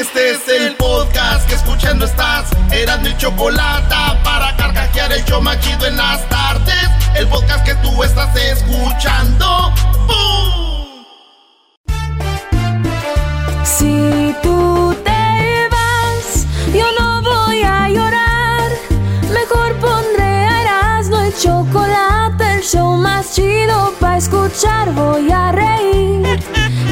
Este es el podcast que escuchando estás. Eran mi chocolate para carcajear el show machido en las tardes. El podcast que tú estás escuchando. ¡Bum! Si tú te vas, yo no voy a llorar. Mejor pondré a Erasmo el chocolate, el show más chido para escuchar. Voy a reír.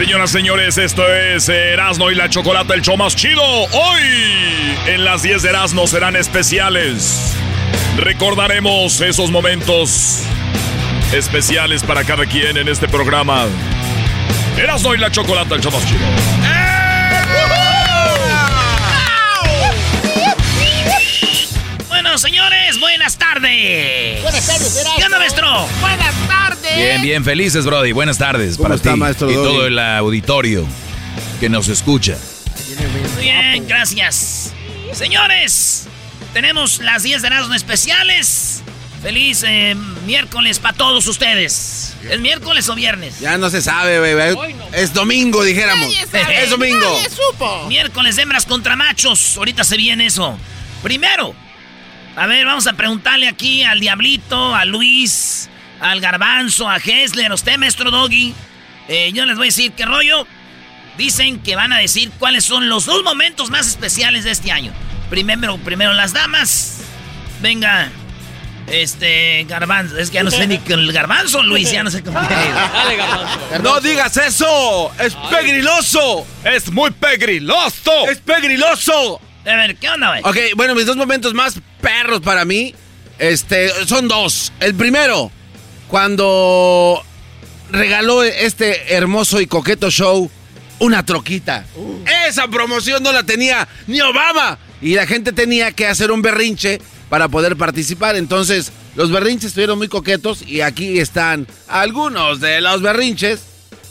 Señoras, señores, esto es Erasno y la Chocolata, el show más chido. Hoy, en las 10 de Erasno serán especiales. Recordaremos esos momentos especiales para cada quien en este programa. Erasno y la Chocolata, el show más chido. Bueno, señores, buenas tardes. Buenas tardes, Erasmo. ¿Qué onda, maestro? Buenas tardes. Bien, bien, felices, Brody. Buenas tardes ¿Cómo para está, ti maestro y Doggy? todo el auditorio que nos escucha. Muy bien, gracias. Señores, tenemos las 10 de Erasmo especiales. Feliz eh, miércoles para todos ustedes. ¿Es miércoles o viernes? Ya no se sabe, bebé. Es domingo, dijéramos. Nadie sabe, Es domingo. nadie supo. Miércoles hembras contra machos. Ahorita se viene eso. Primero, a ver, vamos a preguntarle aquí al Diablito, a Luis, al Garbanzo, a Hessler, a usted, maestro Doggy. Eh, yo les voy a decir qué rollo. Dicen que van a decir cuáles son los dos momentos más especiales de este año. Primero, primero las damas. Venga, este, Garbanzo. Es que ya no sé ni con el Garbanzo, Luis, ya no sé cómo. Dale, garbanzo. No digas eso. Es pegriloso. Es muy pegriloso. Es pegriloso. A ver, ¿qué onda, güey? Ok, bueno, mis dos momentos más perros para mí, este, son dos. El primero, cuando regaló este hermoso y coqueto show una troquita. Esa promoción no la tenía ni Obama. Y la gente tenía que hacer un berrinche para poder participar. Entonces, los berrinches estuvieron muy coquetos y aquí están algunos de los berrinches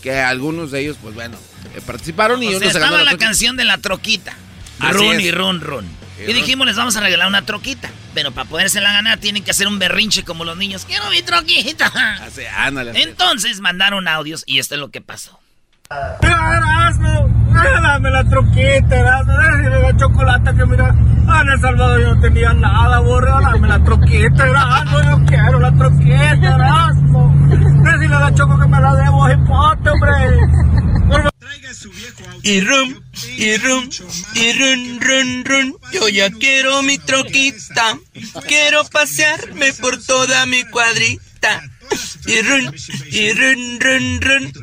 que algunos de ellos, pues bueno, participaron y O uno sea, se ganó estaba la la canción de la troquita. Run y run, run. Y dijimos, les vamos a regalar una troquita. Pero para podérsela ganar, tienen que hacer un berrinche como los niños. ¡Quiero mi troquita! Así, ándale. Entonces mandaron audios y esto es lo que pasó. Erasmo, dame la troquita, Erasmo, dame la chocolate que mira, ah, en El Salvador yo no tenía nada, borra, dame la troquita, Erasmo, yo quiero la troquita, Erasmo. Decirle la choco que me la debo, hipote, hombre. Y rum, y rum, y run, run, run. Yo ya quiero mi troquita. Quiero pasearme por toda mi cuadrita. Y run, y run, run, run.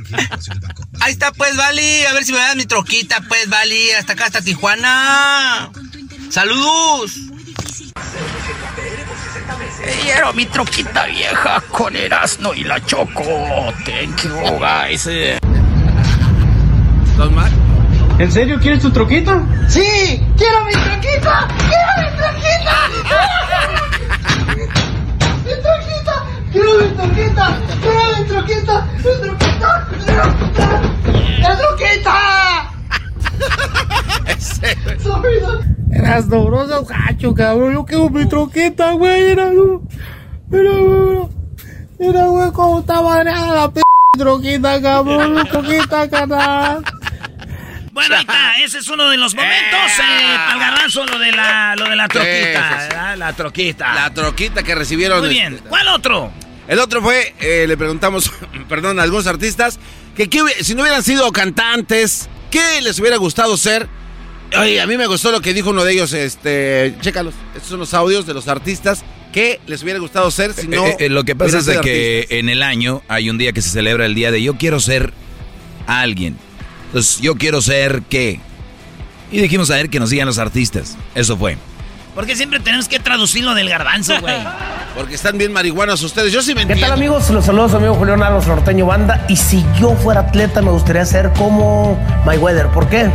Ahí está, pues, Vali. A ver si me das mi troquita, pues, Vali. Hasta acá, hasta Tijuana. Saludos. Quiero mi troquita vieja con Erasmo y la Choco. Thank you, guys. Más. ¿En serio quieres tu troquita? Sí, quiero mi troquita. Quiero mi troquita. Mi troquita. Quiero mi troquita. Quiero mi troquita. Mi troquita. Mi troquita. Troquita. Eras no seas gacho, cabrón. Yo quiero mi troquita, güey. Era, mira, güey. Mira, güey, cómo está baneada la p troquita, cabrón. Mi troquita, canal. Bueno, ahí está, ese es uno de los momentos, eh, para el garbanzo, lo de la, lo de la troquita, Sí, sí, sí. ¿verdad? La troquita. La troquita que recibieron. Muy bien, ¿cuál otro? El otro fue, eh, le preguntamos, perdón, a algunos artistas, que, si no hubieran sido cantantes, ¿qué les hubiera gustado ser? Oye, a mí me gustó lo que dijo uno de ellos, este, chécalos, estos son los audios de los artistas, ¿qué les hubiera gustado ser si no... Eh, eh, lo que pasa es de que artistas? en el año hay un día que se celebra el día de yo quiero ser alguien. Entonces, yo quiero ser qué. Y dijimos a ver que nos digan los artistas. Eso fue. Porque siempre tenemos que traducir lo del garbanzo, güey. Porque están bien marihuanos ustedes, yo sí me ¿Qué entiendo. tal amigos? Los saludos a mi amigo Julián Alos Norteño Banda. Y si yo fuera atleta me gustaría ser como Mayweather. ¿Por qué?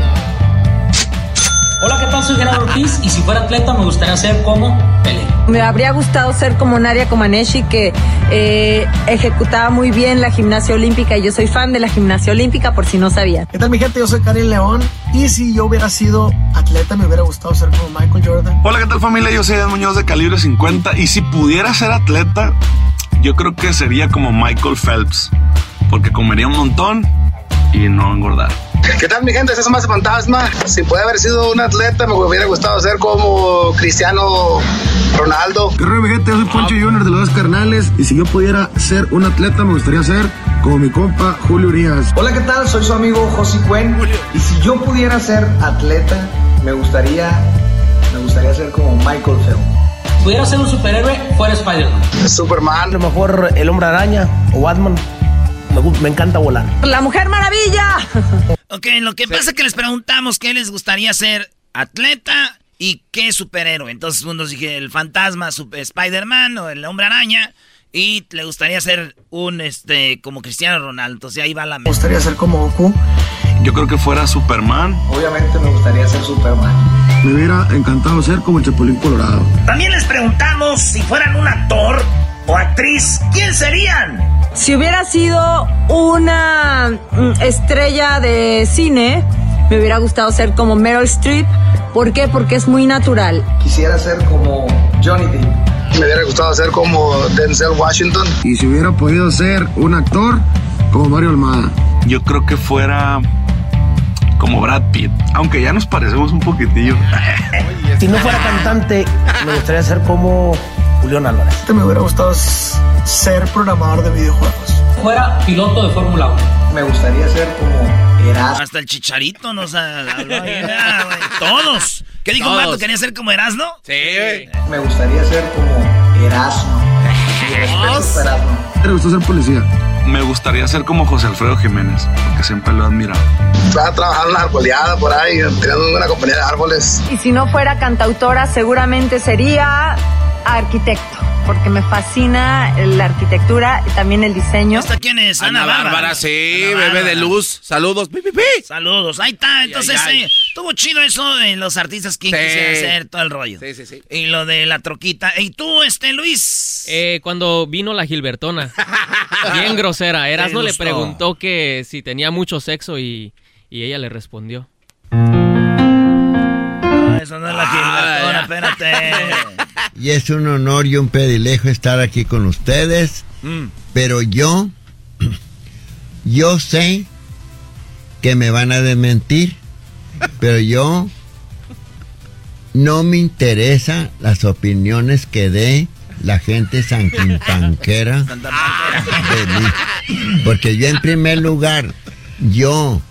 Hola, ¿qué tal? Soy Gerardo Ortiz y si fuera atleta me gustaría ser como Pelé. Me habría gustado ser como Nadia Comaneci, que eh, ejecutaba muy bien la gimnasia olímpica. Y yo soy fan de la gimnasia olímpica, por si no sabían. ¿Qué tal mi gente? Yo soy Karim León y si yo hubiera sido atleta me hubiera gustado ser como Michael Jordan. Hola, ¿qué tal familia? Yo soy Ed Muñoz de Calibre 50 y si pudiera ser atleta, yo creo que sería como Michael Phelps, porque comería un montón y no engordar. ¿Qué tal mi gente? Es más fantasma. Si puede haber sido un atleta, me hubiera gustado ser como Cristiano Ronaldo. ¿Qué rollo, mi gente? Yo soy Poncho Junior de los dos carnales y si yo pudiera ser un atleta me gustaría ser como mi compa Julio Urias. Hola, ¿qué tal? Soy su amigo José Cuen. Y si yo pudiera ser atleta, me gustaría, me gustaría ser como Michael Phelps. Si pudiera ser un superhéroe, fuera Spider-Man. Superman. A lo mejor el hombre araña o Batman. Me, encanta volar. ¡La Mujer Maravilla! Ok, lo que pasa es que les preguntamos qué les gustaría ser atleta y qué superhéroe. Entonces unos dije el fantasma, super Spider-Man o el hombre araña. Y le gustaría ser un, este, como Cristiano Ronaldo. Entonces ahí va la Me gustaría ser como Goku. Yo creo que fuera Superman. Obviamente me gustaría ser Superman. Me hubiera encantado ser como el Chapulín Colorado. También les preguntamos si fueran un actor o actriz, ¿quién serían? Si hubiera sido una mm, estrella de cine, me hubiera gustado ser como Meryl Streep. ¿Por qué? Porque es muy natural. Quisiera ser como Johnny Depp. Me hubiera gustado ser como Denzel Washington. Y si hubiera podido ser un actor como Mario Almada. Yo creo que fuera como Brad Pitt, aunque ya nos parecemos un poquitillo. Si no fuera cantante, me gustaría ser como Julián Álvarez. Me hubiera gustado ser programador de videojuegos. Fuera piloto de Fórmula 1. Me gustaría ser como Erasmo. Hasta el chicharito nos ha- habló güey. Todos. ¿Qué dijo Todos. Pato? ¿Quería ser como Erasmo? Sí, Me gustaría ser como Erasmo. Me gustó ser policía. Me gustaría ser como José Alfredo Jiménez, porque siempre lo he admirado. Estaba trabajando en una arboleada por ahí, teniendo una compañía de árboles. Y si no fuera cantautora, seguramente sería arquitecto. Porque me fascina la arquitectura y también el diseño. ¿Esta quién es? Ana, Ana Bárbara, sí, bebé de luz. Saludos. Pi, pi, pi. Saludos, ahí está. Entonces, ay. eh, estuvo chido eso de los artistas que Sí. quisieran hacer todo el rollo. Sí, sí, sí. Y lo de la troquita. ¿Y tú, este, Luis? Eh, cuando vino la Gilbertona. Bien grosera. Erasmo le preguntó que si tenía mucho sexo y, y ella le respondió. No, eso no es la Gilbertona, espérate. Y es un honor y un privilegio estar aquí con ustedes. Mm. Pero yo, yo sé que me van a desmentir, pero yo no me interesa las opiniones que dé la gente sanquintanquera de mí. Porque yo en primer lugar, yo,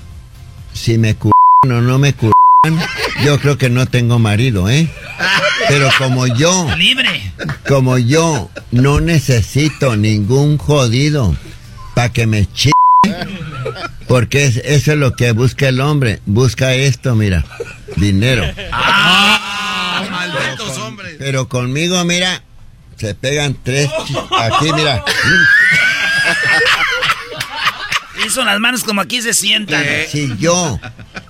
si me cu o no me cu yo creo que no tengo marido, ¿eh? Pero como yo, Libre. como yo no necesito ningún jodido para que me ch... Porque es- eso es lo que busca el hombre. Busca esto, mira. Dinero. Malditos hombres. Pero conmigo, mira, se pegan tres... Aquí, mira. Hizo las manos como aquí se sientan. Si yo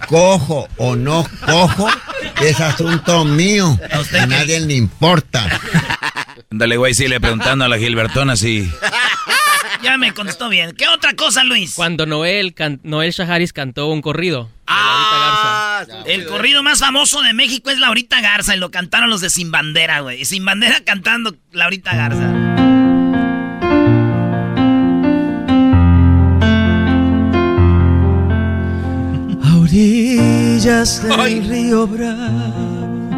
cojo o no cojo, es asunto mío. A nadie le importa. Ándale, güey, sí, le preguntando a la Gilbertona si... Ya me contestó bien. ¿Qué otra cosa, Luis? Cuando Noel, can- Noel Shaharis cantó un corrido. Ah, El corrido más famoso de México es Laurita Garza y lo cantaron los de Sin Bandera, güey. Sin Bandera cantando Laurita Garza. Orillas del río Bravo,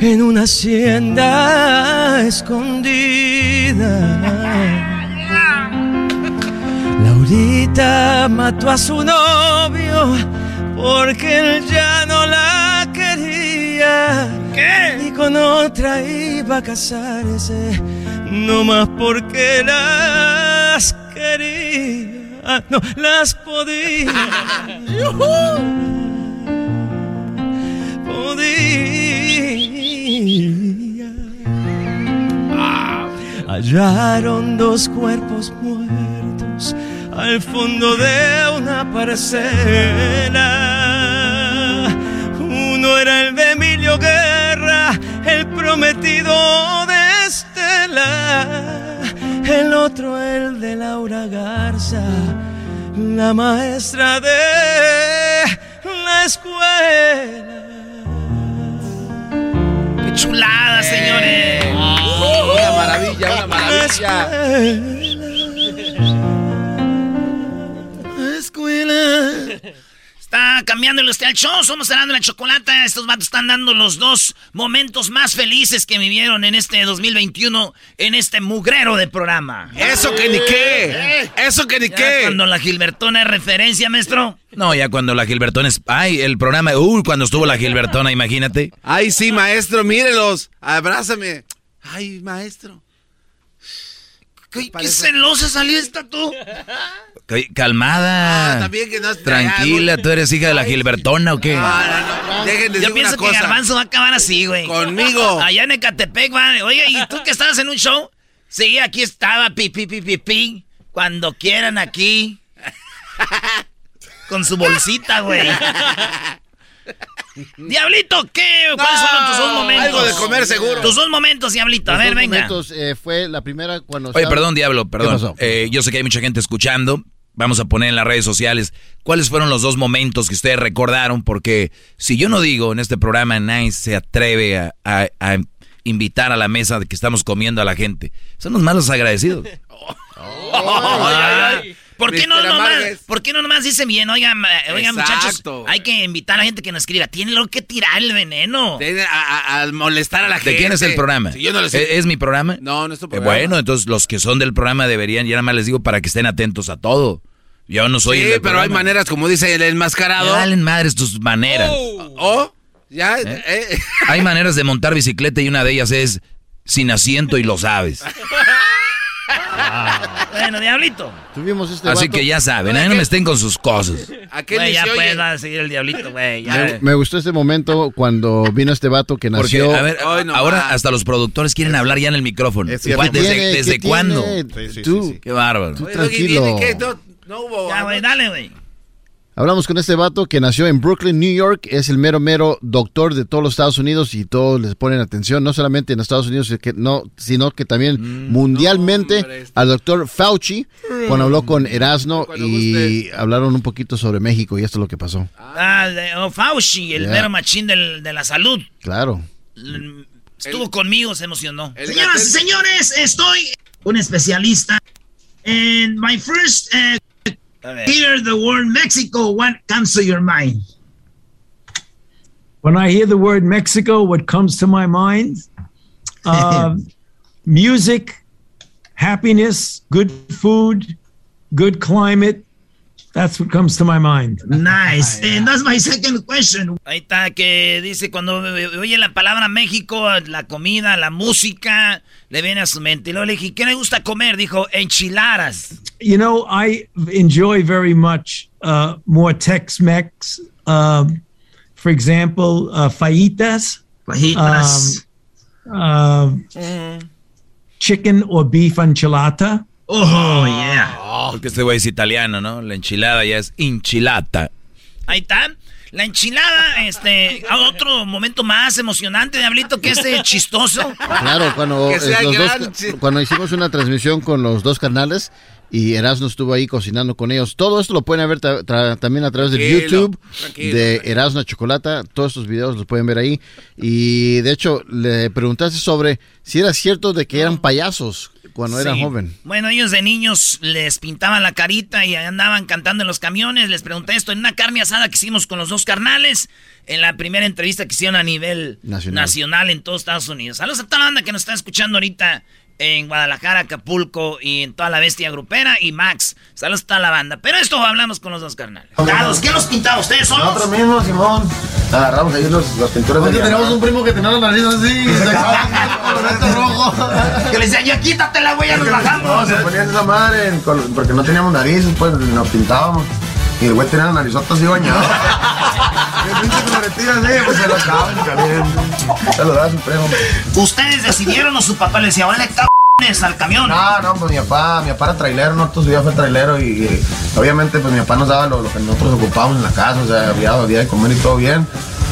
en una hacienda escondida. Laurita mató a su novio porque él ya no la quería. ¿Qué? Y con otra iba a casarse, no más porque las quería. No, las podía. podía. Hallaron dos cuerpos muertos al fondo de una parcela. Uno era el de Emilio Guerra, el prometido de Estela. El otro el de Laura Garza, la maestra de la escuela. ¡Qué chulada, señores! Una maravilla, una maravilla. Escuela. Está cambiándole usted al show. Somos dando la chocolata. Estos vatos están dando los dos momentos más felices que vivieron en este 2021 en este mugrero de programa. Eso que ni qué. Eso que ni Ya qué. Cuando la Gilbertona es referencia, maestro. No, ya cuando la Gilbertona es... Ay, el programa... Uy, cuando estuvo la Gilbertona, imagínate. Ay, sí, maestro, mírelos. Abrázame. Ay, maestro. ¿Qué, qué celosa salió esta tú? Ca- Calmada. Ah, también que no Tranquila, ¿tú eres hija de la Gilbertona o qué? Dejen de Yo decir pienso una que cosa. Garbanzo va a acabar así, güey. Conmigo. Allá en Ecatepec, va. Oye, ¿y tú que estabas en un show? Sí, aquí estaba, pi, pi, pi, pi, pi. Cuando quieran aquí. Con su bolsita, güey. Diablito, ¿qué? ¿Cuáles fueron tus dos momentos? algo de comer seguro. Tus dos momentos, Diablito. A Los ver, dos venga. momentos, eh, fue la primera cuando... Oye, estaba- perdón, Diablo, ¿Qué perdón. pasó? Eh, yo sé que hay mucha gente escuchando. Vamos a poner en las redes sociales cuáles fueron los dos momentos que ustedes recordaron, porque si yo no digo en este programa, nadie se atreve a, a- invitar a la mesa de que estamos comiendo a la gente. Son los malos agradecidos. Ay, ¿Por qué, no nomás. ¿Por qué no nomás dicen bien? Oigan, eh, oigan muchachos, hay que invitar a la gente que nos escriba. Tiene lo que tirar el veneno. Tiene a, a- a molestar a la gente. ¿De quién es el programa? Si yo no les- ¿Es, es mi programa? No, no es tu Eh, programa. bueno, entonces los que son del programa deberían, ya nada más les digo para que estén atentos a todo. Yo no soy sí, el del pero hay maneras, como dice el enmascarado. valen madres tus maneras. ¿Oh? Ya, eh. Hay maneras de montar bicicleta y una de ellas es sin asiento y lo sabes. Bueno, Diablito. Tuvimos este Así vato- que ya saben, ahí no me estén con sus cosas. ¿A qué Güey, ya puedes a seguir el Diablito, güey. ya. Me, me gustó este momento cuando vino este vato que Porque, nació... a ver, Ay, no ahora hasta los productores quieren hablar ya en el micrófono. Es que ¿Cuál- ¿qué ¿Desde, desde ¿Qué cuándo? tiene? Tú, Qué bárbaro. tú tranquilo. ¿viene qué? No, no hubo. Ya, güey, dale, güey. Hablamos con este vato que nació en Brooklyn, New York. Es el mero, mero doctor de todos los Estados Unidos y todos les ponen atención, no solamente en Estados Unidos, que no, sino que también Mm, mundialmente al doctor Fauci, cuando habló con Erasno y hablaron un poquito sobre México y esto es lo que pasó. Ah, de, oh, Fauci, el mero machín del- de la salud. Claro. L- Estuvo conmigo, se emocionó. Señoras y señores, estoy un especialista. And my first uh, ver. Hear the word Mexico, what comes to your mind? When I hear the word Mexico, what comes to my mind? Uh, music, happiness, good food, good climate. That's what comes to my mind. Nice. And that's my second question. Ahí está, que dice cuando oye la palabra México, la comida, la música, le viene a su mente. Y luego le dije, ¿qué le gusta comer? Dijo, enchiladas. You know, I enjoy very much uh, more Tex-Mex. Um, for example, uh, fajitas. Fajitas. Um, uh, chicken or beef enchilada. Oh, yeah. Porque este güey es italiano, ¿no? La enchilada ya es enchilata. Ahí está. La enchilada, este, a otro momento más emocionante, Diablito, que este chistoso. Claro, cuando, Que eh, sea los dos- gran, sí. cuando hicimos una transmisión con los dos canales, y Erasmo estuvo ahí cocinando con ellos. Todo esto lo pueden ver tra- también a través de Tranquilo, YouTube tranquilo, de Erasmo Chocolata. Todos estos videos los pueden ver ahí. Y de hecho, le preguntaste sobre si era cierto de que eran payasos cuando eran Sí. joven. Bueno, ellos de niños les pintaban la carita y andaban cantando en los camiones. Les pregunté esto en una carne asada que hicimos con los dos carnales. En la primera entrevista que hicieron a nivel Nacional. nacional, en todos Estados Unidos. Saludos a toda la banda que nos está escuchando ahorita en Guadalajara, Acapulco y en toda la bestia grupera. Y Max, saludos a toda la banda. Pero esto hablamos con los dos carnales. Dados, ¿quién los pintaba? ¿Ustedes solos? Nosotros mismos, Simón. Agarramos ahí los, las pinturas de tenemos un primo que tenía la nariz así. rojo. Que le decía, ya quítatela, güey, ya nos No, bajamos. se ponían esa madre porque no teníamos nariz, pues nos pintábamos. Y el güey tenía la narizota así bañada. Y el pinche coloretilla así, pues se lo acaban caliente. Se lo da a su primo. ¿Ustedes decidieron o su papá le decía, órale, cabrones, al camión? No, no, pues mi papá, mi papá era trailero, nosotros su vida fue trailero y, y obviamente pues mi papá nos daba lo, lo que nosotros ocupábamos en la casa, o sea, había, había de comer y todo bien.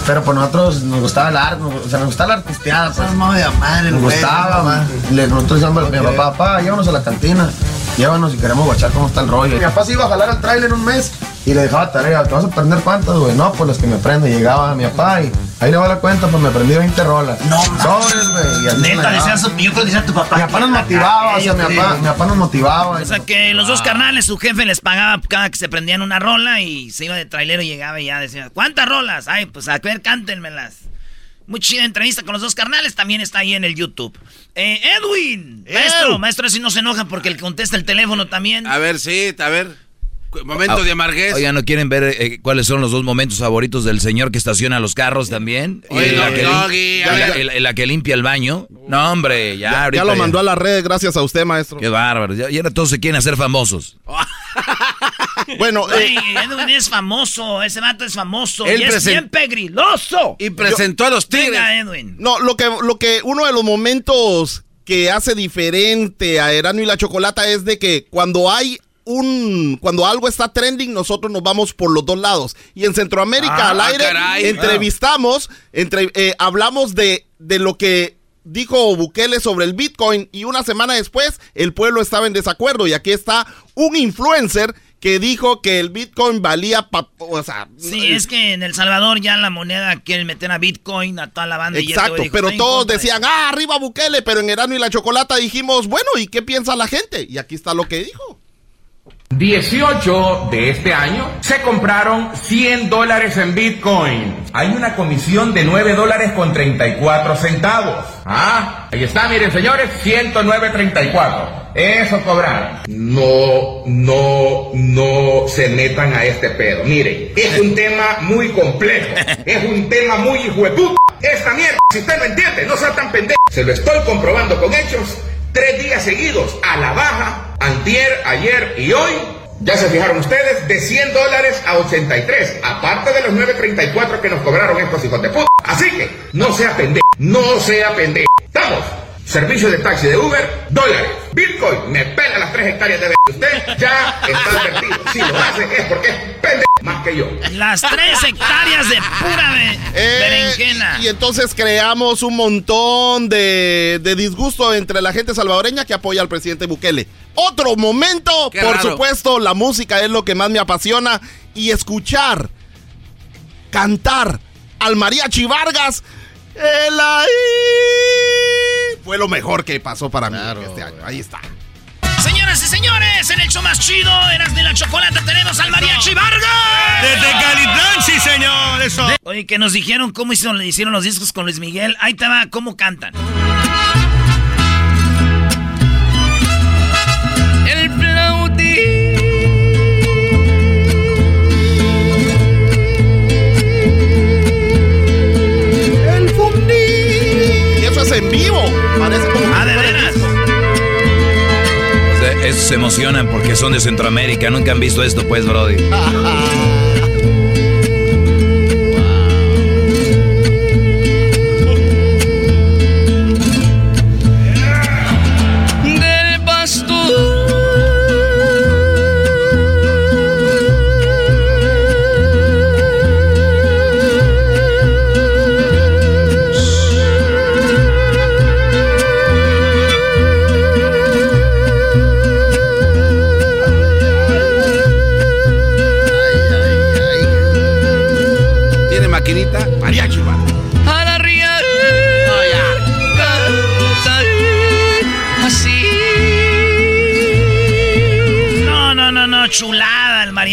Pero pues nosotros nos gustaba el arte, o sea, nos gustaba la artisteada. Pues. madre, Nos güey, gustaba, le, nosotros decíamos a mi papá, papá, llévanos a la cantina, llévanos si queremos guachar cómo está el rollo. Mi papá se iba a jalar al trailer un mes y le dejaba tarea, ¿te vas a aprender cuántas, güey? No, pues las que me aprende. Llegaba mi papá y ahí le va la cuenta, pues me aprendí 20 rolas. No, sobres, güey. y Neta, me la decía daba. su, yo creo que decía tu papá. Mi papá nos motivaba, o sea, mi papá, mi papá nos motivaba. O sea que los dos carnales, su jefe les pagaba cada que se prendían una rola y se iba de trailero y llegaba y ya decía, ¿cuántas rolas? Ay, pues a ver, cántenmelas. Muy chida entrevista con los dos carnales, también está ahí en el YouTube. Eh, Edwin, maestro, maestro, así no se enoja porque el que contesta el teléfono también. A ver, sí, a ver. Momento de amarguez. Oigan, ¿no quieren ver eh, cuáles son los dos momentos favoritos del señor que estaciona los carros también? Y Oye, en la que Doggy, la- ver. la- que limpia el baño. No, hombre, ya, Ya, ahorita lo mandó a la red gracias a usted, maestro. Qué bárbaro. Ya, y ahora todos se quieren hacer famosos. Bueno, eh, Edwin es famoso, ese vato es famoso Él y es bien pegriloso. Y presentó a los tigres. Venga, Edwin. no, lo que, lo que uno de los momentos que hace diferente a Erano y la Chocolata es de que cuando hay un cuando algo está trending, nosotros nos vamos por los dos lados. Y en Centroamérica Ah, al aire caray. entrevistamos, entre, eh, hablamos de, de lo que dijo Bukele sobre el Bitcoin y una semana después el pueblo estaba en desacuerdo y aquí está un influencer que dijo que el Bitcoin valía, pa- o sea, Sí, es que en El Salvador ya la moneda quieren meter a Bitcoin, a toda la banda. Exacto, dijo, pero "Estoy en todos decían, ah, arriba Bukele, pero en Erano y la Chocolata dijimos, bueno, ¿y qué piensa la gente? Y aquí está lo que dijo. 18 de este año se compraron 100 dólares en Bitcoin. Hay una comisión de 9 dólares con 34 centavos. Ah, ahí está, miren señores, 109.34. Eso cobraron. No, no, no se metan a este pedo. Miren, es un tema muy complejo. Es un tema muy hijo. Esta mierda, si usted no entiende, no sea tan pendejo. Se lo estoy comprobando con hechos. Tres días seguidos a la baja, antier, ayer y hoy. Ya se fijaron ustedes, de 100 dólares a 83, aparte de los 9.34 que nos cobraron estos hijos de puta. Así que, no sea pendejo, no sea pendejo. Estamos. Servicio de taxi de Uber, dólares. Bitcoin, me pela las 3 hectáreas de. Usted ya está advertido. Si lo hace es porque es pendejo más que yo. Las 3 hectáreas de pura be- Eh, berenjena. Y entonces creamos un montón de, de disgusto entre la gente salvadoreña que apoya al presidente Bukele. Otro momento, Qué por raro. supuesto, la música es lo que más me apasiona y escuchar, cantar al mariachi Vargas. El ahí fue lo mejor que pasó para mí este año. Ahí está. Señoras y señores, en el show más chido, Eras de la Chocolata, tenemos al Mariachi Vargas. Desde Calitlán, sí, señor, eso. Oye, que nos dijeron cómo hicieron, hicieron los discos con Luis Miguel. Ahí te va, cómo cantan. El flautín. El fundí. Y eso es en vivo. Se emocionan porque son de Centroamérica. Nunca han visto esto, pues, Brody.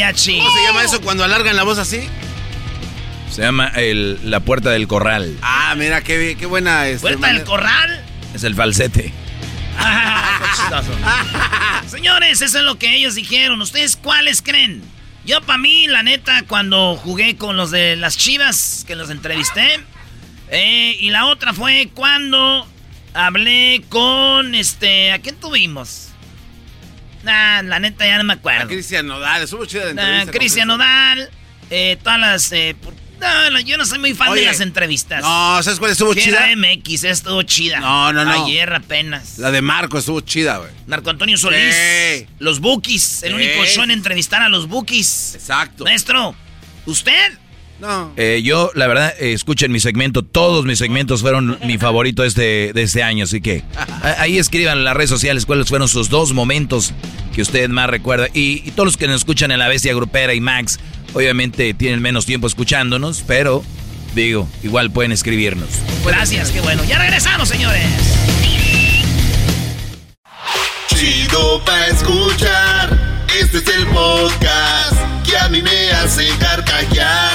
mariachi. ¿Cómo se llama eso cuando alargan la voz así? Se llama el, la puerta del corral. Ah, mira, qué, qué buena es. ¿Puerta del corral? Es el falsete. Ah. Señores, eso es lo que ellos dijeron. ¿Ustedes cuáles creen? Yo, para mí, la neta, cuando jugué con los de las chivas, que los entrevisté. eh, y la otra fue cuando hablé con este. ¿A quién tuvimos? Nah, la neta ya no me acuerdo. Cristian Nodal, estuvo chida de Nah, entrevista. con Cristian Nodal. eh, todas las. eh, no, yo no soy muy fan Oye, de las entrevistas. no, ¿sabes cuál estuvo chida? era MX, estuvo chida. No, no, no. Ayer apenas. La de Marco estuvo chida, güey. Marco Antonio Solís. Los Bookies. El único show en entrevistar a los Bookies. Exacto. Maestro, ¿usted? No. Eh, yo, la verdad, eh, escuchen mi segmento. Todos mis segmentos fueron mi favorito de este, de este año. Así que ahí escriban en las redes sociales cuáles fueron sus dos momentos que usted más recuerda. Y, y todos los que nos escuchan en La Bestia Grupera y Max, obviamente tienen menos tiempo escuchándonos, pero digo, igual pueden escribirnos. Gracias, qué bueno. Ya regresamos, señores. Chido pa' escuchar. Este es el podcast que a mí me hace carcajear.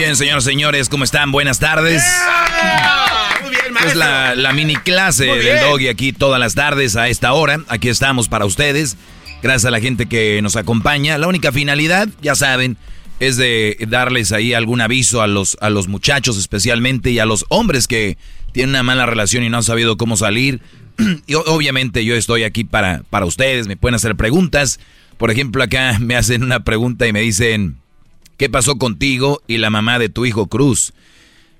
Bien, señoras y señores, ¿cómo están? Buenas tardes. Muy bien, Es la, la mini clase del. Doggy aquí todas las tardes a esta hora. Aquí estamos para ustedes. Gracias a la gente que nos acompaña. La única finalidad, ya saben, es de darles ahí algún aviso a los, a los muchachos especialmente y a los hombres que tienen una mala relación y no han sabido cómo salir. Y obviamente yo estoy aquí para, para ustedes. Me pueden hacer preguntas. Por ejemplo, acá me hacen una pregunta y me dicen, ¿qué pasó contigo y la mamá de tu hijo Cruz?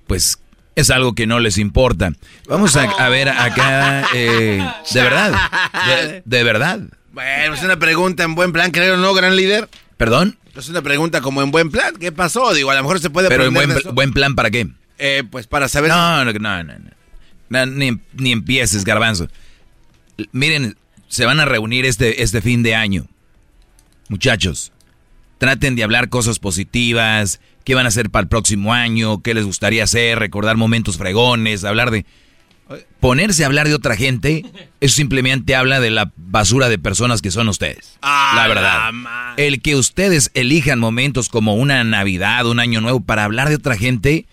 Pues es algo que no les importa. Vamos a, a ver acá, eh, de verdad, de, de verdad. Bueno, es una pregunta en buen plan, creo, ¿no, gran líder? ¿Perdón? Es una pregunta como en buen plan. ¿Qué pasó? Digo, a lo mejor se puede Pero en buen, buen plan, ¿para qué? Eh, pues para saber... No, no, no, no. no. Ni, ni empieces, garbanzo. Miren, se van a reunir este, este fin de año. Muchachos, traten de hablar cosas positivas, qué van a hacer para el próximo año, qué les gustaría hacer, recordar momentos fregones, hablar de... Ponerse a hablar de otra gente, eso simplemente habla de la basura de personas que son ustedes. Ah, la verdad. El que ustedes elijan momentos como una Navidad, un Año Nuevo para hablar de otra gente,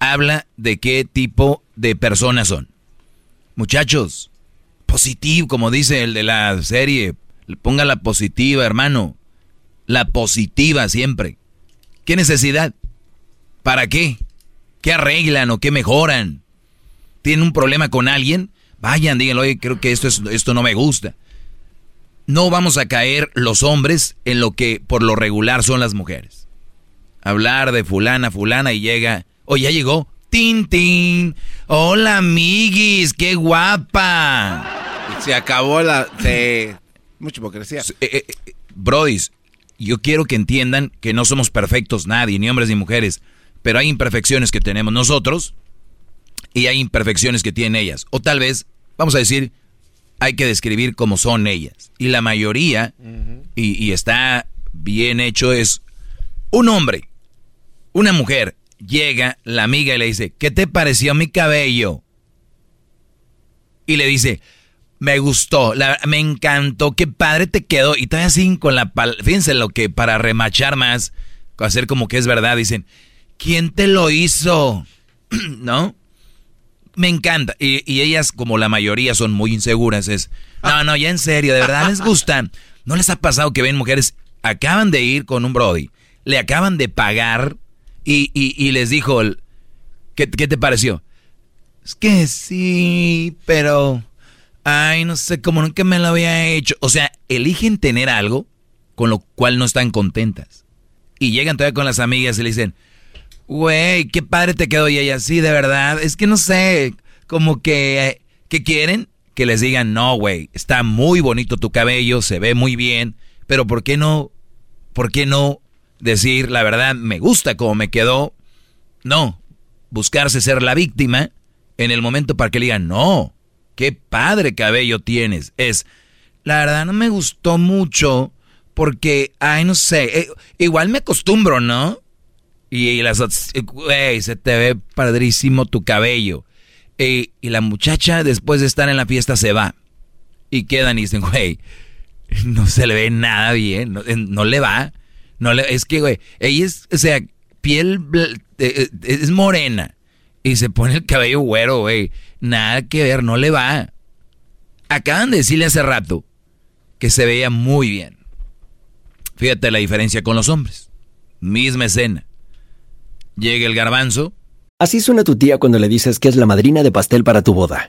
habla de qué tipo de personas son. Muchachos, positivo, como dice el de la serie, ponga la positiva, hermano. La positiva siempre. ¿Qué necesidad? ¿Para qué? ¿Qué arreglan o qué mejoran? ¿Tienen un problema con alguien? Vayan, díganlo, oye, creo que esto, es, esto no me gusta. No vamos a caer los hombres en lo que por lo regular son las mujeres. Hablar de fulana, fulana y llega, oye, ya llegó. Tin, tin. Hola, amiguis, qué guapa. Se acabó la... Mucha hipocresía. Eh, eh, brodis, yo quiero que entiendan que no somos perfectos nadie, ni hombres ni mujeres, pero hay imperfecciones que tenemos nosotros y hay imperfecciones que tienen ellas. O tal vez, vamos a decir, hay que describir cómo son ellas. Y la mayoría, y, y está bien hecho, es un hombre, una mujer, llega la amiga y le dice, ¿qué te pareció mi cabello? Y le dice, me gustó, la- me encantó, qué padre te quedó. Y todavía así con la... pal- Fíjense lo que para remachar más, hacer como que es verdad, dicen, ¿quién te lo hizo? ¿No? Me encanta. Y, y ellas, como la mayoría, son muy inseguras. Es, no, no, ya en serio, de verdad les gusta. ¿No les ha pasado que ven mujeres, acaban de ir con un Brody, le acaban de pagar y, y- y les dijo, el- ¿qué, ¿qué te pareció? Es que sí, pero... Ay, no sé, como nunca me lo había hecho. O sea, eligen tener algo con lo cual no están contentas. Y llegan todavía con las amigas y le dicen, güey, qué padre te quedó. Y ella, sí, de verdad. Es que no sé, como que, ¿qué quieren? que les digan, no, güey, está muy bonito tu cabello, se ve muy bien, pero ¿por qué no, por qué no decir la verdad, me gusta como me quedó? No, buscarse ser la víctima en el momento para que le digan, no, qué padre cabello tienes. Es, la verdad no me gustó mucho porque, ay, no sé, eh, igual me acostumbro, ¿no? Y, las güey, se te ve padrísimo tu cabello. y la muchacha, después de estar en la fiesta, se va. Y quedan y dicen, güey, no se le ve nada bien, no, le va. No es que, güey, ella es, o sea, piel, eh, eh, es morena. Y se pone el cabello güero, güey. Nada que ver, no le va. Acaban de decirle hace rato que se veía muy bien. Fíjate la diferencia con los hombres. Misma escena. Llega el garbanzo. Así suena tu tía cuando le dices que es la madrina de pastel para tu boda.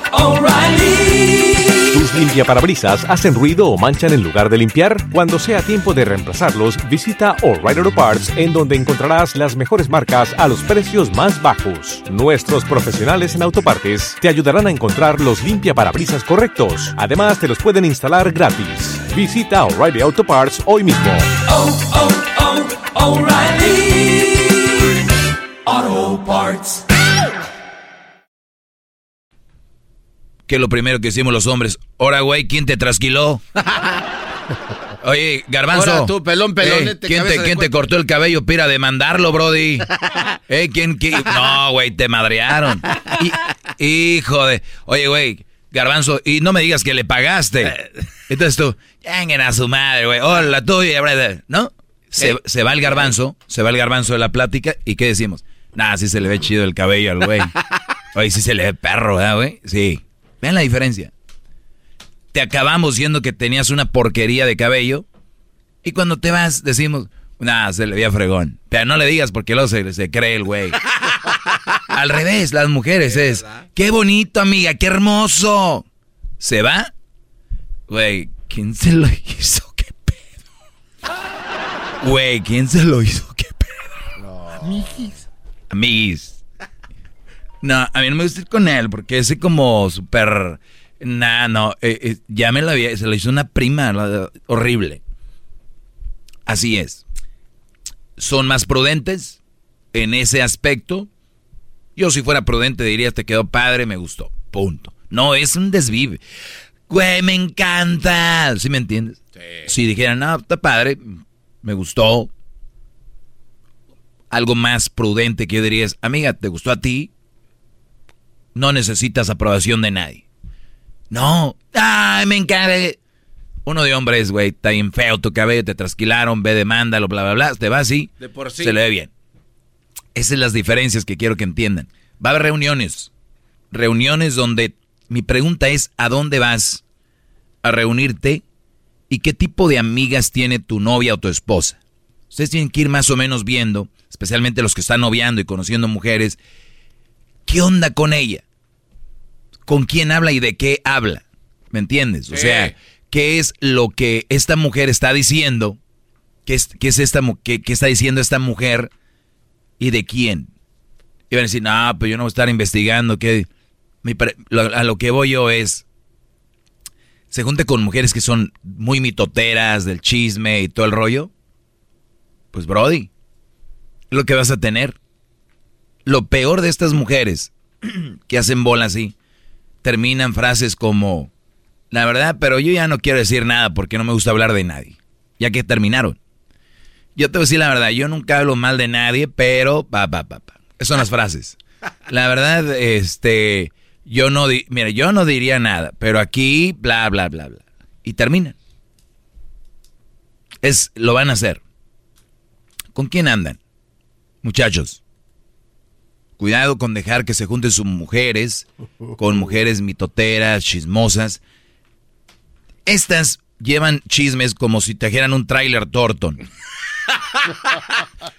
¿Tus limpiaparabrisas hacen ruido o manchan en lugar de limpiar? Cuando sea tiempo de reemplazarlos, visita O'Reilly Auto Parts en donde encontrarás las mejores marcas a los precios más bajos. Nuestros profesionales en autopartes te ayudarán a encontrar los limpiaparabrisas correctos. Además, te los pueden instalar gratis. Visita O'Reilly Auto Parts hoy mismo. Oh, oh, oh, Auto Parts. Que lo primero que hicimos los hombres. Ahora, güey, ¿quién te trasquiló? Oye, Garbanzo. Ahora tú, pelón, pelón. Eh, ¿Quién, te, ¿quién te, cortó el cabello? Pira, demandarlo, Brody. ¿Eh? ¿Quién, quién? No, güey, te madrearon. hijo de... Oye, güey, Garbanzo, y no me digas que le pagaste. Entonces tú, lleguen a su madre, güey. Hola, tuya, ¿no? Se, se, va el garbanzo, se va el garbanzo de la plática, ¿y qué decimos? Nah, sí se le ve chido el cabello al güey. Oye, sí se le ve perro, ¿verdad, güey? Sí. Vean la diferencia. Te acabamos diciendo que tenías una porquería de cabello y cuando te vas decimos, nah, se le veía fregón. Pero no le digas porque luego se, se cree el güey. Al revés, las mujeres es, qué bonito amiga, qué hermoso. ¿Se va? Güey, ¿quién se lo hizo? ¿Qué pedo? Güey, ¿quién se lo hizo? ¿Qué pedo? No. Amiguis. Amiguis. No, a mí no me gusta ir con él porque ese como súper... Nah, no, eh, eh, ya me la había... Se lo hizo una prima horrible. Así es. Son más prudentes en ese aspecto. Yo si fuera prudente diría, te quedó padre, me gustó. Punto. No, es un desvive. Güey, me encanta. ¿Sí me entiendes? Si dijeran, no, está padre, me gustó. Algo más prudente que yo diría es, amiga, ¿te gustó a ti? No necesitas aprobación de nadie. No. Ay, me encanta. Uno de hombres, güey, está bien feo tu cabello, te trasquilaron, ve, demándalo, bla, bla, bla. Te va así. De por sí. Se le ve bien. Esas son las diferencias que quiero que entiendan. Va a haber reuniones. Reuniones donde mi pregunta es, ¿a dónde vas a reunirte? ¿Y qué tipo de amigas tiene tu novia o tu esposa? Ustedes tienen que ir más o menos viendo, especialmente los que están noviando y conociendo mujeres, ¿Qué onda con ella? ¿Con quién habla y de qué habla? ¿Me entiendes? O sea, ¿qué es lo que esta mujer está diciendo? ¿Qué es, qué es esta qué, qué está diciendo esta mujer? ¿Y de quién? Y van a decir, no, pero yo no voy a estar investigando. Que a lo que voy yo es, se junte con mujeres que son muy mitoteras del chisme y todo el rollo. Pues Brody, lo que vas a tener. Lo peor de estas mujeres que hacen bola así, terminan frases como, la verdad, pero yo ya no quiero decir nada porque no me gusta hablar de nadie, ya que terminaron. Yo te voy a decir la verdad, yo nunca hablo mal de nadie, pero pa, pa, pa, pa. Esas son las frases. La verdad, este, yo no, mira, yo no diría nada, pero aquí, bla, bla, bla, bla. Y terminan. Es, lo van a hacer. ¿Con quién andan? Muchachos. Cuidado con dejar que se junten sus mujeres con mujeres mitoteras, chismosas. Estas llevan chismes como si trajeran un tráiler Torton.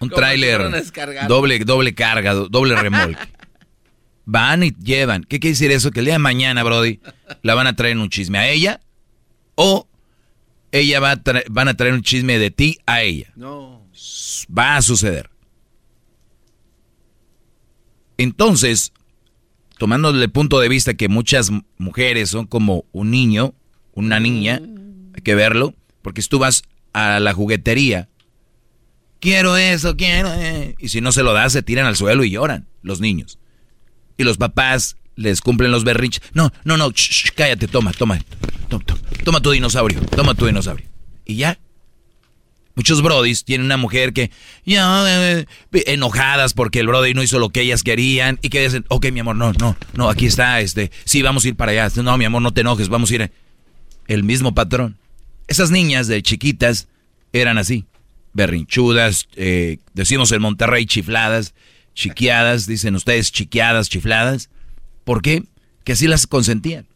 un tráiler doble, doble carga, doble remolque. Van y llevan. ¿Qué quiere decir eso? Que el día de mañana, Brody, la van a traer un chisme a ella o ella va a van a traer un chisme de ti a ella. No. Va a suceder. Entonces, tomando el punto de vista que muchas mujeres son como un niño, una niña, hay que verlo, porque si tú vas a la juguetería, quiero eso, quiero, eh", y si no se lo das, se tiran al suelo y lloran los niños. Y los papás les cumplen los berrinches. No, no, no, cállate, toma, toma, toma, toma tu dinosaurio, toma tu dinosaurio. Y ya, Muchos brodis tienen una mujer que ya eh, enojadas porque el brody no hizo lo que ellas querían y que dicen, ok, mi amor, no, no, no, aquí está, este, sí, vamos a ir para allá. No, mi amor, no te enojes, vamos a ir. El mismo patrón. Esas niñas de chiquitas eran así, berrinchudas, eh, decimos en Monterrey chifladas, chiqueadas, dicen ustedes chiqueadas, chifladas. ¿Por qué? Que así las consentían.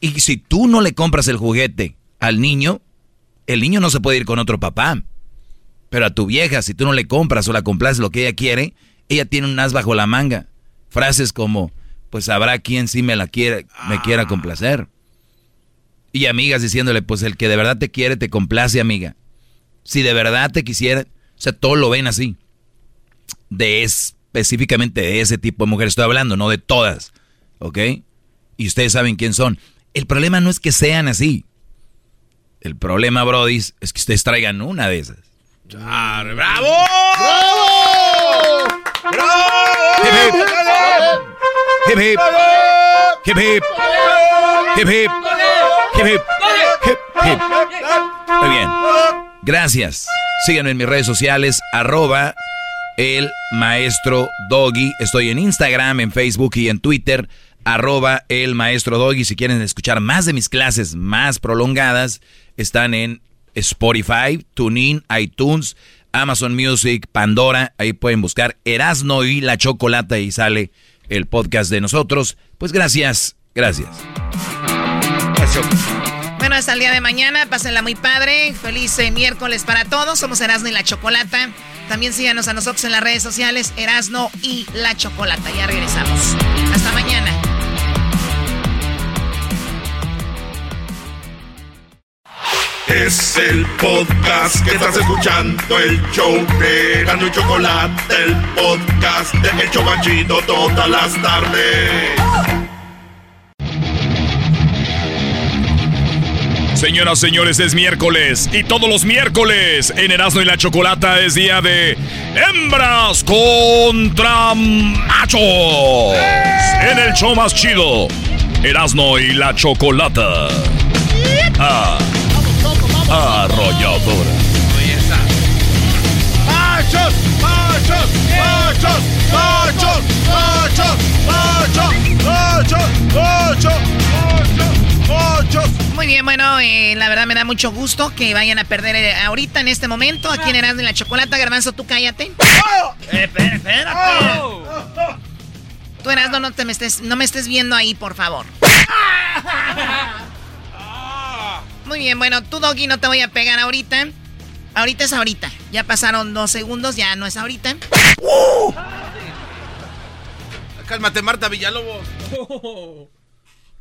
Y si tú no le compras el juguete al niño, el niño no se puede ir con otro papá. Pero a tu vieja, si tú no le compras o la compras lo que ella quiere, ella tiene un as bajo la manga. Frases como, pues habrá quien sí me la quiere, me quiera complacer. Y amigas diciéndole, pues el que de verdad te quiere, te complace, amiga. Si de verdad te quisiera, o sea, todo lo ven así. De específicamente de ese tipo de mujeres estoy hablando, no de todas. ¿Ok? Y ustedes saben quién son. El problema no es que sean así. El problema, Brody, es que ustedes traigan una de esas. ¡Bravo! ¡Bravo! ¡Bravo! Hip hip. Hip hip. Hip hip. Hip hip. Hip hip. Muy bien. Gracias. Síganme en mis redes sociales, arroba el maestro Doggy. Estoy en Instagram, en Facebook y en Twitter, arroba el maestro Doggy. Si quieren escuchar más de mis clases más prolongadas, están en Spotify, TuneIn, iTunes, Amazon Music, Pandora. Ahí pueden buscar Erasno y la Chocolata y sale el podcast de nosotros. Pues gracias, gracias. Bueno, hasta el día de mañana. Pásenla muy padre. Feliz eh, miércoles para todos. Somos Erasno y la Chocolata. También síganos a nosotros en las redes sociales, Erasno y la Chocolata. Ya regresamos. Hasta mañana. Es el podcast que estás escuchando, el show de Gano y Chocolate, el podcast de Hecho Banchito todas las tardes. Señoras, señores, es miércoles y todos los miércoles en Erasmo y la Chocolata es día de hembras contra machos. En el show más chido, Erasmo y la Chocolata. Ah, arrolladora. ¡Machos! ¡Machos! ¡Machos! ¡Machos! ¡Machos! ¡Machos! ¡Machos! ¡Machos! Muy bien, bueno, eh, la verdad me da mucho gusto que vayan a perder eh, ahorita en este momento. Aquí en Erasmo y la Chocolata, Garbanzo, tú cállate. Eh, espera, espérate. Tú Erasmo, no, te me estés, no me estés viendo ahí, por favor. Muy bien, bueno, tú, Doggy, no te voy a pegar ahorita. Ahorita es ahorita. Ya pasaron dos segundos, ya no es ahorita. Cálmate, Marta Villalobos.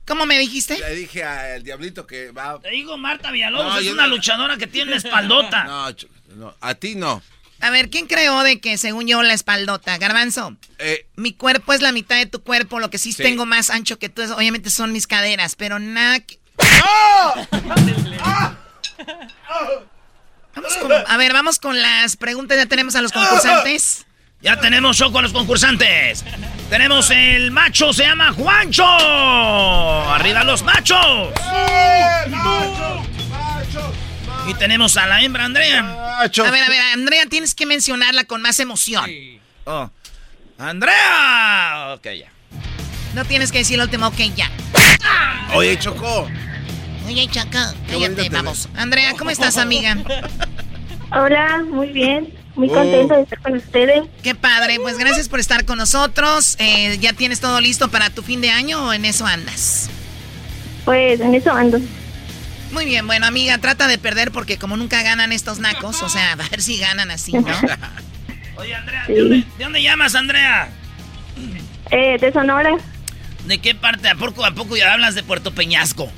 ¿Cómo me dijiste? Le dije al diablito que va. Te digo, Marta Villalobos No, es una no- luchadora que tiene una espaldota. No, no, a ti no. A ver, ¿quién creó de que según yo la espaldota? Garbanzo. Eh, Mi cuerpo es la mitad de tu cuerpo, lo que sí, Sí. tengo más ancho que tú, es- obviamente son mis caderas, pero nada que- Vamos con- a ver, vamos con las preguntas, ya tenemos a los concursantes. Ya tenemos show con los concursantes. Tenemos el macho, se llama Juancho. Arriba los machos. Y tenemos a la hembra Andrea. A ver, a ver, Andrea, tienes que mencionarla con más emoción. Oh. Andrea. Ok, ya. No tienes que decir el último, ok, ya. Oye, Choco. Oye, Chaca, cállate, te vamos. Andrea, ¿cómo estás, amiga? Hola, muy bien. Muy Oh. contenta de estar con ustedes. Qué padre, pues gracias por estar con nosotros. Eh, ¿Ya tienes todo listo para tu fin de año o en eso andas? Pues en eso ando. Muy bien, bueno, amiga, trata de perder porque como nunca ganan estos nacos, o sea, a ver si ganan así, ¿no? Oye, Andrea, ¿de, dónde, de dónde llamas, Andrea? Eh, de Sonora. ¿De qué parte? ¿A poco, a poco ya hablas de Puerto Peñasco?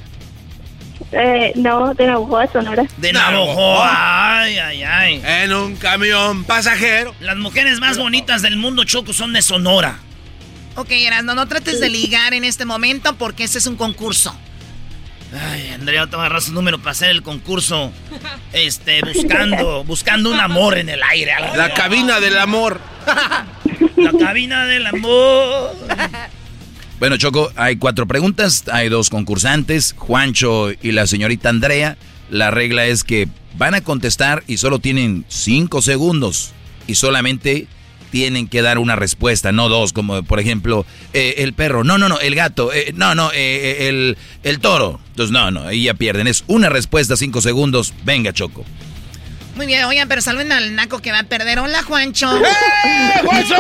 Eh, no, de Navojoa, Sonora. De Navojoa. Ay, ay, ay. En un camión pasajero. Las mujeres más bonitas del mundo, Choco, son de Sonora. Ok, Erasno, no trates de ligar en este momento porque este es un concurso. Ay, Andrea, te agarrar su número para hacer el concurso. Este, buscando, buscando un amor en el aire. La cabina del amor. La cabina del amor. Bueno, Choco, hay cuatro preguntas, hay dos concursantes, Juancho y la señorita Andrea. La regla es que van a contestar y solo tienen cinco segundos y solamente tienen que dar una respuesta, no dos, como por ejemplo eh, el perro, no, no, no, el gato, eh, no, no, eh, el, el toro. Entonces, no, no, ahí ya pierden. Es una respuesta, cinco segundos. Venga, Choco. Muy bien, oigan, pero salven al naco que va a perder. Hola, Juancho. ¡Eh, Juancho!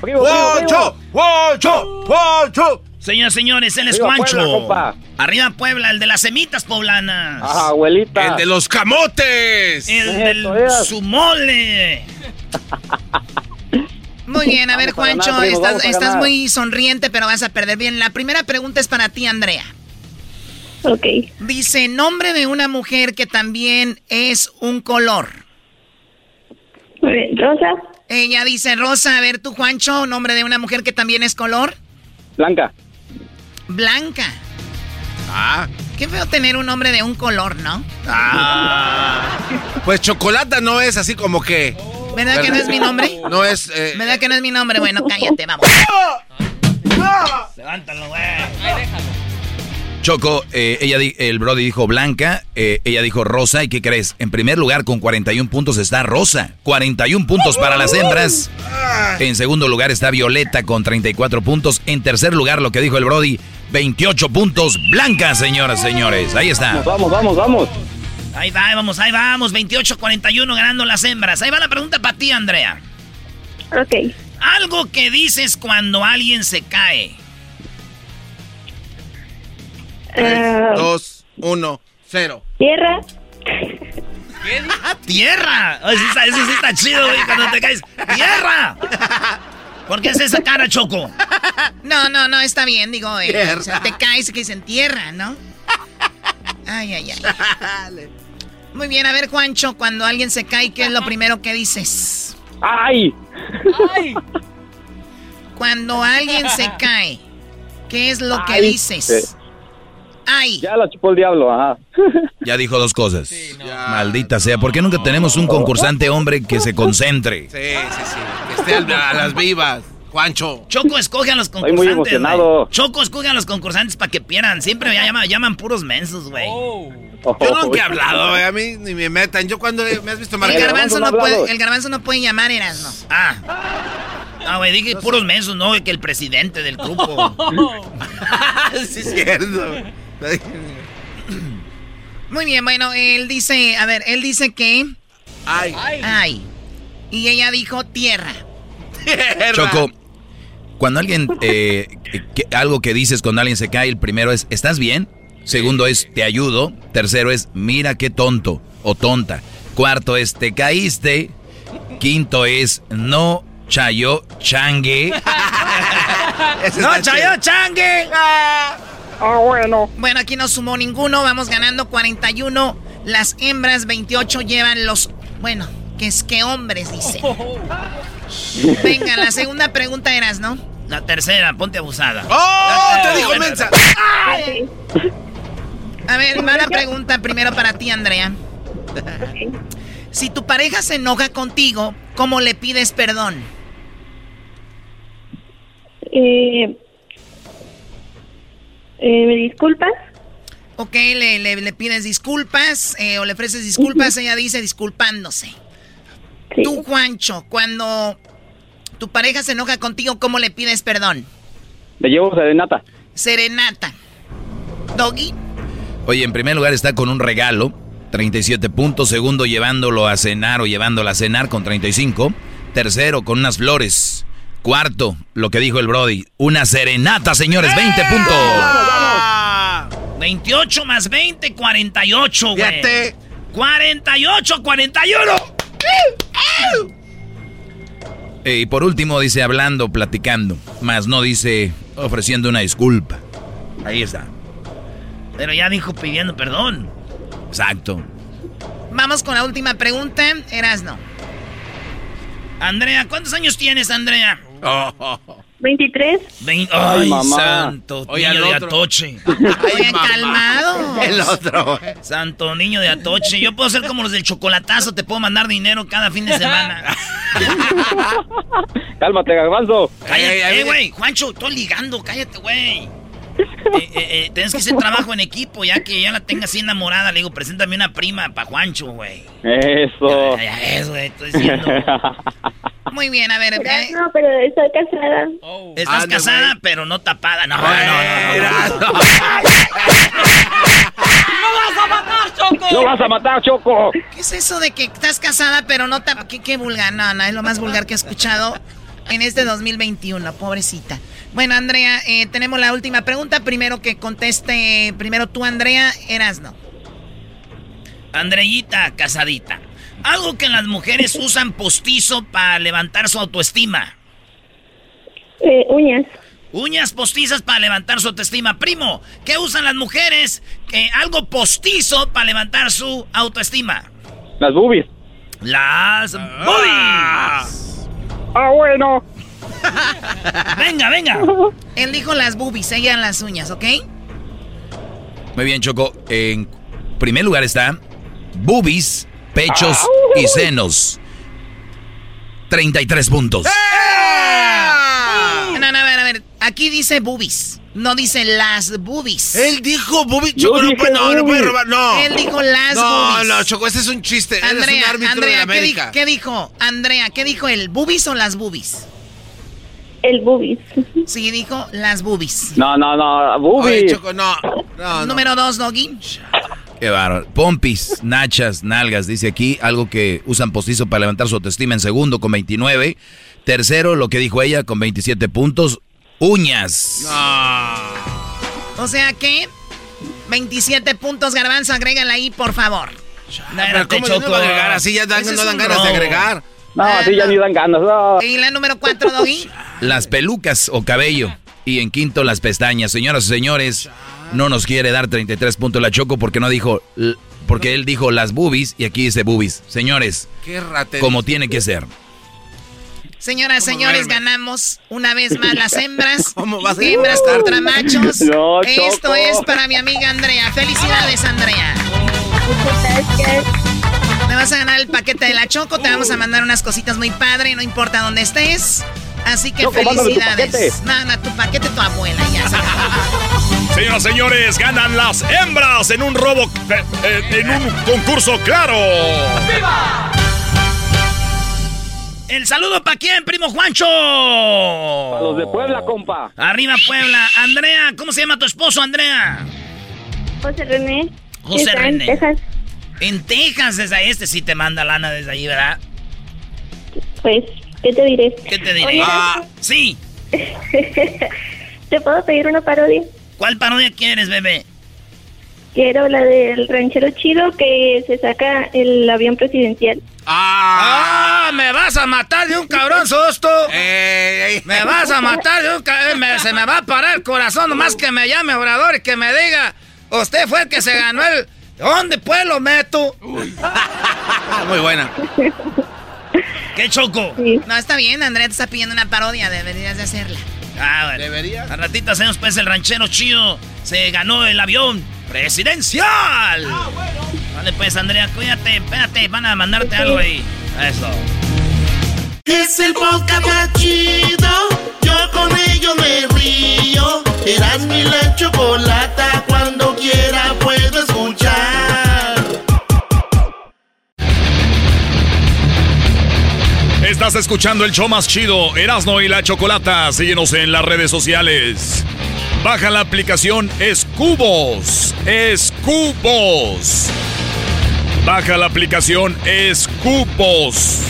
¡Juancho! ¡Juancho! ¡Juancho! Señoras señores, él es Arriba Juancho. Puebla. Arriba Puebla, el de las semitas poblanas. Ajá, abuelita. El de los camotes. El del es. sumole. Muy bien, a ver, ganar, Juancho, primo, estás, estás muy sonriente, pero vas a perder. Bien, la primera pregunta es para ti, Andrea. Ok. Dice, nombre de una mujer que también es un color. Muy bien. Rosa. Ella dice Rosa. A ver, tú, Juancho, nombre de una mujer que también es color. Blanca. Blanca. Ah. Qué feo tener un nombre de un color, ¿no? Pues chocolata no es así como que. ¿Verdad que no es mi nombre? No es. eh, ¿Verdad que no es mi nombre? Bueno, cállate, vamos. Levántalo, güey. Choco, eh, ella di- el Brody dijo Blanca, eh, ella dijo Rosa, ¿y qué crees? En primer lugar, con 41 puntos está Rosa. 41 puntos para las hembras. En segundo lugar está Violeta con 34 puntos. En tercer lugar, lo que dijo el Brody, 28 puntos. Blanca, señoras, señores. Ahí está. Vamos, vamos, vamos. Ahí va, ahí vamos, ahí vamos. 28-41 ganando las hembras. Ahí va la pregunta para ti, Andrea. Ok. Algo que dices cuando alguien se cae. Ah, Dos, uno, cero. tierra. ¡Tierra! Ay, sí está- Eso sí está chido, güey, cuando te caes. ¡Tierra! ¿Por qué es esa cara, Choco? No, no, no, está bien, digo, eh, Tierra. o sea, te caes y que se entierra, ¿no? Ay, ay, ay. Muy bien, a ver, Juancho, cuando alguien se cae, ¿qué es lo primero que dices? ¡Ay! Cuando alguien se cae, ¿qué es lo que Ay, dices? Ay. Ya la chupó el diablo, ajá. Ya dijo dos cosas. Maldita sea, ¿por qué nunca tenemos un concursante hombre que se concentre? Sí, sí, sí. Que esté a las vivas. Juancho. Choco escoge a los Estoy muy concursantes. emocionado. Choco escoge a los concursantes para que pierdan. Siempre ya llaman, llaman puros mensos, güey. Yo nunca he hablado, güey, a mí ni me metan. Yo cuando me has visto El marcar. garbanzo, no puede, el garbanzo no puede llamar, eras, no. Ah. Ah, güey, dije puros mensos, no, que el presidente del grupo. sí, es cierto. Muy bien, bueno, él dice, a ver, él dice que... Ay. Ay. Y ella dijo tierra. Choco, cuando alguien, eh, que- algo que dices cuando alguien se cae, el primero es, ¿estás bien? Segundo es, te ayudo. Tercero es, mira qué tonto o tonta. Cuarto es, te caíste. Quinto es, no chayo changue. ¡No, chayo changue! Ah, bueno. Bueno, aquí no sumó ninguno, vamos ganando 41. Las hembras 28 llevan los... Bueno, que es que hombres, dice. Venga, la segunda pregunta eras, ¿no? La tercera, ponte abusada. ¡Oh! Te dijo mensa. A ver, va la pregunta primero para ti, Andrea. Si tu pareja se enoja contigo, ¿cómo le pides perdón? Eh, eh, ¿Me disculpas? Ok, le, le- le pides disculpas eh, o le ofreces disculpas, ella dice disculpándose. Tú, Juancho, cuando tu pareja se enoja contigo, ¿cómo le pides perdón? Le llevo serenata. Serenata. Doggy. Oye, en primer lugar está con un regalo, 37 puntos. Segundo, llevándolo a cenar o llevándola a cenar con 35. Tercero, con unas flores. Cuarto, lo que dijo el Brody, una serenata, señores, 20 puntos. 28 más 20, 48, güey. Fíjate. 48, 41. Eh, y por último dice hablando, platicando, más no dice ofreciendo una disculpa. Ahí está. Pero ya dijo pidiendo perdón. Exacto. Vamos con la última pregunta, Erasno. Andrea, ¿cuántos años tienes, Andrea? 23. Vein- Ay, Ay, mamá. santo, Oye, niño de. Atoche. Oigan, calmados. El otro. Santo niño de Atoche. Yo puedo ser como los del chocolatazo, te puedo mandar dinero cada fin de semana. Cálmate, garbanzo. Cállate, eh, güey. Juancho, estoy ligando, cállate, güey. Eh, eh, eh, tienes que hacer trabajo en equipo, ya que ya la tenga así enamorada. Le digo, preséntame una prima para Juancho, güey. Eso. Ya, ya es, güey, estoy diciendo. Muy bien, a ver. eh, No, pero estoy casada. Estás Ande, casada, pero no tapada. No, no, no. no, no. ¡No vas a matar, Choco! ¿Qué es eso de que estás casada pero no te... ¿Qué, qué vulgar? No, no, es lo más vulgar que he escuchado en este 2021, pobrecita. Bueno, Andrea, eh, tenemos la última pregunta. Primero que conteste, primero tú, Andrea, eras no. Andreita, casadita. Algo que las mujeres usan postizo para levantar su autoestima. Eh, uñas. Uñas postizas para levantar su autoestima. Primo, ¿qué usan las mujeres? Eh, algo postizo para levantar su autoestima. Las boobies. Las boobies. Ah, bueno. Venga, venga. Él dijo las boobies, ella las uñas, ¿ok? Muy bien, Choco. En primer lugar está boobies, pechos y senos. 33 puntos. No, no, a ver, a ver. Aquí dice boobies. No dice las boobies. Él dijo boobies. Yo Choco, no, dije puede- no, no puede robar. No. Él dijo las no, boobies. No, Choco, ese es un chiste. Él es Andrea, un árbitro Andrea, de ¿qué, di- América. qué dijo? Andrea, ¿qué dijo él? ¿Boobies o las boobies? El boobies. Sí, dijo las boobies. No, no, no. Boobies. Oye, Choco, no. no, no. Número dos, Doggy. Qué bárbaro. Pompis, nachas, nalgas, dice aquí, algo que usan postizo para levantar su autoestima en segundo con 29. Tercero, lo que dijo ella con 27 puntos, uñas. O sea que 27 puntos, Garbanzo, agrégala ahí, por favor. Pero ¿cómo yo no a agregar? Así ya dan- no dan ganas de robo. agregar. No, así ya ni dan ganas. no. ¿Y la número 4, Doggy? Las pelucas o cabello. Y en quinto, las pestañas. Señoras y señores, no nos quiere dar 33 puntos la Choco porque no dijo, porque él dijo las boobies y aquí dice boobies. Señores, Qué rate. como tiene que ser. Señoras, señores, ganamos una vez más las hembras. ¿Cómo vas a Hembras contra machos. No, Esto es para mi amiga Andrea. Felicidades, Andrea. Te vas a ganar el paquete de la Choco. Te vamos a mandar unas cositas muy padre, no importa dónde estés. Así que Choco, felicidades. paquete. Manda tu paquete tu abuela ya. se. Señoras y señores, ganan las hembras en un robo, eh, eh, en un concurso claro. El saludo para quién, primo Juancho. A los de Puebla, compa. Arriba Puebla. Andrea, ¿cómo se llama tu esposo, Andrea? José René. José está en René. Texas. En Texas, desde ahí. Este sí te manda lana desde ahí, ¿verdad? Pues, ¿qué te diré? ¿Qué te diré? Oye, Ah, sí. ¿Te puedo pedir una parodia? ¿Cuál parodia quieres, bebé? Quiero la del ranchero chido que se saca el avión presidencial. ¡Ah! ¿Me vas a matar de un cabrón susto? ¿Me vas a matar de un cabrón? se me va a parar el corazón nomás que me llame Obrador y que me diga Usted fue el que se ganó el... ¿Dónde pues lo meto? Muy buena. ¿Qué choco? No, está bien, Andrea te está pidiendo una parodia, deberías de hacerla. Ah, bueno. ¿Deberías? Al ratito hacemos pues el ranchero chido. Se ganó el avión presidencial. Vale pues, Andrea, cuídate, espérate, van a mandarte algo ahí. Eso. Es el podcast más chido. Yo con ello me Estás escuchando el show más chido, Erasno y la Chocolata. Síguenos en las redes sociales. Baja la aplicación Escubos. Escubos. Baja la aplicación Escubos.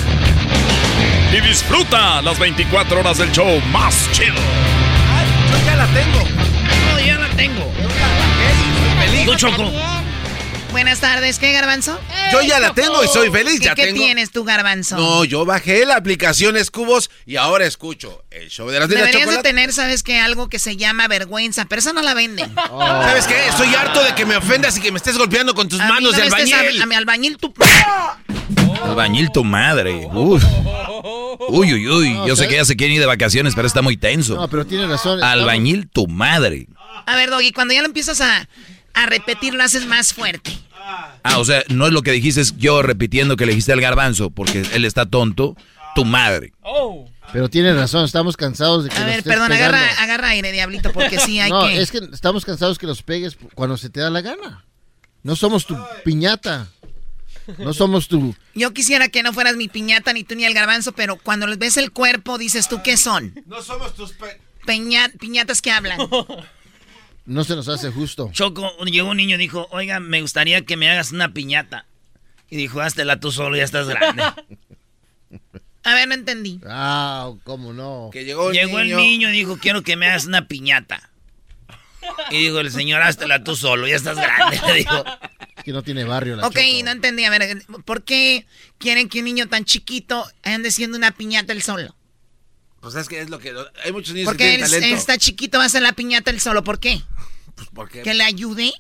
Y disfruta las 24 horas del show más chido. Yo ya la tengo. No, ya la tengo. feliz. Tú, Choco. Buenas tardes, ¿qué garbanzo? Yo ya la tengo y soy feliz, ¿Qué, ya qué tengo. tienes tú, garbanzo? No, yo bajé la aplicación Escubos y ahora escucho el show de las de la Deberías de tener, ¿sabes qué? Algo que se llama vergüenza, pero eso no la venden. ¿Sabes qué? Estoy harto de que me ofendas y que me estés golpeando con tus A mí manos no de me estés albañil. a- a mi albañil tú. Albañil tu madre. Uf. Uy, uy, uy. Yo sé que ya se quieren ir de vacaciones, pero está muy tenso. No, pero tiene razón. Albañil tu madre. A ver, Doggy, cuando ya lo empiezas a, a repetir, lo haces más fuerte. Ah, o sea, no es lo que dijiste, es yo repitiendo que le dijiste al garbanzo, porque él está tonto. Tu madre. Pero tiene razón, estamos cansados de que A nos ver, estés perdón, pegando. agarra, agarra aire, diablito, porque sí hay no, que... es que estamos cansados que los pegues cuando se te da la gana. No somos tu piñata. No somos tu... Yo quisiera que no fueras mi piñata, ni tú ni el garbanzo, pero cuando les ves el cuerpo, dices tú, ¿qué son? No somos tus... pe- Peña- piñatas que hablan. No se nos hace justo. Choco, llegó un niño y dijo, oiga, me gustaría que me hagas una piñata. Y dijo, háztela tú solo, ya estás grande. A ver, no entendí. Ah, cómo no. Que llegó, Llegó el niño y dijo, quiero que me hagas una piñata. Y dijo el señor, háztela tú solo, ya estás grande. Dijo. Es que no tiene barrio la Ok, Choco. no entendí. A ver, ¿por qué quieren que un niño tan chiquito ande siendo una piñata él solo? Pues es que es lo que... Hay muchos niños Porque que tienen talento. está chiquito, va a hacer la piñata él solo. ¿Por qué? Pues porque... ¿Que le ayude?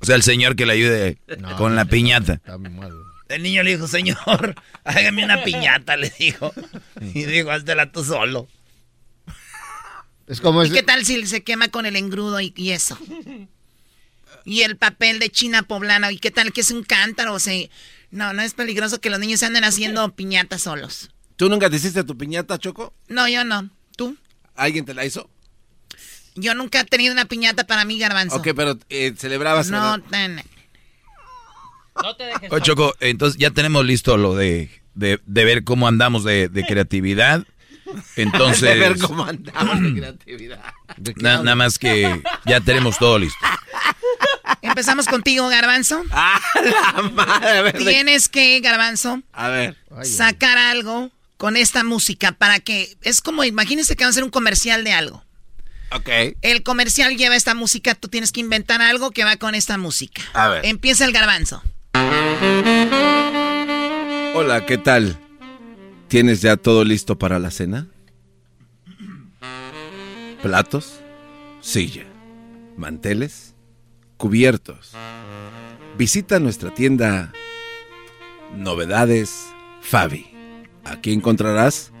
O sea, el señor que le ayude con la piñata. Está muy mal. El niño le dijo, señor, hágame una piñata, le dijo. Y dijo, háztela tú solo. Es como... ¿Y qué tal si se quema con el engrudo y, y eso? Y el papel de China poblana, ¿y qué tal que es un cántaro? O sea, no, no es peligroso que los niños anden haciendo piñatas solos. ¿Tú nunca te hiciste tu piñata, Choco? No, yo no. ¿Tú? ¿Alguien te la hizo? Yo nunca he tenido una piñata para mí, garbanzo. Ok, pero eh, celebrabas... No, ¿verdad? tan- No te dejes. Oye, Choco, entonces ya tenemos listo lo de, de, de ver cómo andamos de, de creatividad. Entonces, De ver cómo andamos de creatividad. na- nada más que ya tenemos todo listo. Empezamos contigo, garbanzo. ¡Ah, la madre! A ver, de- Tienes que, garbanzo, A ver. sacar algo con esta música para que... Es como, imagínense que van a hacer un comercial de algo. Ok. El comercial lleva esta música, tú tienes que inventar algo que va con esta música. A ver. Empieza el garbanzo. Hola, ¿qué tal? ¿Tienes ya todo listo para la cena? ¿Platos? Silla. ¿Manteles? Cubiertos. Visita nuestra tienda Novedades Fabi. Aquí encontrarás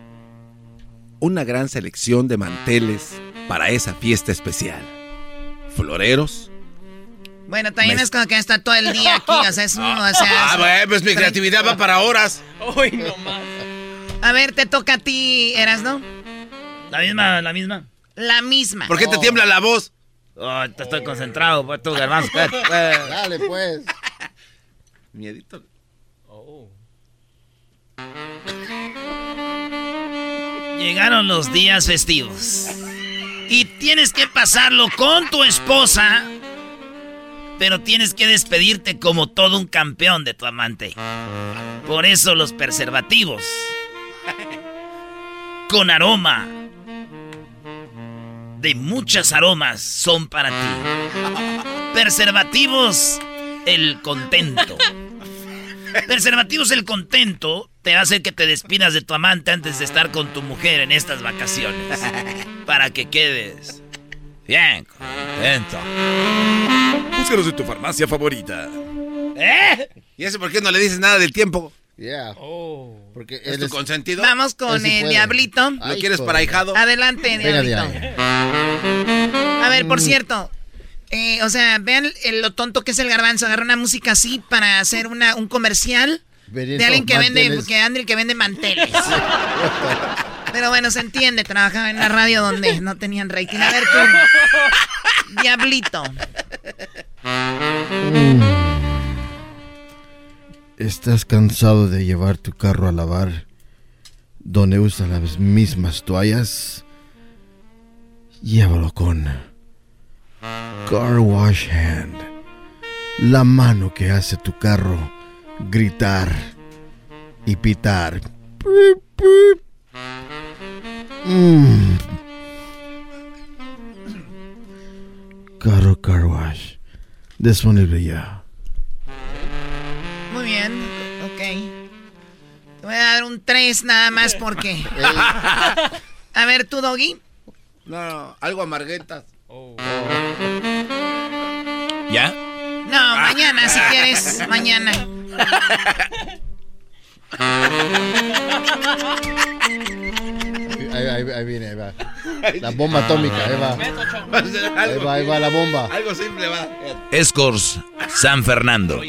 una gran selección de manteles para esa fiesta especial. Floreros. Bueno, también Me- es como que está todo el día aquí, o sea, es uno, o sea... Ah, bueno, pues mi creatividad va para horas. Uy, no más. A ver, te toca a ti, Erasno. La misma, la misma. La misma. ¿Por qué te tiembla la voz? Oh, te estoy concentrado, pues tú, pues. Dale, pues. Miedito. Llegaron los días festivos. Y tienes que pasarlo con tu esposa. Pero tienes que despedirte como todo un campeón de tu amante. Por eso los preservativos. Con aroma. De muchas aromas son para ti. Preservativos el contento. Preservativos el contento te hace que te despidas de tu amante antes de estar con tu mujer en estas vacaciones. Para que quedes bien contento. Búscalos en tu farmacia favorita. ¿Eh? ¿Y eso por qué no le dices nada del tiempo? Yeah. Oh. Porque ¿Es tu es... consentido? Vamos con sí el puede. diablito. ¿Lo Ay, quieres joder. para ahijado? Adelante, Venga diablito. A ver, por cierto, eh, o sea, vean el- lo tonto que es el garbanzo. Agarra una música así para hacer una, un comercial de alguien que vende, que ande que vende manteles. Pero bueno, se entiende, trabajaba en una radio donde no tenían rating. A ver tú, diablito. ¿Estás cansado de llevar tu carro a lavar donde usan las mismas toallas? Llévalo con Car Wash Hand. La mano que hace tu carro gritar y pitar. Pip, pip. Mm. Carro Car Wash. Disponible ya. Muy bien, ok. Te voy a dar un 3 nada más porque... A ver, tú, Doggy. No, no, algo amarguetas. ¿Ya? No, mañana si quieres, mañana. Ahí, ahí- ahí viene, ahí va. La bomba atómica, ahí va. Ahí va, ahí va la bomba. Algo simple va. Escors San Fernando.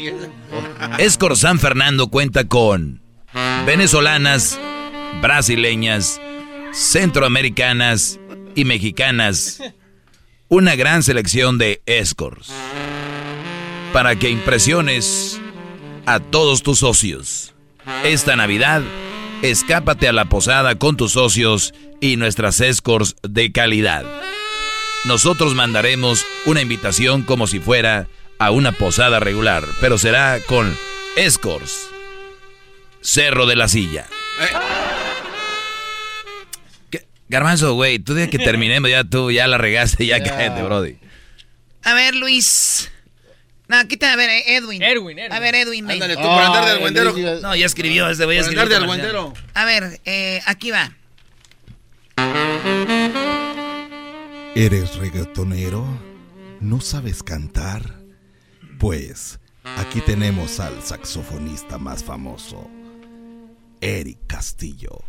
Escors San Fernando cuenta con venezolanas, brasileñas, centroamericanas y mexicanas. Una gran selección de Escors. Para que impresiones a todos tus socios. Esta Navidad, escápate a la posada con tus socios y nuestras Escors de calidad. Nosotros mandaremos una invitación como si fuera a una posada regular, pero será con Escors. Cerro de la Silla. ¿Qué? Garbanzo, güey, tú de que terminemos ya tú, ya la regaste, ya cállate, brody. A ver, Luis. No, quita, a ver, eh, Edwin. Edwin, A ver, Edwin. Ándale, tú por andar de argüendero. No, ya escribió, este güey ya Por escribió. andar de. A ver, eh, aquí va. ¿Eres reggaetonero? ¿No sabes cantar? Pues aquí tenemos al saxofonista más famoso, Eric Castillo.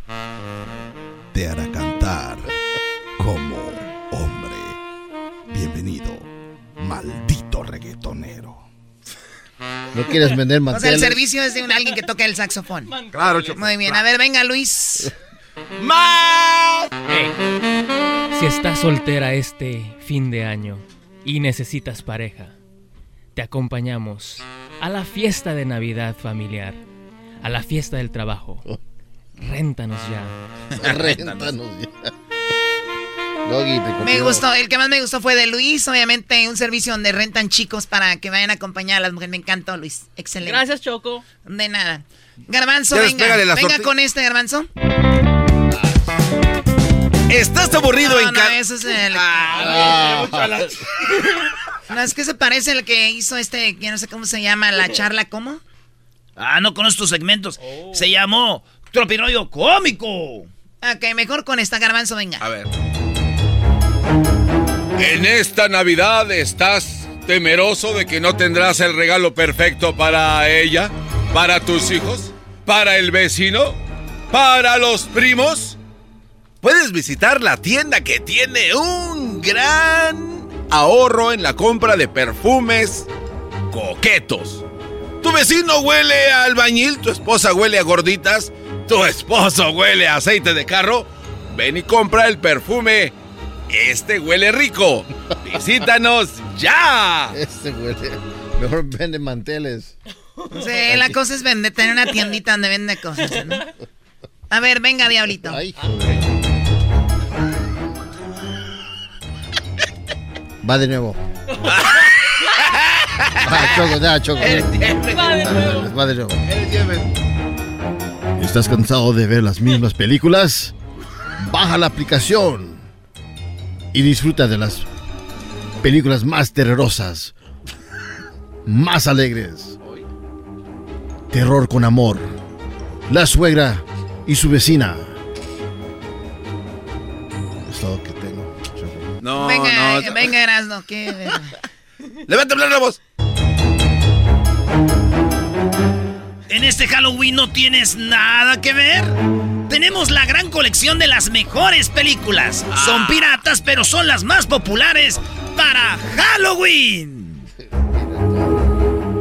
Te hará cantar como hombre. Bienvenido, maldito reggaetonero. ¿No quieres vender O sea, el manteles? servicio es de un alguien que toca el saxofón. Claro, Choco. Muy bien, a ver, venga, Luis. Si estás soltera este fin de año y necesitas pareja, te acompañamos a la fiesta de Navidad familiar, a la fiesta del trabajo. Réntanos ya. Réntanos ya. Doggy, te copió. Me gustó, el que más me gustó fue de Luis, obviamente un servicio donde rentan chicos para que vayan a acompañar a las mujeres. Me encantó, Luis. Excelente. Gracias, Choco. De nada. Garbanzo, Ya venga. Venga con este, Garbanzo. ¿Estás aburrido No, en no, casa? eso es el... Ah, No, es que se parece el que hizo este, que no sé cómo se llama, la charla, ¿cómo? Ah, no conozco tus segmentos. Se llamó Tropirollo Cómico. Ok, mejor con esta, Garbanzo, venga. A ver. En esta Navidad estás temeroso de que no tendrás el regalo perfecto para ella, para tus hijos, para el vecino, para los primos. Puedes visitar la tienda que tiene un gran ahorro en la compra de perfumes coquetos. Tu vecino huele a albañil, tu esposa huele a gorditas, tu esposo huele a aceite de carro. Ven y compra el perfume. Este huele rico. Visítanos ya. Este huele. Mejor vende manteles. Sí, la cosa es vender, tener una tiendita donde vende cosas, ¿no? A ver, venga, diablito. Va de nuevo. Va, Choco, ya, Choco. Va de nuevo. ¿Estás cansado de ver las mismas películas? Baja la aplicación y disfruta de las películas más terrorosas, más alegres. Terror con amor. La suegra y su vecina. Es todo que tengo. No, venga, no. venga, Erasno, ¿qué? Levanta la voz. En este Halloween no tienes nada que ver. Tenemos la gran colección de las mejores películas. Son piratas, pero son las más populares para Halloween.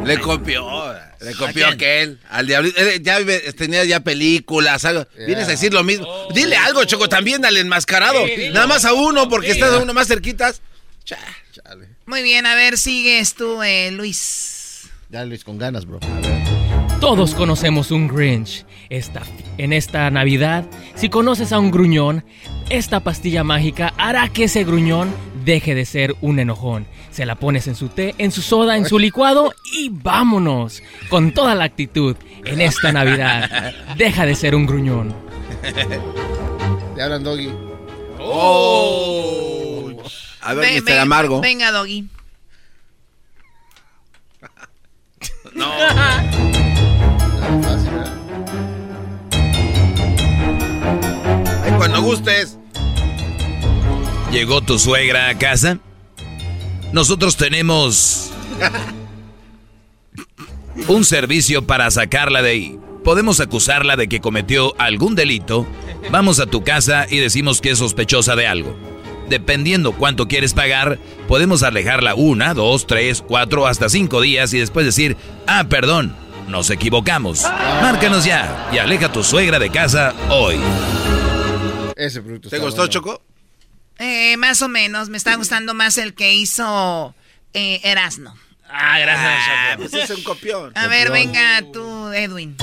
Le copió. Le copió aquel. Al diablito. Eh, Ya tenía ya películas. Algo. Vienes a decir lo mismo. Dile algo, Choco, también al enmascarado. Sí. Nada más a uno, porque Sí. estás a uno más cerquitas. Muy bien, a ver, sigues tú, eh, Luis. Ya, Luis, con ganas, bro. Todos conocemos un Grinch. Esta, en esta Navidad, si conoces a un gruñón, esta pastilla mágica hará que ese gruñón deje de ser un enojón. Se la pones en su té, en su soda, en su licuado y vámonos. Con toda la actitud en esta Navidad. Deja de ser un gruñón. Te hablan, Doggy. Oh. A ver, Ve- Mr. Amargo. Venga, Doggy. No. gustes. ¿Llegó tu suegra a casa? Nosotros tenemos un servicio para sacarla de ahí. Podemos acusarla de que cometió algún delito. Vamos a tu casa y decimos que es sospechosa de algo. Dependiendo cuánto quieres pagar, podemos alejarla una, dos, tres, cuatro, hasta cinco días y después decir, ah, perdón, nos equivocamos. Márcanos ya y aleja a tu suegra de casa hoy. Ese producto ¿Te está gustó, bueno. Choco? Eh, más o menos, me está gustando más el que hizo eh, Erasno. Ah, gracias, Pues es un copión. A ver, venga tú, Edwin.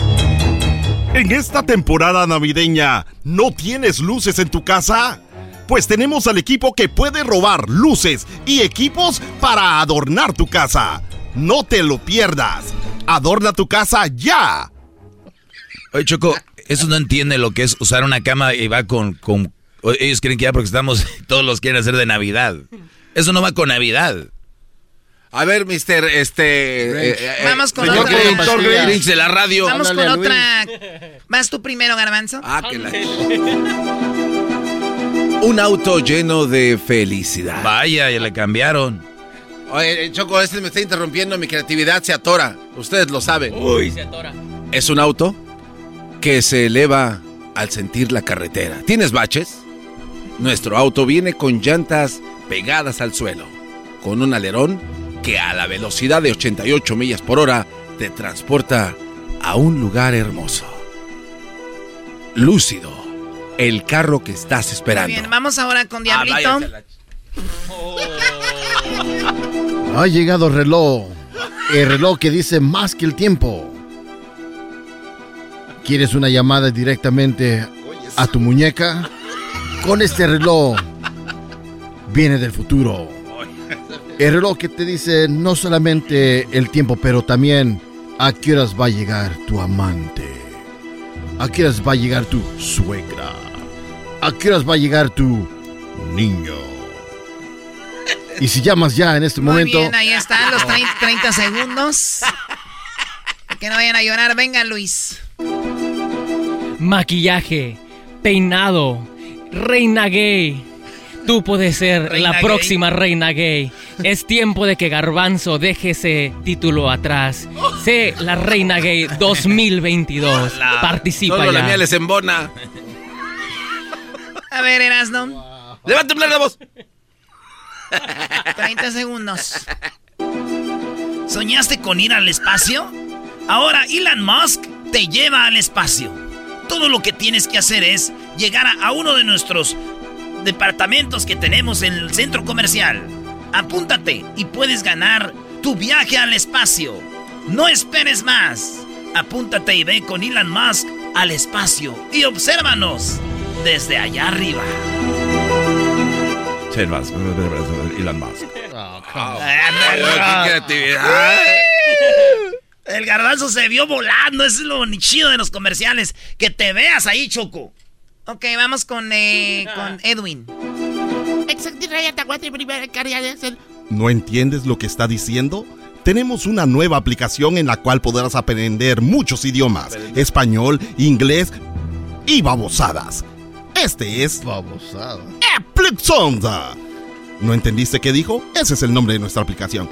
En esta temporada navideña, ¿no tienes luces en tu casa? Pues tenemos al equipo que puede robar luces y equipos para adornar tu casa. No te lo pierdas. Adorna tu casa ya. Oye, Choco, eso no entiende lo que es usar una cama y va con, con... Ellos creen que ya porque estamos... Todos los quieren hacer de Navidad. Eso no va con Navidad. A ver, mister, este... eh, eh, Vamos con señor otra. productor Grinch de la radio. Vamos Ándale con otra. ¿Vas tú primero, Garbanzo? Ah, que la... Un auto lleno de felicidad. Vaya, ya le cambiaron. Oye, eh, Choco, este me está interrumpiendo, mi creatividad se atora. Ustedes lo saben. Uy, se atora. Es un auto que se eleva al sentir la carretera. ¿Tienes baches? Nuestro auto viene con llantas pegadas al suelo, con un alerón que a la velocidad de 88 millas por hora te transporta a un lugar hermoso. Lúcido, el carro que estás Muy esperando. bien, vamos ahora con Diablito. váyase a la- Ha llegado el reloj. El reloj que dice más que el tiempo. ¿Quieres una llamada directamente a tu muñeca? Con este reloj viene del futuro. El reloj que te dice no solamente el tiempo, pero también a qué horas va a llegar tu amante. A qué horas va a llegar tu suegra. A qué horas va a llegar tu niño. Y si llamas ya en este Muy momento... bien, ahí están los 30, 30 segundos. Que no vayan a llorar. Venga, Luis. Maquillaje, peinado, reina gay. Tú puedes ser Reina la gay. próxima reina gay. Es tiempo de que Garbanzo deje ese título atrás. Sé la reina gay 2022. Participa Solo la ya. miel es en bona. A ver, Erasno. ¡Levante la voz! 30 segundos. ¿Soñaste con ir al espacio? Ahora Elon Musk te lleva al espacio. Todo lo que tienes que hacer es llegar a, a uno de nuestros departamentos que tenemos en el centro comercial. Apúntate y puedes ganar tu viaje al espacio. No esperes más. Apúntate y ve con Elon Musk al espacio y obsérvanos desde allá arriba. Elon Musk. ¡Qué creatividad! El garbanzo se vio volando, eso es lo ni chido de los comerciales. Que te veas ahí, Choco. Ok, vamos con, eh, con Edwin. ¿No entiendes lo que está diciendo? Tenemos una nueva aplicación en la cual podrás aprender muchos idiomas. Español, inglés y babosadas. Este es... Babosada. Aplixonda. ¿No entendiste qué dijo? Ese es el nombre de nuestra aplicación.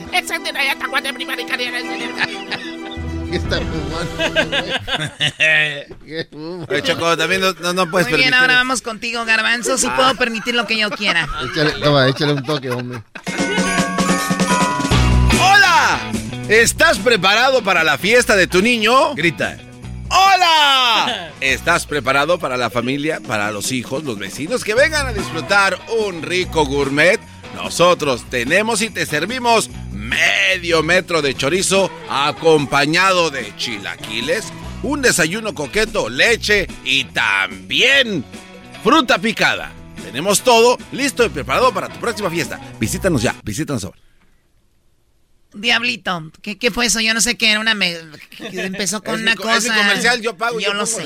¿Qué está Oye, Choco, también no, no, no puedes Muy bien, permitir- ahora vamos contigo, Garbanzo. Si puedo permitir lo que yo quiera. Échale, toma, échale un toque, hombre. ¡Hola! ¿Estás preparado para la fiesta de tu niño? Grita. ¡Hola! ¿Estás preparado para la familia, para los hijos, los vecinos que vengan a disfrutar un rico gourmet? Nosotros tenemos y te servimos medio metro de chorizo acompañado de chilaquiles, un desayuno coqueto, leche y también fruta picada. Tenemos todo listo y preparado para tu próxima fiesta. Visítanos ya, visítanos ahora. Diablito, ¿qué, qué fue eso? Yo no sé qué era una... me- empezó con Es mi una co- es mi cosa... comercial, yo pago, Yo yo lo pongo. sé.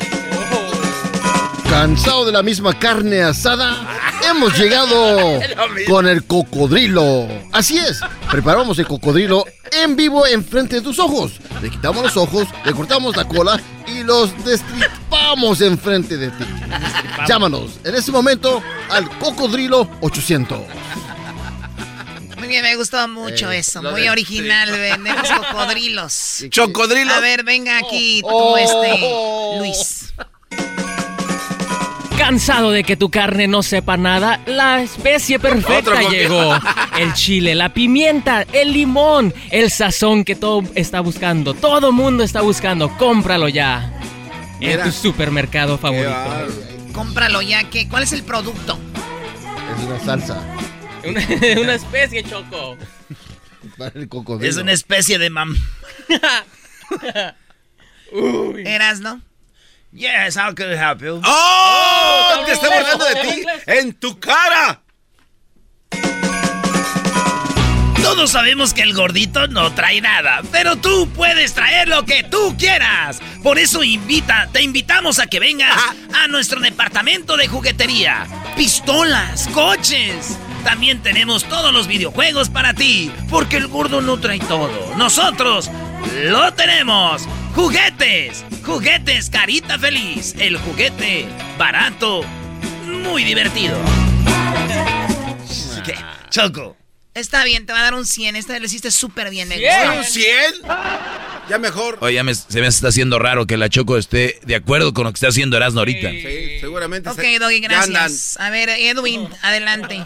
¿Cansado de la misma carne asada? Hemos llegado con el cocodrilo. Así es, preparamos el cocodrilo en vivo enfrente de tus ojos. Le quitamos los ojos, le cortamos la cola y los destripamos enfrente de ti. Llámanos en este momento al cocodrilo 800. Muy bien, me gustó mucho Eh, eso. Muy de- original, vendemos cocodrilos. Chocodrilos. A ver, venga aquí tú, Oh. este, Luis. ¿Cansado de que tu carne no sepa nada? La especie perfecta llegó. El chile, la pimienta, el limón, el sazón que todo está buscando. Todo mundo está buscando. Cómpralo ya. Mira. En tu supermercado favorito. Cómpralo ya, que ¿cuál es el producto? Es una salsa Una, una especie, Choco. para el cocodrilo. Es una especie de mam. ¿Eras, no? Yes, how can I help you? ¡Oh! ¡Te está burlando de ti! ¡En tu cara! Todos sabemos que el gordito no trae nada, pero tú puedes traer lo que tú quieras. Por eso invita, te invitamos a que vengas a nuestro departamento de juguetería. Pistolas, coches. También tenemos todos los videojuegos para ti, porque el gordo no trae todo. Nosotros lo tenemos. Juguetes, juguetes Carita Feliz, el juguete barato, muy divertido. ¿Qué? Choco. Está bien, te va a dar un 100. Esta vez lo hiciste súper bien. me ¿Cien? gustó. ¿Un 100? Ya mejor. Oye, ya me- se me está haciendo raro que la Choco esté de acuerdo con lo que está haciendo Erasmo ahorita. Sí, seguramente. Ok, se- Doggy, gracias. A ver, Edwin, adelante.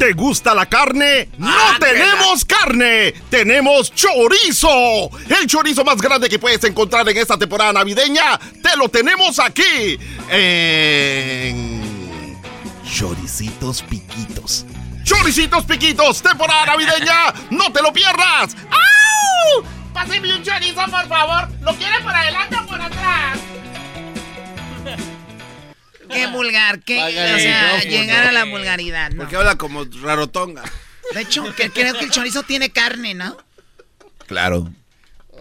¿Te gusta la carne? ¡No tenemos carne! ¡Tenemos chorizo! El chorizo más grande que puedes encontrar en esta temporada navideña, te lo tenemos aquí. En... Choricitos piquitos. Choricitos Piquitos, temporada navideña. ¡No te lo pierdas! ¡Au! Páseme un chorizo, por favor. ¿Lo quiere por adelante o por atrás? Qué vulgar, qué, Págale o sea, llegar a la vulgaridad, ¿no? Porque habla como rarotonga. De hecho, que, creo que el chorizo tiene carne, ¿no? Claro.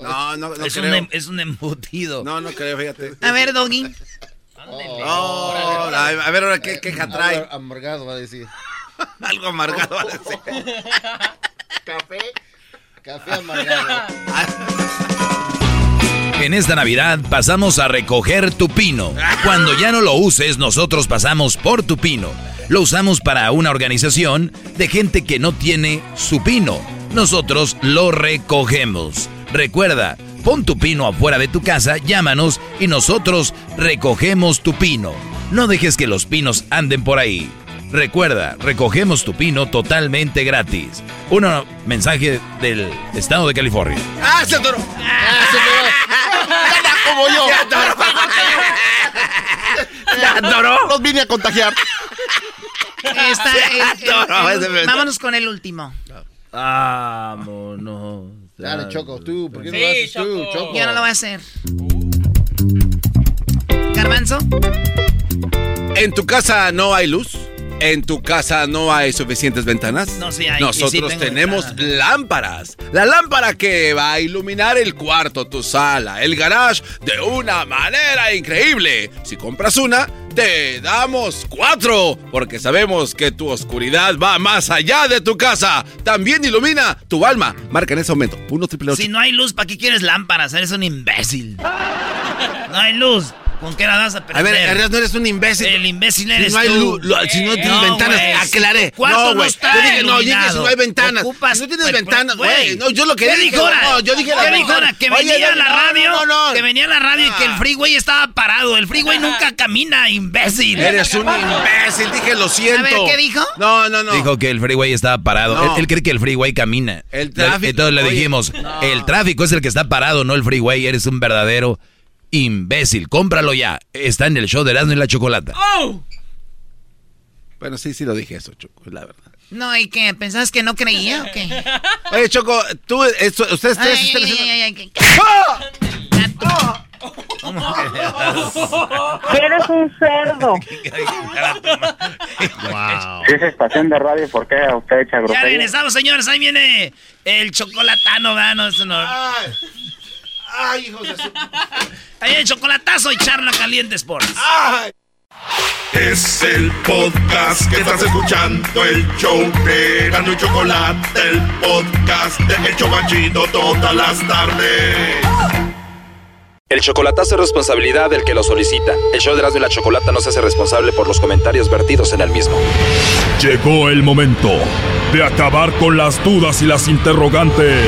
No, no, no es, un, creo. em- es un embutido. No, no creo, fíjate. A ver, Doggy. Oh, a a ver ahora qué queja trae. Algo Amargado va a decir. Algo amargado va a decir. Café. Café amargado. En esta Navidad pasamos a recoger tu pino. Cuando ya no lo uses, nosotros pasamos por tu pino. Lo usamos para una organización de gente que no tiene su pino. Nosotros lo recogemos. Recuerda, pon tu pino afuera de tu casa, llámanos y nosotros recogemos tu pino. No dejes que los pinos anden por ahí. Recuerda, recogemos tu pino totalmente gratis. Un mensaje del estado de California. ¡Ah, se! ¡Anda como yo! ¡Se atoró! Los vine a contagiar. Está, Se el- el- el- vámonos con el último. Vámonos. Dale, Choco, tú. ¿Por qué no Sí, lo haces tú, Choco. Choco? Ya no lo voy a hacer. Garbanzo. ¿En tu casa no hay luz? ¿En tu casa no hay suficientes ventanas? No, sí hay, sí Nosotros tenemos ventanas. lámparas. La lámpara que va a iluminar el cuarto, tu sala, el garage de una manera increíble. Si compras una, te damos cuatro. Porque sabemos que tu oscuridad va más allá de tu casa. También ilumina tu alma. Marca en ese momento. Uno triple. Si no hay luz, ¿para qué quieres lámparas? Eres un imbécil. No hay luz. ¿Con qué la vas a A prender? ver, Ernesto, no eres un imbécil. El imbécil Si eres no hay tú. si no tienes ventanas, güey. aclaré. ¿Cuánto No, güey. trae Yo dije, no, yo dije, si no hay ventanas. Ocupas- Si no tienes pues, ventanas, pues, güey. No, yo lo que ¿Qué dije, dijo ahora? no, yo dije la ¿Qué dijo ahora? Que Oye, venía a la no, no, radio. no, no. Que venía a la radio y que el freeway estaba parado. El freeway nunca camina, imbécil. Eres un imbécil, dije, lo siento. A ver, ¿qué dijo? No, no, no. Dijo que el freeway estaba parado. No. Él, él cree que el freeway camina. El tráfico, Entonces le oye, dijimos, no. el tráfico es el que está parado, no el freeway. Eres un verdadero imbécil. Cómpralo ya. Está en el show de Erasmo y la Chocolata. ¡Oh! Bueno, sí, sí lo dije eso, Choco, es la verdad. No, ¿y qué? ¿Pensabas que no creía o qué? Oye, Choco, tú, esto, ustedes tres Ay, están ay, haciendo- ay, ay, ay, Eres un cerdo. Wow. Si es estación de radio, ¿por qué usted echa Ya groserías? regresamos, señores. Ahí viene el chocolatano, gano. Eso no. Ay, hijos de su... Ahí el chocolatazo y charla caliente Sports. Ay. Es el podcast que estás escuchando, el show de Gano y Chocolate, el podcast de El Chocachito todas las tardes. El chocolatazo es responsabilidad del que lo solicita. El show de Erasmo y la Chocolata no se hace responsable por los comentarios vertidos en el mismo. Llegó el momento de acabar con las dudas y las interrogantes.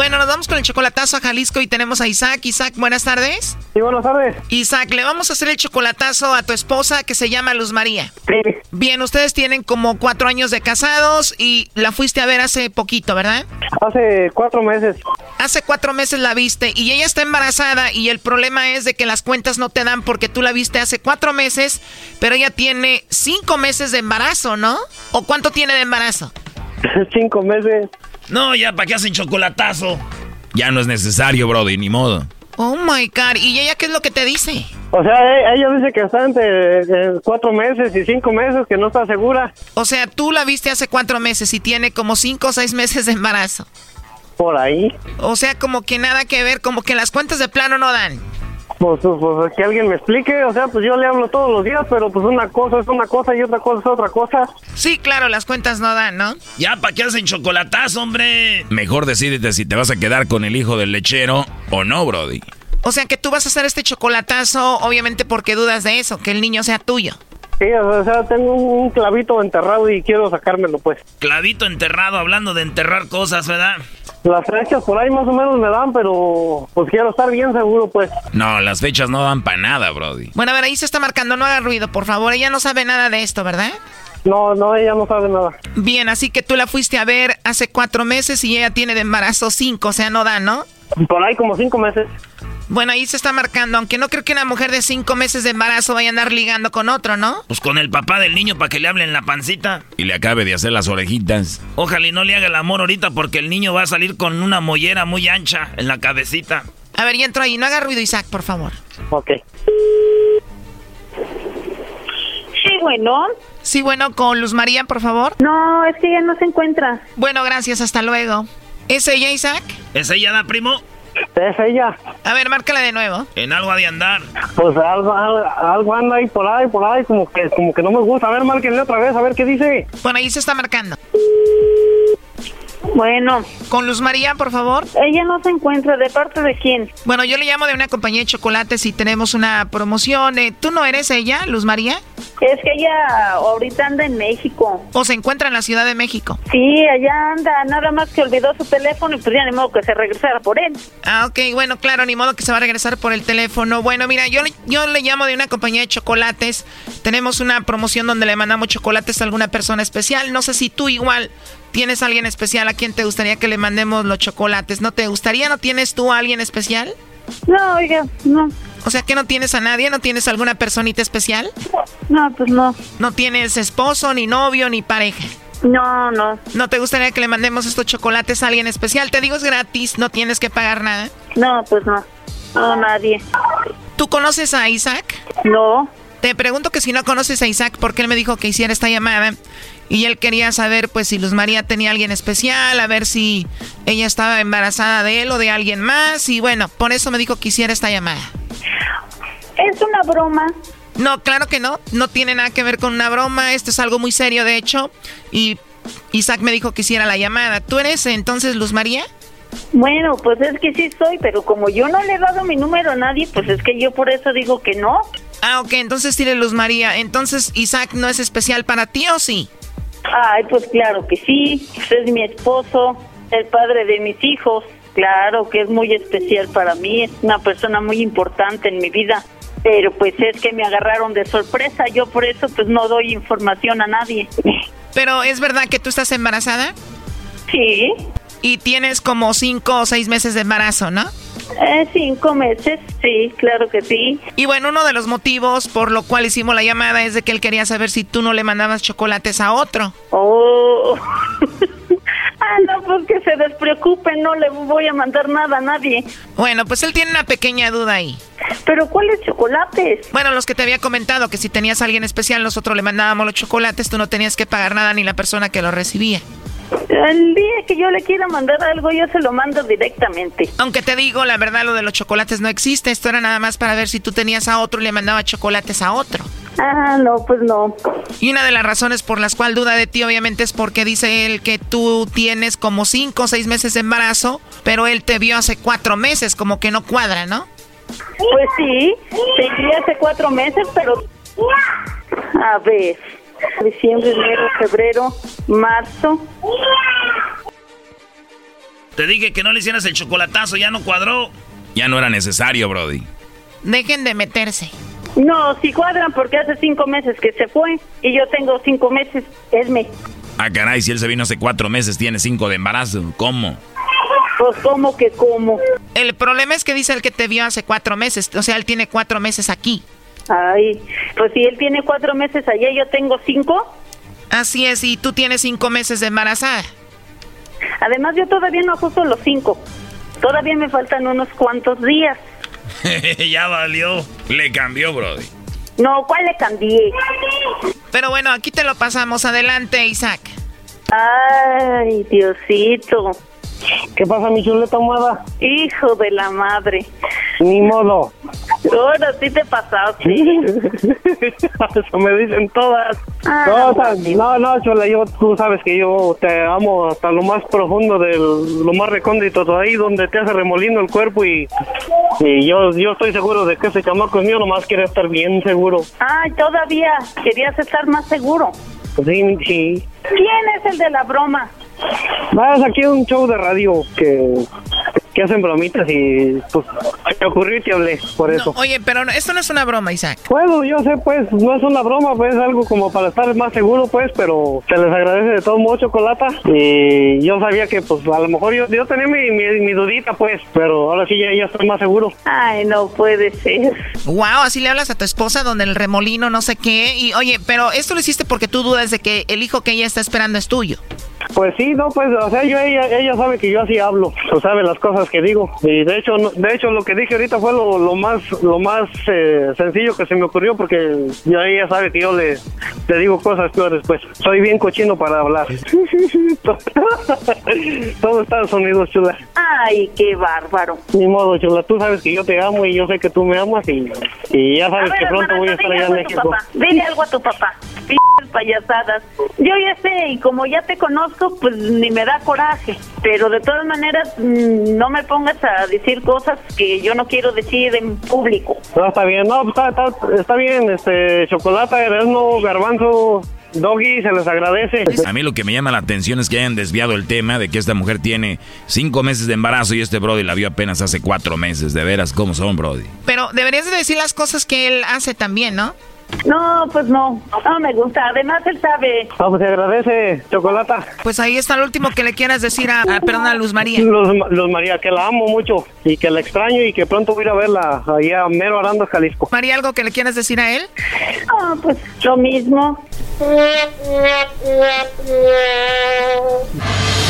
Bueno, nos vamos con el chocolatazo a Jalisco y tenemos a Isaac. Isaac, buenas tardes. Sí, buenas tardes. Isaac, le vamos a hacer el chocolatazo a tu esposa que se llama Luz María. Sí. Bien, ustedes tienen como cuatro años de casados y la fuiste a ver hace poquito, ¿verdad? Hace cuatro meses. Hace cuatro meses la viste y ella está embarazada y el problema es de que las cuentas no te dan porque tú la viste hace cuatro meses, pero ella tiene cinco meses de embarazo, ¿no? ¿O cuánto tiene de embarazo? Cinco meses. No, ya, ¿para qué hacen chocolatazo? Ya no es necesario, Brody, ni modo. Oh my God. ¿Y ella qué es lo que te dice? O sea, e- ella dice que está entre eh, cuatro meses y cinco meses, que no está segura. O sea, tú la viste hace cuatro meses y tiene como cinco o seis meses de embarazo. Por ahí. O sea, como que nada que ver, como que las cuentas de plano no dan. Pues, pues, pues, que alguien me explique. O sea, pues yo le hablo todos los días, pero pues una cosa es una cosa y otra cosa es otra cosa. Sí, claro, las cuentas no dan, ¿no? Ya, ¿para qué hacen chocolatazo, hombre? Mejor decídete si te vas a quedar con el hijo del lechero o no, Brody. O sea, que tú vas a hacer este chocolatazo, obviamente porque dudas de eso, que el niño sea tuyo. Sí, o sea, tengo un clavito enterrado y quiero sacármelo, pues. Clavito enterrado, hablando de enterrar cosas, ¿verdad? Las fechas por ahí más o menos me dan, pero pues quiero estar bien seguro, pues. No, las fechas no dan para nada, Brody. Bueno, a ver, ahí se está marcando, no haga ruido, por favor. Ella no sabe nada de esto, ¿verdad? No, no, ella no sabe nada. Bien, así que tú la fuiste a ver hace cuatro meses y ella tiene de embarazo cinco, o sea, no da, ¿no? Por ahí como cinco meses. Bueno, ahí se está marcando, aunque no creo que una mujer de cinco meses de embarazo vaya a andar ligando con otro, ¿no? Pues con el papá del niño para que le hablen la pancita. Y le acabe de hacer las orejitas. Ojalá y no le haga el amor ahorita porque el niño va a salir con una mollera muy ancha en la cabecita. A ver, ya entro ahí, no haga ruido, Isaac, por favor. Ok. Bueno. Sí, bueno, con Luz María, por favor. No, es que ella no se encuentra. Bueno, gracias, hasta luego. ¿Es ella, Isaac? ¿Es ella, da primo? Es ella. A ver, márcala de nuevo. En algo ha de andar. Pues algo, algo, algo anda ahí por ahí, por ahí, como que, como que no me gusta. A ver, márquenle otra vez, a ver qué dice. Bueno, ahí se está marcando. Bueno. Con Luz María, por favor. Ella no se encuentra. ¿De parte de quién? Bueno, yo le llamo de una compañía de chocolates y tenemos una promoción. Eh, ¿Tú no eres ella, Luz María? Es que ella ahorita anda en México. ¿O se encuentra en la Ciudad de México? Sí, allá anda. Nada más que olvidó su teléfono y pues ya ni modo que se regresara por él. Ah, ok. Bueno, claro, ni modo que se va a regresar por el teléfono. Bueno, mira, yo, le- yo le llamo de una compañía de chocolates. Tenemos una promoción donde le mandamos chocolates a alguna persona especial. No sé si tú igual tienes a alguien especial a quien te gustaría que le mandemos los chocolates. ¿No te gustaría? ¿No tienes tú a alguien especial? No, oiga, no. O sea que no tienes a nadie, no tienes alguna personita especial. No, pues no. No tienes esposo, ni novio, ni pareja. No, no. ¿No te gustaría que le mandemos estos chocolates a alguien especial? Te digo, es gratis, no tienes que pagar nada. No, pues no. No, nadie. ¿Tú conoces a Isaac? No. Te pregunto que si no conoces a Isaac, porque él me dijo que hiciera esta llamada y él quería saber pues si Luz María tenía alguien especial, a ver si ella estaba embarazada de él o de alguien más y bueno, por eso me dijo que hiciera esta llamada. Es una broma. No, claro que no, no tiene nada que ver con una broma, esto es algo muy serio de hecho y Isaac me dijo que hiciera la llamada. ¿Tú eres entonces Luz María? Bueno, pues es que sí soy, pero como yo no le he dado mi número a nadie, pues es que yo por eso digo que no. Ah, ok, entonces tiene Luz María. Entonces, ¿Isaac no es especial para ti o sí? Ay, pues claro que sí. Es mi esposo, el padre de mis hijos. Claro que es muy especial para mí, es una persona muy importante en mi vida. Pero pues es que me agarraron de sorpresa, yo por eso pues no doy información a nadie. Pero es verdad que tú estás embarazada? Sí. Y tienes como cinco o seis meses de embarazo, ¿no? Eh, cinco meses, sí, claro que sí. Y bueno, uno de los motivos por lo cual hicimos la llamada es de que él quería saber si tú no le mandabas chocolates a otro. Oh. ah, no, pues que se despreocupe, no le voy a mandar nada a nadie. Bueno, pues él tiene una pequeña duda ahí. ¿Pero cuáles chocolates? Bueno, los que te había comentado, que si tenías a alguien especial, nosotros le mandábamos los chocolates, tú no tenías que pagar nada ni la persona que lo recibía. El día que yo le quiera mandar algo, yo se lo mando directamente. Aunque te digo, la verdad, lo de los chocolates no existe. Esto era nada más para ver si tú tenías a otro y le mandaba chocolates a otro. Ah, no, pues no. Y una de las razones por las cuales duda de ti, obviamente, es porque dice él que tú tienes como cinco o seis meses de embarazo, pero él te vio hace cuatro meses, como que no cuadra, ¿no? Pues sí, te vi hace cuatro meses, pero... A ver, diciembre, enero, febrero, marzo. Te dije que no le hicieras el chocolatazo, ya no cuadró. Ya no era necesario, Brody. Dejen de meterse. No, si cuadran porque hace cinco meses que se fue y yo tengo cinco meses, esme. Ah, caray, si él se vino hace cuatro meses, tiene cinco de embarazo. ¿Cómo? Pues cómo que cómo. El problema es que dice el que te vio hace cuatro meses, o sea, él tiene cuatro meses aquí. Ay, pues si él tiene cuatro meses allá, yo tengo cinco. Así es, y tú tienes cinco meses de embarazada. Además, yo todavía no ajusto los cinco. Todavía me faltan unos cuantos días. ya valió. Le cambió, Brody. No, ¿cuál le cambié? Pero bueno, aquí te lo pasamos. Adelante, Isaac. Ay, Diosito. ¿Qué pasa, mi chuleta amada? Hijo de la madre. Ni modo. Ahora sí te pasaste. Eso me dicen todas. Ah, no, o sea, no, no, chula, yo, tú sabes que yo te amo hasta lo más profundo de lo más recóndito de ahí donde te hace remolino el cuerpo y, y yo, yo estoy seguro de que ese chamaco es mío, nomás quiere estar bien seguro. Ay, todavía querías estar más seguro. Sí, sí. ¿Quién es el de la broma? Vas aquí a un show de radio que, que hacen bromitas y pues me ocurrió y te hablé por eso. Oye, pero no- esto no es una broma, Isaac. Bueno, yo sé, pues, no es una broma, pues, es algo como para estar más seguro, pues, pero se les agradece de todo modo, Chocolata. Y yo sabía que, pues, a lo mejor yo, yo tenía mi, mi, mi dudita, pues, pero ahora sí ya, ya estoy más seguro. Ay, no puede ser. Wow, así le hablas a tu esposa donde el remolino, no sé qué. Y oye, pero esto lo hiciste porque tú dudas de que el hijo que ella está esperando es tuyo. Pues sí, no, pues, o sea, yo, ella, ella sabe que yo así hablo, o sabe las cosas que digo. Y de hecho, no- de hecho, lo que dije ahorita fue lo, lo más, lo más eh, sencillo que se me ocurrió, porque ya ella sabe que yo le, le digo cosas peores, pues. Soy bien cochino para hablar. Todo Estados Unidos, chula. Ay, qué bárbaro. Ni modo, chula. Tú sabes que yo te amo y yo sé que tú me amas y, y ya sabes ver, que pronto hermana, voy a estar allá en algo a tu México. papá. Dile algo a tu papá. Payasadas. Yo ya sé, y como ya te conozco, pues ni me da coraje. Pero de todas maneras, mm, no me pongas a decir cosas que yo no quiero decir en público. No, está bien. No, pues, está, está, está bien. Este, chocolate, Erasmo, garbanzo, doggy, se les agradece. A mí lo que me llama la atención es que hayan desviado el tema de que esta mujer tiene cinco meses de embarazo y este Brody la vio apenas hace cuatro meses. De veras, ¿cómo son, Brody? Pero deberías de decir las cosas que él hace también, ¿no? No, pues no, no me gusta. Además, él sabe. No, pues se agradece, Chocolata. Pues ahí está lo último que le quieras decir a, a perdón, a Luz María. Luz, Luz María, que la amo mucho y que la extraño y que pronto voy a ir a verla allá a Mero Arando, Jalisco. María, ¿algo que le quieras decir a él? Ah, pues lo mismo.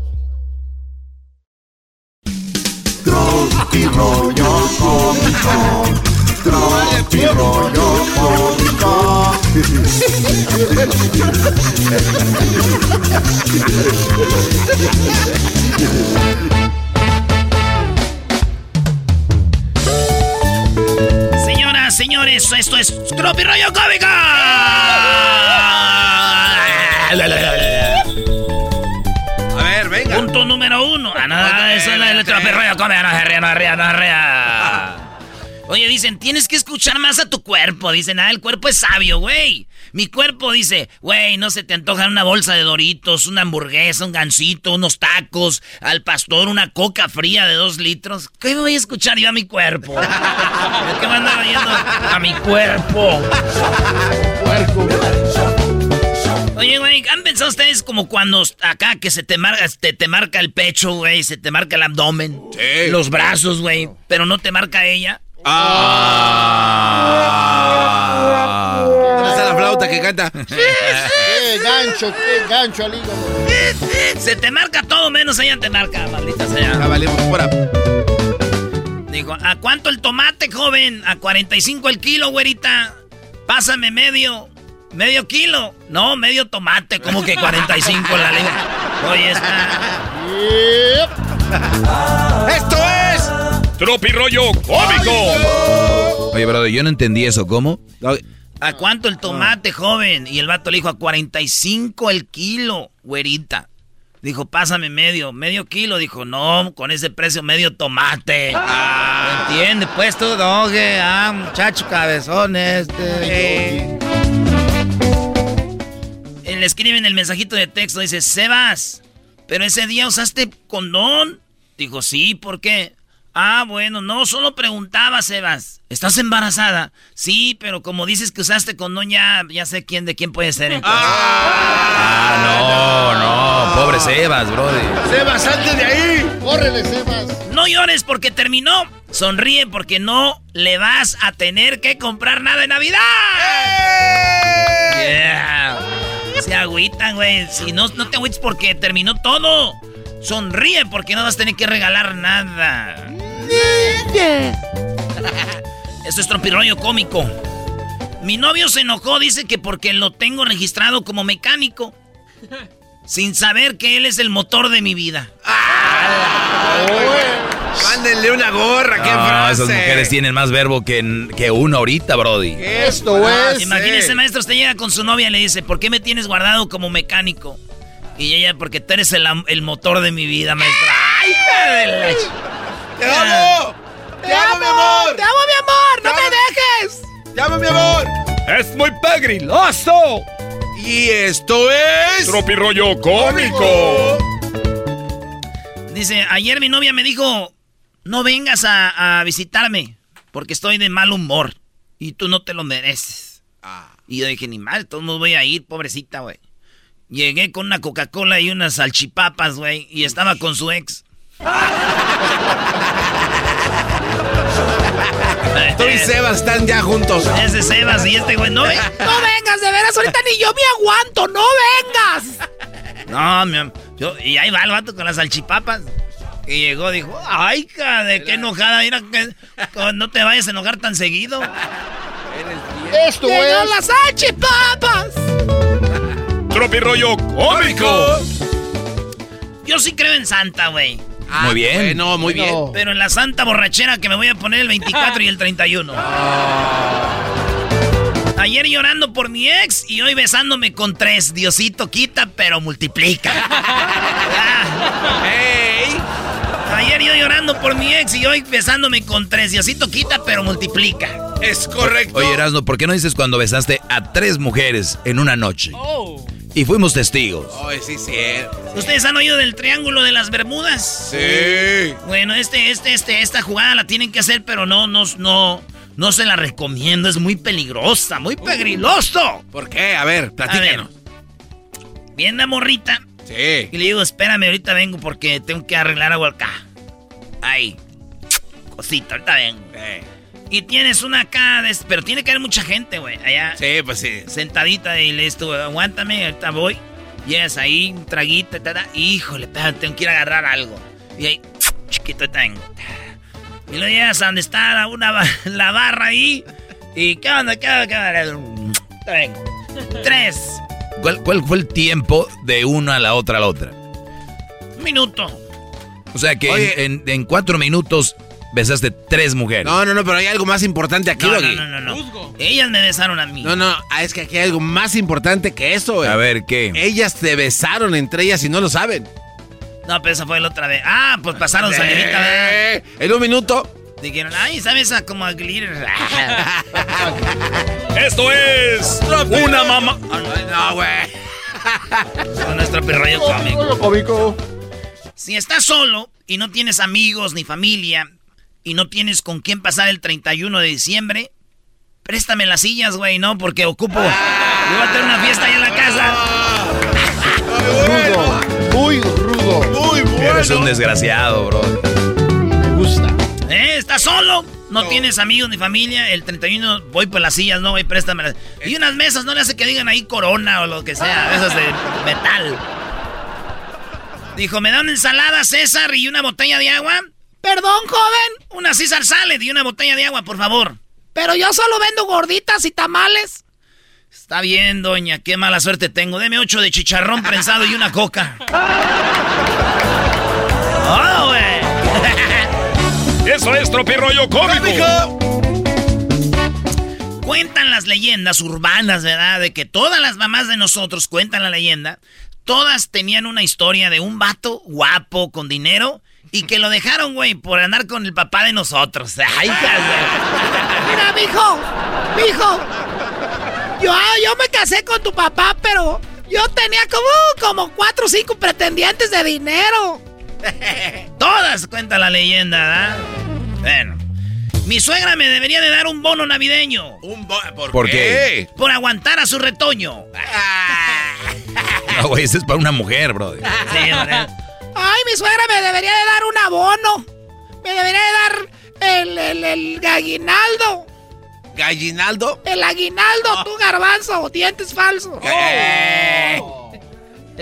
Tropi rollo cómico. Tropi rollo cómico. Señoras, señores, esto es Tropi Rollo Cómico. Cómico. No se ría, no se ría, no se ría. Oye, dicen, tienes que escuchar más a tu cuerpo. Dicen, ah, el cuerpo es sabio, güey. Mi cuerpo dice, güey, no se te antoja una bolsa de doritos, una hamburguesa, un gansito, unos tacos, al pastor una coca fría de dos litros. ¿Qué voy a escuchar yo a mi cuerpo? ¿Qué me andaba yendo a mi cuerpo? Oye, güey, ¿han pensado ustedes como cuando acá que se te marca, te, te marca el pecho, güey, se te marca el abdomen? Los brazos, güey, pero no te marca ella. Ah. ¿Dónde está la flauta que canta? ¡Qué gancho, qué gancho al hígado! Se te marca todo menos ella te marca, maldita sea. Ya valimos fuera. Dijo, ¿a cuánto el tomate, joven? A 45 el kilo, güerita. Pásame medio. ¿Medio kilo? No, medio tomate, como que 45 la ley. Oye, está. ¡Esto es! Tropi rollo cómico. Oye, brother, yo no entendí eso. ¿Cómo? ¿A cuánto el tomate, joven? Y el vato le dijo, a 45 el kilo, güerita. Dijo, pásame medio, medio kilo. Dijo, no, con ese precio, medio tomate. Ah, ¿Entiendes? Pues tú, doge, ah, muchacho cabezón este. Le escribe en el mensajito de texto, dice, Sebas, pero ese día usaste condón. Dijo, sí, ¿por qué? Ah, bueno, no, solo preguntaba, Sebas. ¿Estás embarazada? Sí, pero como dices que usaste condón, ya, ya sé quién de quién puede ser entonces. Ah, no, no. Pobre Sebas, brother. ¡Sebas, salte de ahí! ¡Córrele, Sebas! No llores porque terminó. Sonríe porque no le vas a tener que comprar nada de Navidad. Yeah. Se agüitan, güey. Si no, no te agüites porque terminó todo. Sonríe porque no vas a tener que regalar nada. Esto es trompirollo cómico. Mi novio se enojó, dice que porque lo tengo registrado como mecánico. Sin saber que él es el motor de mi vida. Mándenle una gorra, qué No, frase. esas mujeres tienen más verbo que, que uno ahorita, brody. Esto es. Imagínese, maestro, usted llega con su novia y le dice, ¿por qué me tienes guardado como mecánico? Y ella, porque tú eres el, el motor de mi vida, maestra. ¡Ay, ch- ¡Te amo! ¡Te amo, mi amor! ¡Te amo, mi amor! ¡No me dejes! ¡Te amo, mi amor! Es muy pegriloso. Y esto es... Tropi rollo cómico. Dice, ayer mi novia me dijo, no vengas a, a visitarme porque estoy de mal humor y tú no te lo mereces. Y yo dije, ni mal, todos no voy a ir, pobrecita, güey. Llegué con una Coca-Cola y unas salchipapas, güey, y estaba con su ex. Tú y Sebas están ya juntos. Ese Sebas y este güey, no, no vengas, de veras, ahorita ni yo me aguanto, no vengas. No, mi am- yo, y ahí va el vato con las salchipapas. Y llegó, dijo, ay, de qué enojada, mira, que no te vayas a enojar tan seguido. Esto es. las salchipapas. Tropi rollo cómico. Yo sí creo en Santa, güey. Muy bien. Bueno, muy bien. No. Pero en la santa borrachera que me voy a poner el 24 y el 31. Ayer llorando por mi ex y hoy besándome con tres. Diosito quita, pero multiplica. Ah. Ayer yo llorando por mi ex y hoy besándome con tres. Diosito quita, pero multiplica. Es correcto. Oye, Erasmo, ¿por qué no dices cuando besaste a tres mujeres en una noche? Oh. Y fuimos testigos. Ay, sí, sí. ¿Ustedes han oído del triángulo de las Bermudas? Sí. Bueno, este, este, este, esta jugada la tienen que hacer, pero no, no, no, no se la recomiendo. Es muy peligrosa, muy pegriloso. ¿Por qué? A ver, A ver, platícanos. viene la morrita Sí. y le digo, espérame, ahorita vengo porque tengo que arreglar algo acá. Ahí. Cosita, ahorita vengo. Eh, Y tienes una acá, de- pero tiene que haber mucha gente, güey. Allá, Sí, pues sí. sentadita y le estuvo, aguántame, ahorita voy. Llegas ahí, un traguito, ta, ta. híjole, tengo que ir a agarrar algo. Y ahí, chiquito, ahorita vengo. Y luego llegas a donde está la, una, la barra ahí. ¿Y qué onda? ¿Qué onda? ¿Qué onda? Vengo. Tres. ¿Cuál, cuál fue el tiempo de una a la otra a la otra? Un minuto. O sea que Oye. en, en- en cuatro minutos besaste tres mujeres. No, no, no, pero hay algo más importante aquí, No, Doggy. no, no, no, no. Ellas me besaron a mí. No, no, ah, es que aquí hay algo más importante que eso, güey. A ver, ¿qué? Ellas te besaron entre ellas y no lo saben. No, pero esa fue la otra vez. Ah, pues pasaron salivita, ¿verdad? Eh, En un minuto. Dijeron, ay, ¿sabes? A como a glitter. Esto es una mamá. No, güey. Con nuestro perrollo cómico. cómico. Si estás solo y no tienes amigos ni familia y no tienes con quién pasar el 31 de diciembre, préstame las sillas, güey, ¿no? Porque ocupo. Yo voy a tener una fiesta ahí en la casa. Rudo. Muy rudo. Muy Eres un desgraciado, bro. Me gusta. ¿Eh? ¿Estás solo? No, tienes amigos ni familia. El 31 voy por las sillas, no, güey, préstame las. Y unas mesas, no le hace que digan ahí corona o lo que sea, esas de metal. Dijo, ¿me da una ensalada, César, y una botella de agua? Perdón, joven. Una César Salad y una botella de agua, por favor. Pero yo solo vendo gorditas y tamales. Está bien, doña, qué mala suerte tengo. Deme ocho de chicharrón prensado y una coca. ¡Oh, güey! Eso es tropirollo cómico. Cuentan las leyendas urbanas, ¿verdad? De que todas las mamás de nosotros cuentan la leyenda. Todas tenían una historia de un vato guapo, con dinero, y que lo dejaron, güey, por andar con el papá de nosotros. ¡Ay, Mira, mijo, mijo. Yo, yo me casé con tu papá, pero yo tenía como, como cuatro o cinco pretendientes de dinero. Todas cuentan la leyenda, ¿verdad? Bueno. Mi suegra me debería de dar un bono navideño. Un bo- ¿Por, ¿Por qué? Por aguantar a su retoño. No, güey, ese es para una mujer, bro. Ay, mi suegra me debería de dar un abono. Me debería de dar el, el, el aguinaldo. ¿Gallinaldo? El aguinaldo, tú garbanzo, dientes falsos.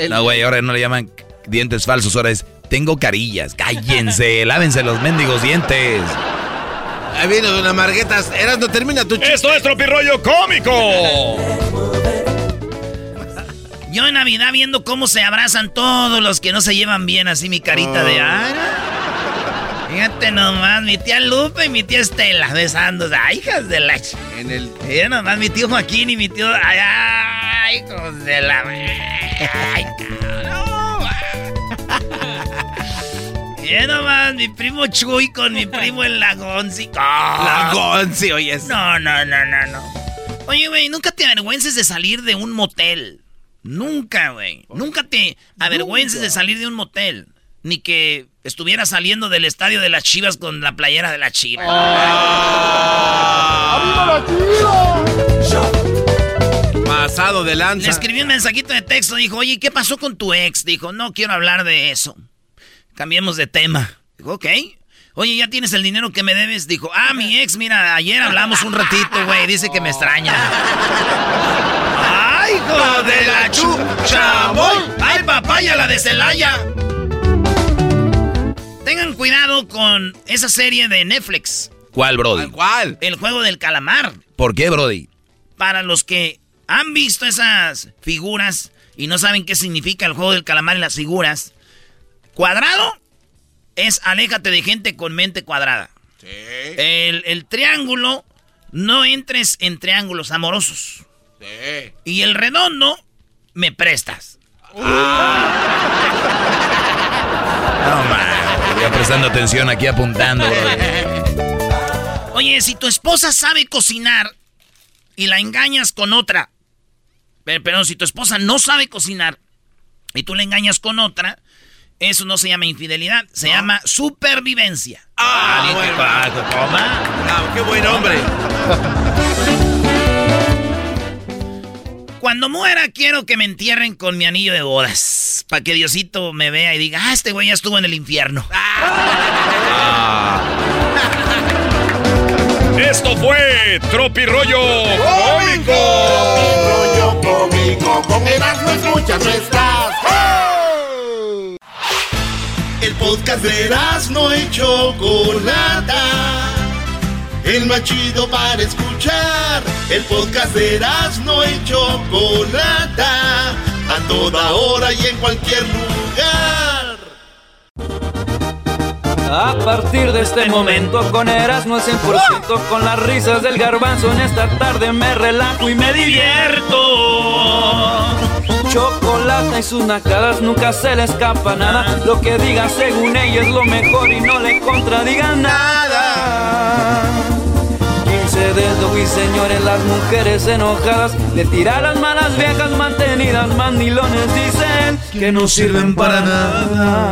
No, güey, ahora no le llaman dientes falsos, ahora es tengo carillas. Cállense, lávense los mendigos dientes. Ahí viene Don Marguetas. Eras, no termina tu chiste. Esto es tropirollo cómico. Yo en Navidad viendo cómo se abrazan todos los que no se llevan bien, así mi carita de ara. Fíjate nomás, mi tía Lupe y mi tía Estela besándose. Ay, hijas de la... ch- En el... Nomás mi tío Joaquín y mi tío... Ay, ay, hijos de la... Ay, cabrón. Nomás mi primo Chuy con mi primo el Lagonzi. La Gonzi, oye. No, no, no, no, no. Oye, güey, nunca te avergüences de salir de un motel. Nunca, güey. Nunca te avergüences de salir de un motel. Ni que estuviera saliendo del estadio de las Chivas con la playera de las Chivas. Pasado de Le lanza. escribí un mensajito de texto. Dijo, oye, ¿qué pasó con tu ex? Dijo, no quiero hablar de eso. Cambiemos de tema. Dijo, ok. Oye, ¿ya tienes el dinero que me debes? Dijo, ah, mi ex, mira, ayer hablamos un ratito, güey. Dice que me extraña. ¡Ay, hijo de la chucha! voy! ¡Ay, papaya, la de Celaya! Tengan cuidado con esa serie de Netflix. ¿Cuál, Brody? ¿Cuál? El juego del calamar. ¿Por qué, Brody? Para los que han visto esas figuras y no saben qué significa el juego del calamar y las figuras, cuadrado es aléjate de gente con mente cuadrada. El, el triángulo, no entres en triángulos amorosos. Sí. Y el redondo, me prestas. No, man. Ya prestando atención aquí apuntando. Oye, si tu esposa sabe cocinar y la engañas con otra, pero, pero si tu esposa no sabe cocinar y tú la engañas con otra, eso no se llama infidelidad, se llama supervivencia. Ah, bueno. coma. Ah, qué buen hombre. Cuando muera, quiero que me entierren con mi anillo de bodas. Para que Diosito me vea y diga, ah, este güey ya estuvo en el infierno. Esto fue tropirollo cómico. Rollo cómico, con Erasmo escuchas no estás. El podcast de no y Chocolata. El más chido para escuchar. El podcast de no y Chocolata. A toda hora y en cualquier lugar. A partir de este momento con Erasmo al 100% Con las risas del garbanzo en esta tarde me relajo y me divierto Chocolate y sus nacadas nunca se le escapa nada Lo que diga según ella es lo mejor y no le contradiga nada 15 dedos y señores las mujeres enojadas Le tiran las malas viejas mantenidas mandilones dicen que no sirven para nada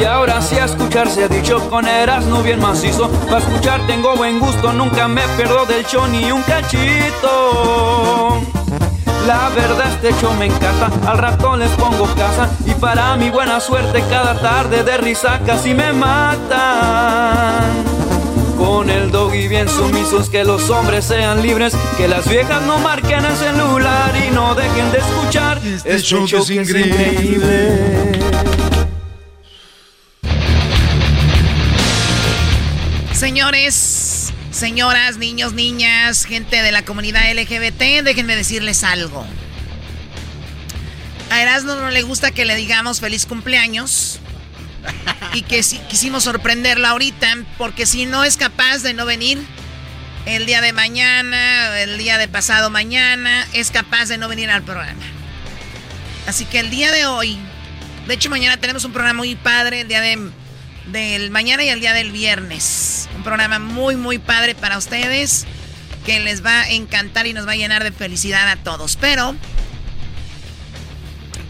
y ahora sí a escuchar se ha dicho con no bien macizo. Para escuchar tengo buen gusto, nunca me pierdo del show ni un cachito. La verdad este show me encanta, al rato les pongo casa y para mi buena suerte cada tarde de risa casi me matan. Con el doggy bien sumisos, que los hombres sean libres, que las viejas no marquen el celular y no dejen de escuchar este, show, que es increíble. Señores, señoras, niños, niñas, gente de la comunidad LGBT, déjenme decirles algo. A Erasmo no le gusta que le digamos feliz cumpleaños. Y que si, quisimos sorprenderla ahorita, porque si no es capaz de no venir el día de mañana, el día de pasado mañana, es capaz de no venir al programa. Así que el día de hoy, de hecho mañana tenemos un programa muy padre, el día de del mañana y el día del viernes. Un programa muy, muy padre para ustedes que les va a encantar y nos va a llenar de felicidad a todos. Pero,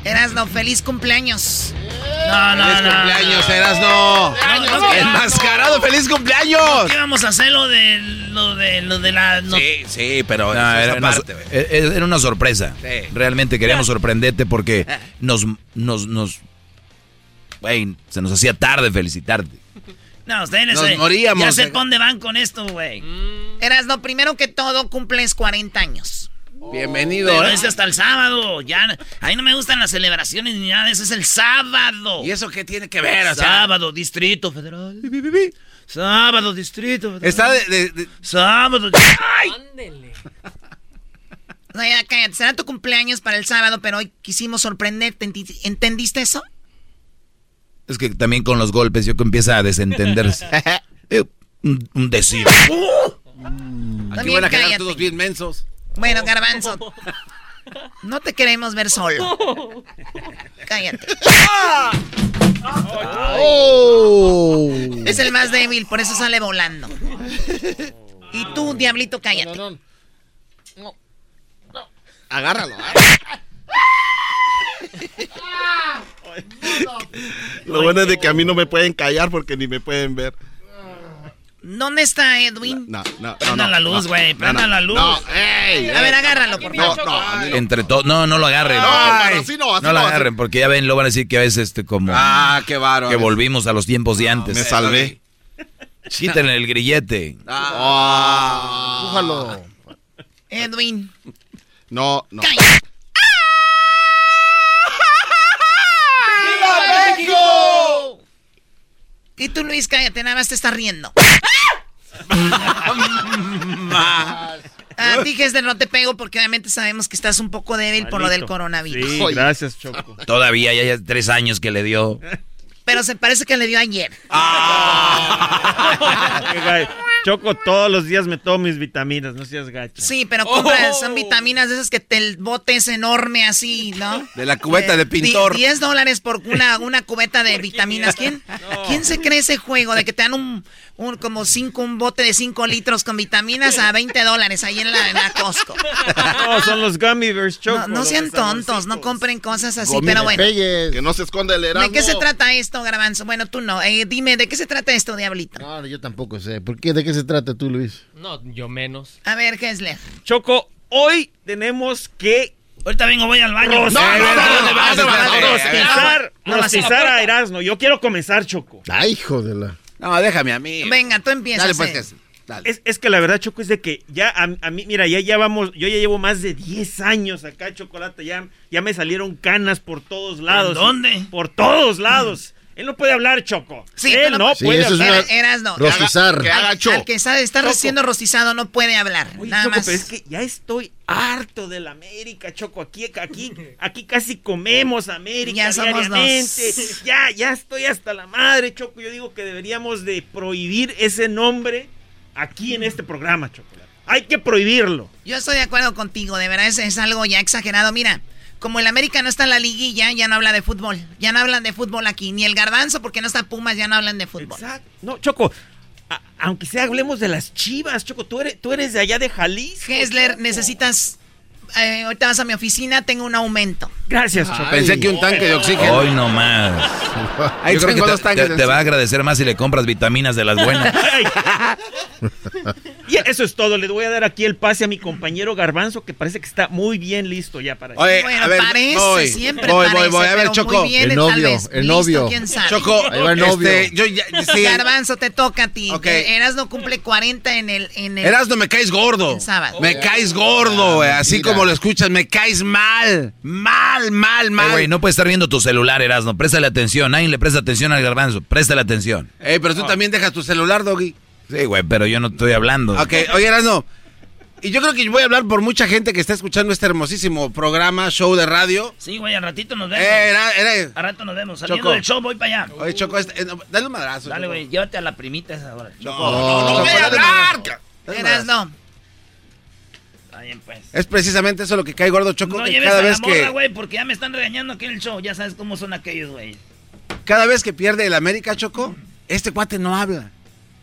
Erasno, feliz cumpleaños. No, no, feliz cumpleaños, Erasno. Enmascarado, feliz cumpleaños. ¿Qué vamos a hacer lo de lo de lo de la Sí, sí, pero era, una, e, e, era, una, sorpresa. Realmente queríamos sorprenderte porque nos nos nos Güey, se nos hacía tarde felicitarte. No, ustedes nos moríamos. Ya sé dónde van con esto, güey. Mm. Eras, no, primero que todo, cumples 40 años. Bienvenido. Pero ¿eh? es hasta el sábado. Ya, a mí no me gustan las celebraciones ni nada. Eso es el sábado. ¿Y eso qué tiene que ver? sábado, Distrito Federal. Sábado, Distrito Federal. Está de... Sábado. ¡Ay! Ándele. No, ya cállate. Será tu cumpleaños para el sábado, pero hoy quisimos sorprenderte. ¿Entendiste eso? Es que también con los golpes yo que empieza a desentenderse. Eh, un, decir. Aquí van a quedar todos bien mensos. Bueno, garbanzo. No te queremos ver solo. Cállate. Oh. Es el más débil, por eso sale volando. Y tú, diablito, cállate. No, no, Agárralo. Lo bueno es de que a mí no me pueden callar porque ni me pueden ver. ¿Dónde está Edwin? No, no, no. la luz, güey. Prenda la luz. No, ey, A ver, agárralo, por favor. No, Entre todos. No, no lo agarren. No, así no, así no lo agarren, porque ya ven, lo van a decir que a veces este, como. Ah, qué bárbaro. Que volvimos a los tiempos de antes. Me salvé. Quítenle el grillete. Ah. Edwin. No, no. Y tú, Luis, cállate, nada más te estás riendo. A ti, de no te pego porque obviamente sabemos que estás un poco débil por lo del coronavirus. Sí, gracias, Choco. Todavía ya hay tres años que le dio. Pero se parece que le dio ayer. Ah. Choco, todos los días me tomo mis vitaminas, no seas gacho. Sí, pero compras, son vitaminas de esas que te, el bote es enorme así, ¿no? De la cubeta de pintor. 10 dólares por una, una cubeta de vitaminas. ¿Quién, ¿Quién se cree ese juego de que te dan un, un como cinco, un bote de 5 litros con vitaminas a 20 dólares ahí en la, en Costco? No, son los gummy bears, Choco. No, sean tontos, no compren cosas así, pero bueno. Que no se esconde el ¿De qué se trata esto, Garbanzo? Bueno, tú no. Eh, dime, ¿de qué se trata esto, Diablito? No, yo tampoco sé. ¿Por qué? ¿De qué se trata tú, Luis? No, yo menos. A ver, ¿qué es le? Choco, hoy tenemos que Ahorita vengo, voy al baño. No, no, no, Rostizar a Erasmo. Yo quiero comenzar, Choco. Ay, hijo de la... No, déjame a mí. Venga, tú empiezas. Dale, pues, eh. Es, es que la verdad, Choco, es de que ya a, a mí, mira, ya, ya vamos, yo ya llevo más de 10 años acá, Chocolate, ya, ya me salieron canas por todos lados. dónde? Por todos lados. Él no puede hablar, Choco. Sí, Él no Sí, puede eso es hablar. una- Eras no. Rostizar. Que haga show. al que está, está Choco. siendo rostizado no puede hablar. Oye, nada Choco, más. pero es que ya estoy harto de la América, Choco. Aquí, aquí, aquí casi comemos América Ya somos dos. Ya, ya estoy hasta la madre, Choco. Yo digo que deberíamos de prohibir ese nombre aquí en este programa, Choco. Hay que prohibirlo. Yo estoy de acuerdo contigo, de verdad es, es algo ya exagerado. Mira, como el América no está en la liguilla, ya no habla de fútbol. Ya no hablan de fútbol aquí. Ni el Garbanzo, porque no está Pumas, ya no hablan de fútbol. Exacto. No, Choco, a- aunque sea hablemos de las chivas, Choco. Tú eres, tú eres de allá de Jalisco. Hessler, necesitas... eh, ahorita vas a mi oficina, tengo un aumento. Gracias, Choco. Pensé que un tanque de oxígeno. Hoy no más. Ahí Yo creo que dos te, tanques te- va a agradecer más si le compras vitaminas de las buenas. Y eso es todo. Le voy a dar aquí el pase a mi compañero Garbanzo, que parece que está muy bien listo ya para Oye, Bueno, a ver, parece, voy, siempre voy, voy, parece, voy. A ver, Choco. muy bien, El novio, vez. el Listo, novio. quién sabe. Choco, Ahí va el novio. este, yo ya, sí. Garbanzo, te toca a ti. Ok. Eh, Erasmo cumple 40 en el... En el Erasno, me caes gordo. Sábado. Me caes gordo. Así como lo escuchas, me caes mal. Mal, mal, Eh, mal. güey, no puedes estar viendo tu celular, Erasno. Préstale atención. Nadie le presta atención al garbanzo. Préstale atención. Ey, pero tú también dejas tu celular, Doggy. Sí, güey, pero yo no estoy hablando. Ok, oye, Erasno. Y yo creo que voy a hablar por mucha gente que está escuchando este hermosísimo programa, show de radio. Sí, güey, al ratito nos vemos. Eh, era, era. Al rato nos vemos. Saliendo Choco. del show, voy para allá. Oye, Choco, este, eh, no, dale un madrazo. Dale, Choco. güey, llévate a la primita esa hora. No, no, no, No. voy a hablar. Bien, pues. Es precisamente eso lo que cae gordo, Choco. No que lleves cada a la vez morra, que güey, porque ya me están regañando aquí en el show. Ya sabes cómo son aquellos, güey. cada vez que pierde el América, Choco, este cuate no habla.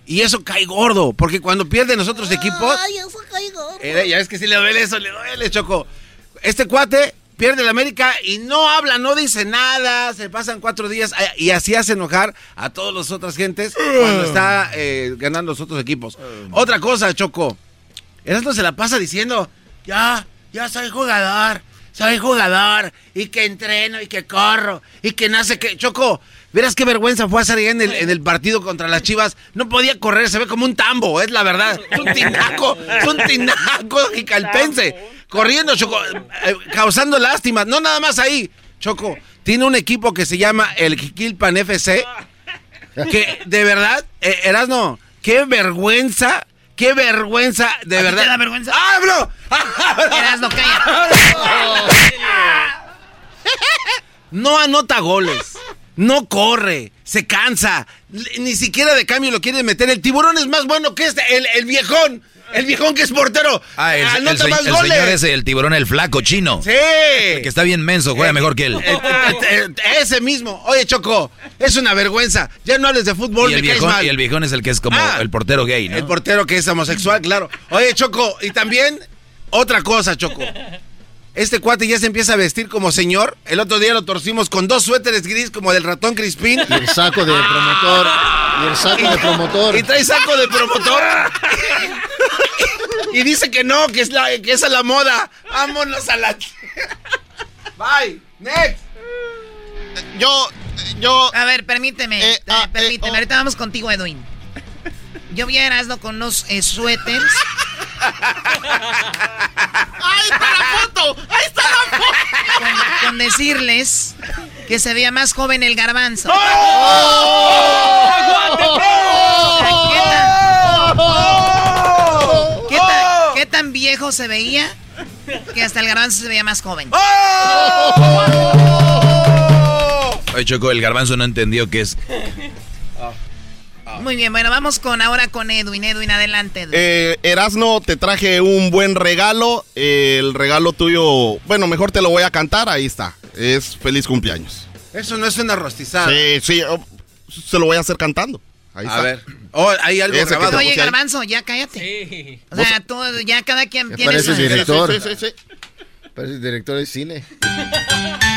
Y eso cae gordo, porque cuando pierden los otros equipos. Ay, eso caigo. Eh, ya es que si le duele eso, le duele, Choco. Este cuate pierde el América y no habla, no dice nada, se pasan cuatro días y así hace enojar a todas las otras gentes cuando está eh, ganando los otros equipos. Otra cosa, Choco. Erasmo se la pasa diciendo, ya, ya soy jugador, soy jugador, y que entreno, y que corro, y que sé qué. Choco, verás qué vergüenza fue hacer en el, en el partido contra las Chivas. No podía correr, se ve como un tambo, es la verdad. Es un tinaco, es un tinaco y calpense. Corriendo, Choco, eh, causando lástima. No nada más ahí. Choco, tiene un equipo que se llama el Quilpan FC, que de verdad, eh, Erasno, qué vergüenza, qué vergüenza, de ¿A verdad. te da vergüenza? ¡Hablo! Cállate. No anota goles. No corre. Se cansa. Ni siquiera de cambio lo quiere meter. El tiburón es más bueno que este. El, el viejón. El viejón que es portero. Ah, el, el anota se- más el goles. señor ese, el tiburón, el flaco chino. Sí. El que está bien menso, juega mejor que él. El- el- ese mismo. Oye, Choco, es una vergüenza. Ya no hables de fútbol, Y el, viejón, mal. y el viejón es el que es como Ah. el portero gay, ¿no? El portero que es homosexual, claro. Oye, Choco, y también otra cosa, Choco. Este cuate ya se empieza a vestir como señor. El otro día lo torcimos con dos suéteres gris como del ratón Crispín. Y el saco de promotor. Y el saco de promotor. Y trae saco de promotor. y dice que no, que es, la, que es a la moda. Vámonos a la... Bye. Next. Yo, yo. A ver, permíteme. Eh, eh, ah, eh, permíteme. oh. Ahorita vamos contigo, Edwin. Yo vi a Erasmo con unos eh, suéteres. ¡Ahí está la foto! ¡Ahí está la foto! Con, con decirles que se veía más joven el garbanzo. ¿Qué tan, qué tan viejo se veía que hasta el garbanzo se veía más joven? Oye, Choco, el garbanzo no entendió que es. Muy bien, bueno, vamos con ahora con Edwin. Edwin, adelante. Edwin. Eh, Erasno, te traje un buen regalo. Eh, el regalo tuyo, bueno, mejor te lo voy a cantar. Ahí está. Es feliz cumpleaños. Eso no es una rostizada. Sí, sí. oh, se lo voy a hacer cantando. Ahí A está. ver. Oh, hay algo Ese que grabado. Oye, garbanzo, ya cállate. O sea, tú, ya cada quien tiene parece su... director. Sí, sí, sí, sí. Parece director de cine.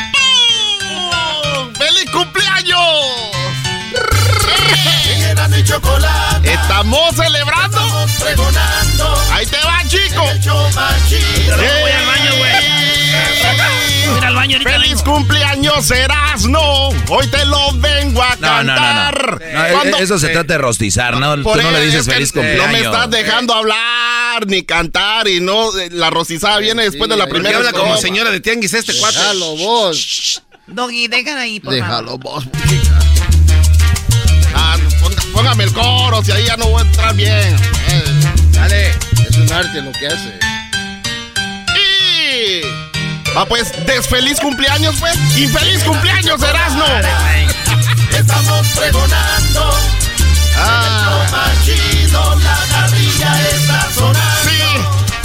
Chocolate. Estamos celebrando. Estamos pregonando. Ahí te va, chico. El show más chido. Voy al baño, güey. Voy al baño ahorita ¡Feliz vengo. cumpleaños, Erasno! Hoy te lo vengo a No, no, no, no. cantar. No, e- Cuando- eso se trata de rostizar, ¿no? Por Tú no le dices es que feliz No me cumpleaños. estás dejando hablar ni cantar y no, eh, la rostizada viene después de la primera. habla como señora de tianguis este cuate. Déjalo vos. Doggy, déjala ahí, por Déjalo vos. Póngame el coro, si ahí ya no voy a entrar bien. Eh, Dale. Es un arte lo que hace. Y... Ah, pues, desfeliz cumpleaños, pues. Infeliz cumpleaños, Erasno. Estamos pregonando. Ah. Chido, la carrilla está sonando. Sí,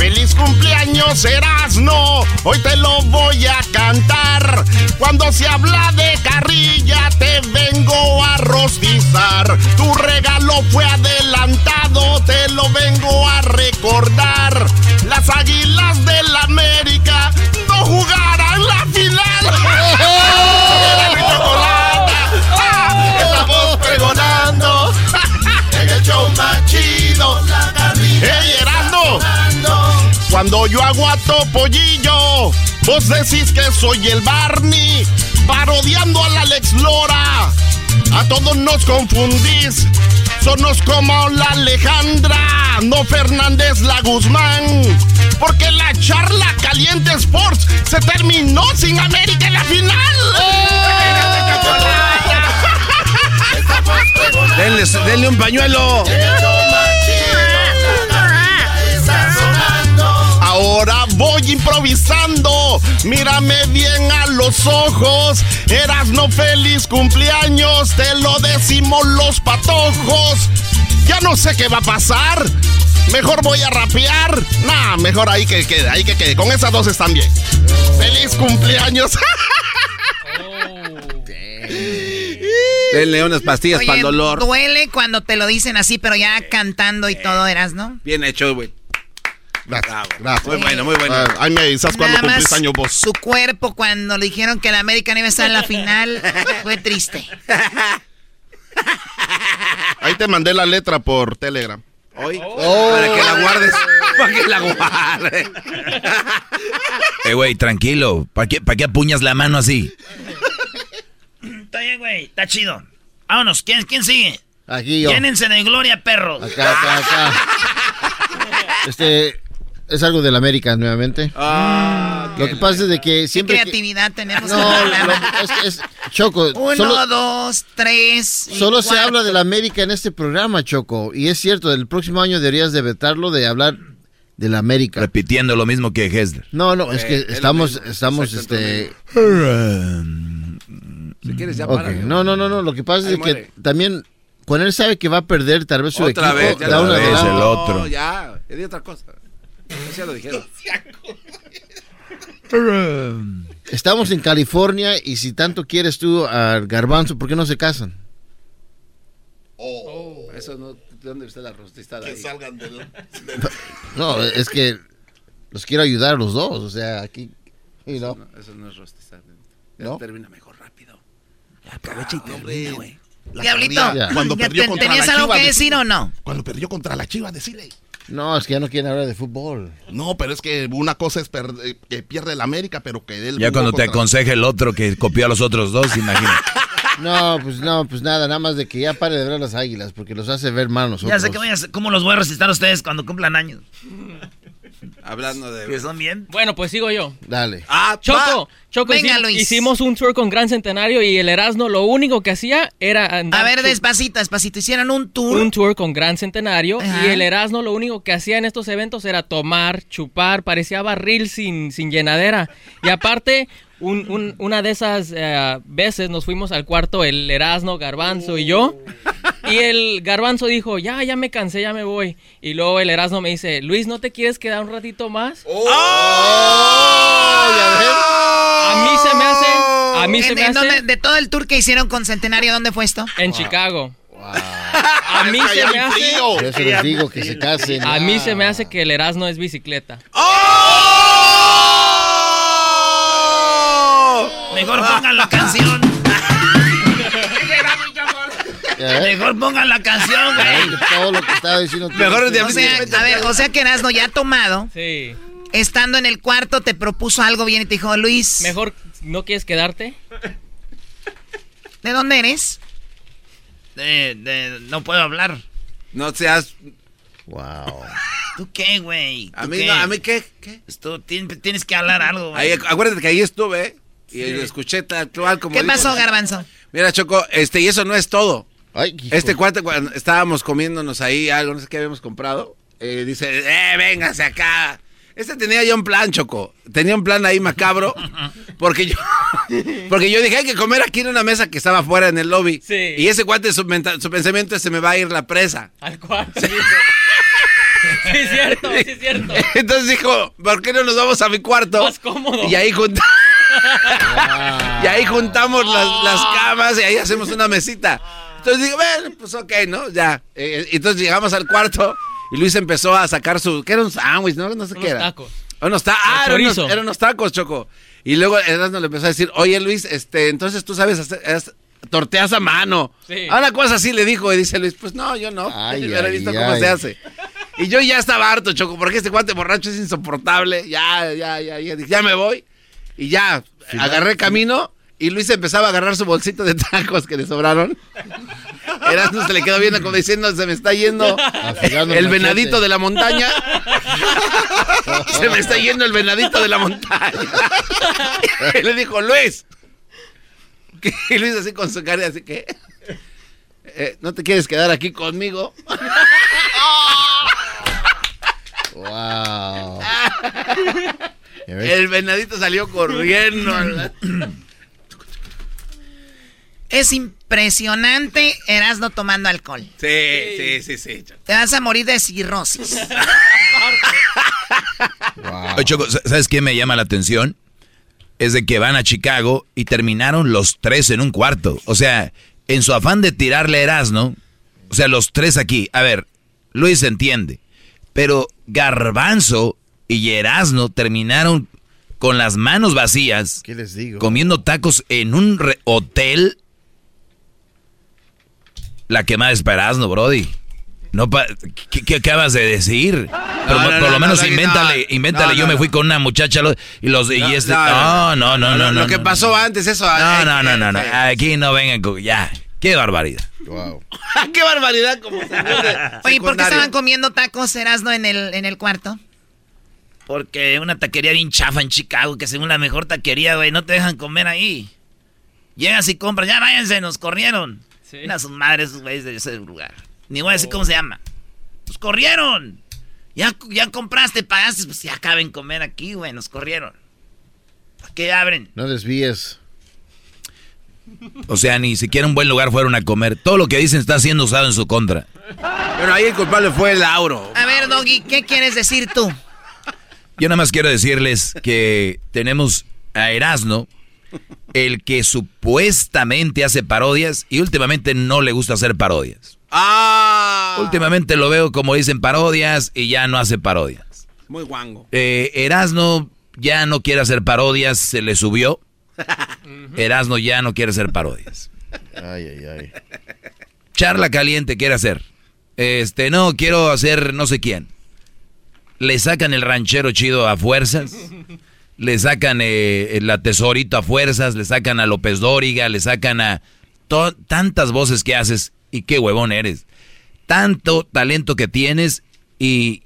feliz cumpleaños, Erasno. Hoy te lo voy a cantar. Cuando se habla de carrilla, te vengo a rostizar. Tu regalo fue adelantado, te lo vengo a recordar. Las águilas del Cuando yo hago a Topollillo, vos decís que soy el Barney, parodiando al Alex Lora. A todos nos confundís, sonos como la Alejandra, no Fernández la Guzmán. Porque la charla caliente Sports se terminó sin América en la final. Denle, denle un pañuelo. Voy improvisando, mírame bien a los ojos. Eras no feliz cumpleaños, te lo decimos los patojos. Ya no sé qué va a pasar. Mejor voy a rapear. Nah, mejor ahí que quede, ahí que quede. Con esas dos están bien. Feliz cumpleaños. Denle unas pastillas para el dolor. duele cuando te lo dicen así, pero ya cantando y todo, eras, ¿no? Bien hecho, güey. Bravo. Muy bueno, muy bueno. Ah, ahí me avisas cuando cumplís año vos. Su cuerpo cuando le dijeron que la América no iba a estar en la final fue triste. Ahí te mandé la letra por Telegram. Hoy. Para que la guardes. Para que la guardes. Eh, güey, tranquilo. ¿Para qué, ¿Para qué apuñas la mano así? Está bien, güey. Está chido. Vámonos. ¿Quién, quién sigue? Aquí yo. Llénense de gloria, perros. Acá, acá, acá. Este. Es algo del América nuevamente. Ah, lo que pasa es de que ¿Qué siempre. que- creatividad tenemos No, lo- es, Choco. Uno, solo, dos, tres. y solo se habla del América en este programa, Choco. Y es cierto, el próximo año deberías de vetarlo de hablar del América. Repitiendo lo mismo que Hessler. No, no, es Eh, que lo estamos, mismo, estamos, este. Si quieres, ya para. No, no, no, no. Lo que pasa Ahí es que muere. también cuando él sabe que va a perder tal vez su Otra equipo, vez, ya da otra una vez, adelante. el otro. No, ya, ya di otra cosa. Eso ya lo dijeron. Estamos en California y si tanto quieres tú al garbanzo, ¿por qué no se casan? Eso no. ¿De dónde está la rostizada Que ahí? salgan del... No, es que los quiero ayudar a los dos, o sea, aquí... you know. No, eso no es rostizada. Ya ¿No? termina mejor rápido. Ya aprovecha y termina, güey. Diablito, Cuando ¿ya perdió contra ¿tenías la algo Chivas, que de- decir o no? Cuando perdió contra la Chiva, decirle. No, es que ya no quieren hablar de fútbol. No, pero es que una cosa es per- eh, que pierde el América, pero que él. Ya cuando te aconseja el otro que copió a los otros dos, imagina. No, pues no, pues nada, nada más de que ya pare de ver a las águilas, porque los hace ver mal a nosotros. Ya sé que voy a cómo los voy a resistir a ustedes cuando cumplan años. Hablando de. Que son bien. Bueno, pues sigo yo. Dale. Ah, Choco, Choco, Venga, hici- Luis. hicimos un tour con Gran Centenario y el Erasmo lo único que hacía era andar A ver, despacito, despacito. Hicieron un tour. un tour con Gran Centenario Ajá. y el Erasmo lo único que hacía en estos eventos era tomar, chupar, parecía barril sin, sin llenadera. Y aparte, un- un- una de esas eh, veces nos fuimos al cuarto el Erasmo, Garbanzo y yo. Y el Garbanzo dijo, ya, ya me cansé, ya me voy. Y luego el Erasmo me dice, Luis, ¿no te quieres quedar un ratito más? A mí se me hace, a mí se ¿En- me hace dónde- de todo el tour que hicieron con Centenario, ¿dónde fue esto? en Chicago. A mí se me hace... Por eso les digo que se casen. A mí se me hace que el Erasmo es bicicleta. Mejor pongan la canción. Mejor pongan la canción, güey. Todo lo que estaba diciendo. tú. Mejor el O sea, a ver, o sea que Erasmo ya ha tomado Sí. estando en el cuarto, te propuso algo bien y te dijo, Luis. Mejor, ¿no quieres quedarte? ¿De dónde eres? De, de, no puedo hablar. No seas. Wow. ¿Tú qué, güey? ¿A ¿Tú mí, qué? no, ¿A mí qué? ¿Qué? Tú tienes, tienes que hablar algo, güey. Acuérdate que ahí estuve y lo escuché tal cual como. ¿Qué dijo. pasó, Garbanzo? Mira, Choco, este, y eso no es todo. Ay. Este cuate, cuando estábamos comiéndonos ahí algo, no sé qué habíamos comprado, eh, dice, eh, véngase acá. Este tenía ya un plan, Choco. Tenía un plan ahí macabro. Porque yo, porque yo dije, hay que comer aquí en una mesa que estaba afuera en el lobby. Sí. Y ese cuate, su, su pensamiento es, se me va a ir la presa. Al cuarto. Sí, es cierto, sí es cierto. Entonces dijo, ¿por qué no nos vamos a mi cuarto? Más cómodo. Y ahí, junta- y ahí juntamos las, las camas y ahí hacemos una mesita. Entonces digo, bueno, pues ok, ¿no? Ya. Eh, entonces llegamos al cuarto y Luis empezó a sacar su... ¿Qué era un sándwich? No, no sé qué Unos era. tacos. Unos ta- ah, eran unos, chorizo. eran unos tacos, Choco. Y luego Erasmo le empezó a decir, oye Luis, este, entonces tú sabes hacer... es- torteas a mano. Sí. A Una cosa así le dijo y dice Luis, pues no, yo no. Ay, yo no he ay, visto ay. cómo se hace. Y yo ya estaba harto, Choco, porque este cuate borracho es insoportable. Ya, ya, ya, ya, dije, ya me voy. Y ya, agarré camino y Luis empezaba a agarrar su bolsito de tacos que le sobraron. Erasmo se le quedó viendo como diciendo, se me está yendo el venadito de la montaña. se me está yendo el venadito de la montaña. y le dijo, Luis. Y Luis así con su cara, así que... eh, ¿No te quieres quedar aquí conmigo? Wow. El venadito salió corriendo. Es impresionante Erasno tomando alcohol. Sí, sí, sí, sí. Te vas a morir de cirrosis. Oye, Choco, ¿sa- ¿sabes qué me llama la atención? Es de que van a Chicago y terminaron los tres en un cuarto. O sea, en su afán de tirarle a Erasmo, o sea, los tres aquí. A ver, Luis entiende. Pero Garbanzo y Erasmo terminaron con las manos vacías, ¿Qué les digo? comiendo tacos en un re- hotel. La quemada es para Erasmo, Brody. No pa- ¿qué, qué acabas de decir? Pero No, por no, lo no, menos no, no, invéntale, no. invéntale. No, Yo no, me fui con una muchacha y los y este. No, no, no, no, Lo, no. lo que no. pasó antes, eso. No, eh, no, no, no, no. eh, Aquí no vengan con. Ya. Qué barbaridad. Wow. ¡Qué barbaridad! Como Oye, ¿por qué estaban comiendo tacos Erasno en el, en el cuarto? Porque una taquería bien chafa en Chicago, que según la mejor taquería, güey, no te dejan comer ahí. Llegas y compras, ya váyanse, nos corrieron. Sí. Una sus madres, esos güeyes de ese lugar. Ni voy a decir cómo se llama. Nos corrieron. Ya, ya compraste, pagaste, pues ya acaben comer aquí, güey, nos corrieron. ¿Para qué abren? No desvíes. O sea, ni siquiera un buen lugar fueron a comer. Todo lo que dicen está siendo usado en su contra. Pero ahí el culpable fue el Lauro. A ver, Doggy, ¿qué quieres decir tú? Yo nada más quiero decirles que tenemos a Erasno, el que supuestamente hace parodias y últimamente no le gusta hacer parodias. ¡Ah! Últimamente lo veo como dicen parodias y ya no hace parodias. Muy guango. Eh, Erasno ya no quiere hacer parodias, se le subió. Erasno ya no quiere hacer parodias. Ay, ay, ay. Charla caliente quiere hacer. Este, no, quiero hacer no sé quién. Le sacan el ranchero chido a fuerzas. Le sacan eh, la tesorito a fuerzas. Le sacan a López Dóriga. Le sacan a tantas voces que haces. Y qué huevón eres. Tanto talento que tienes. Y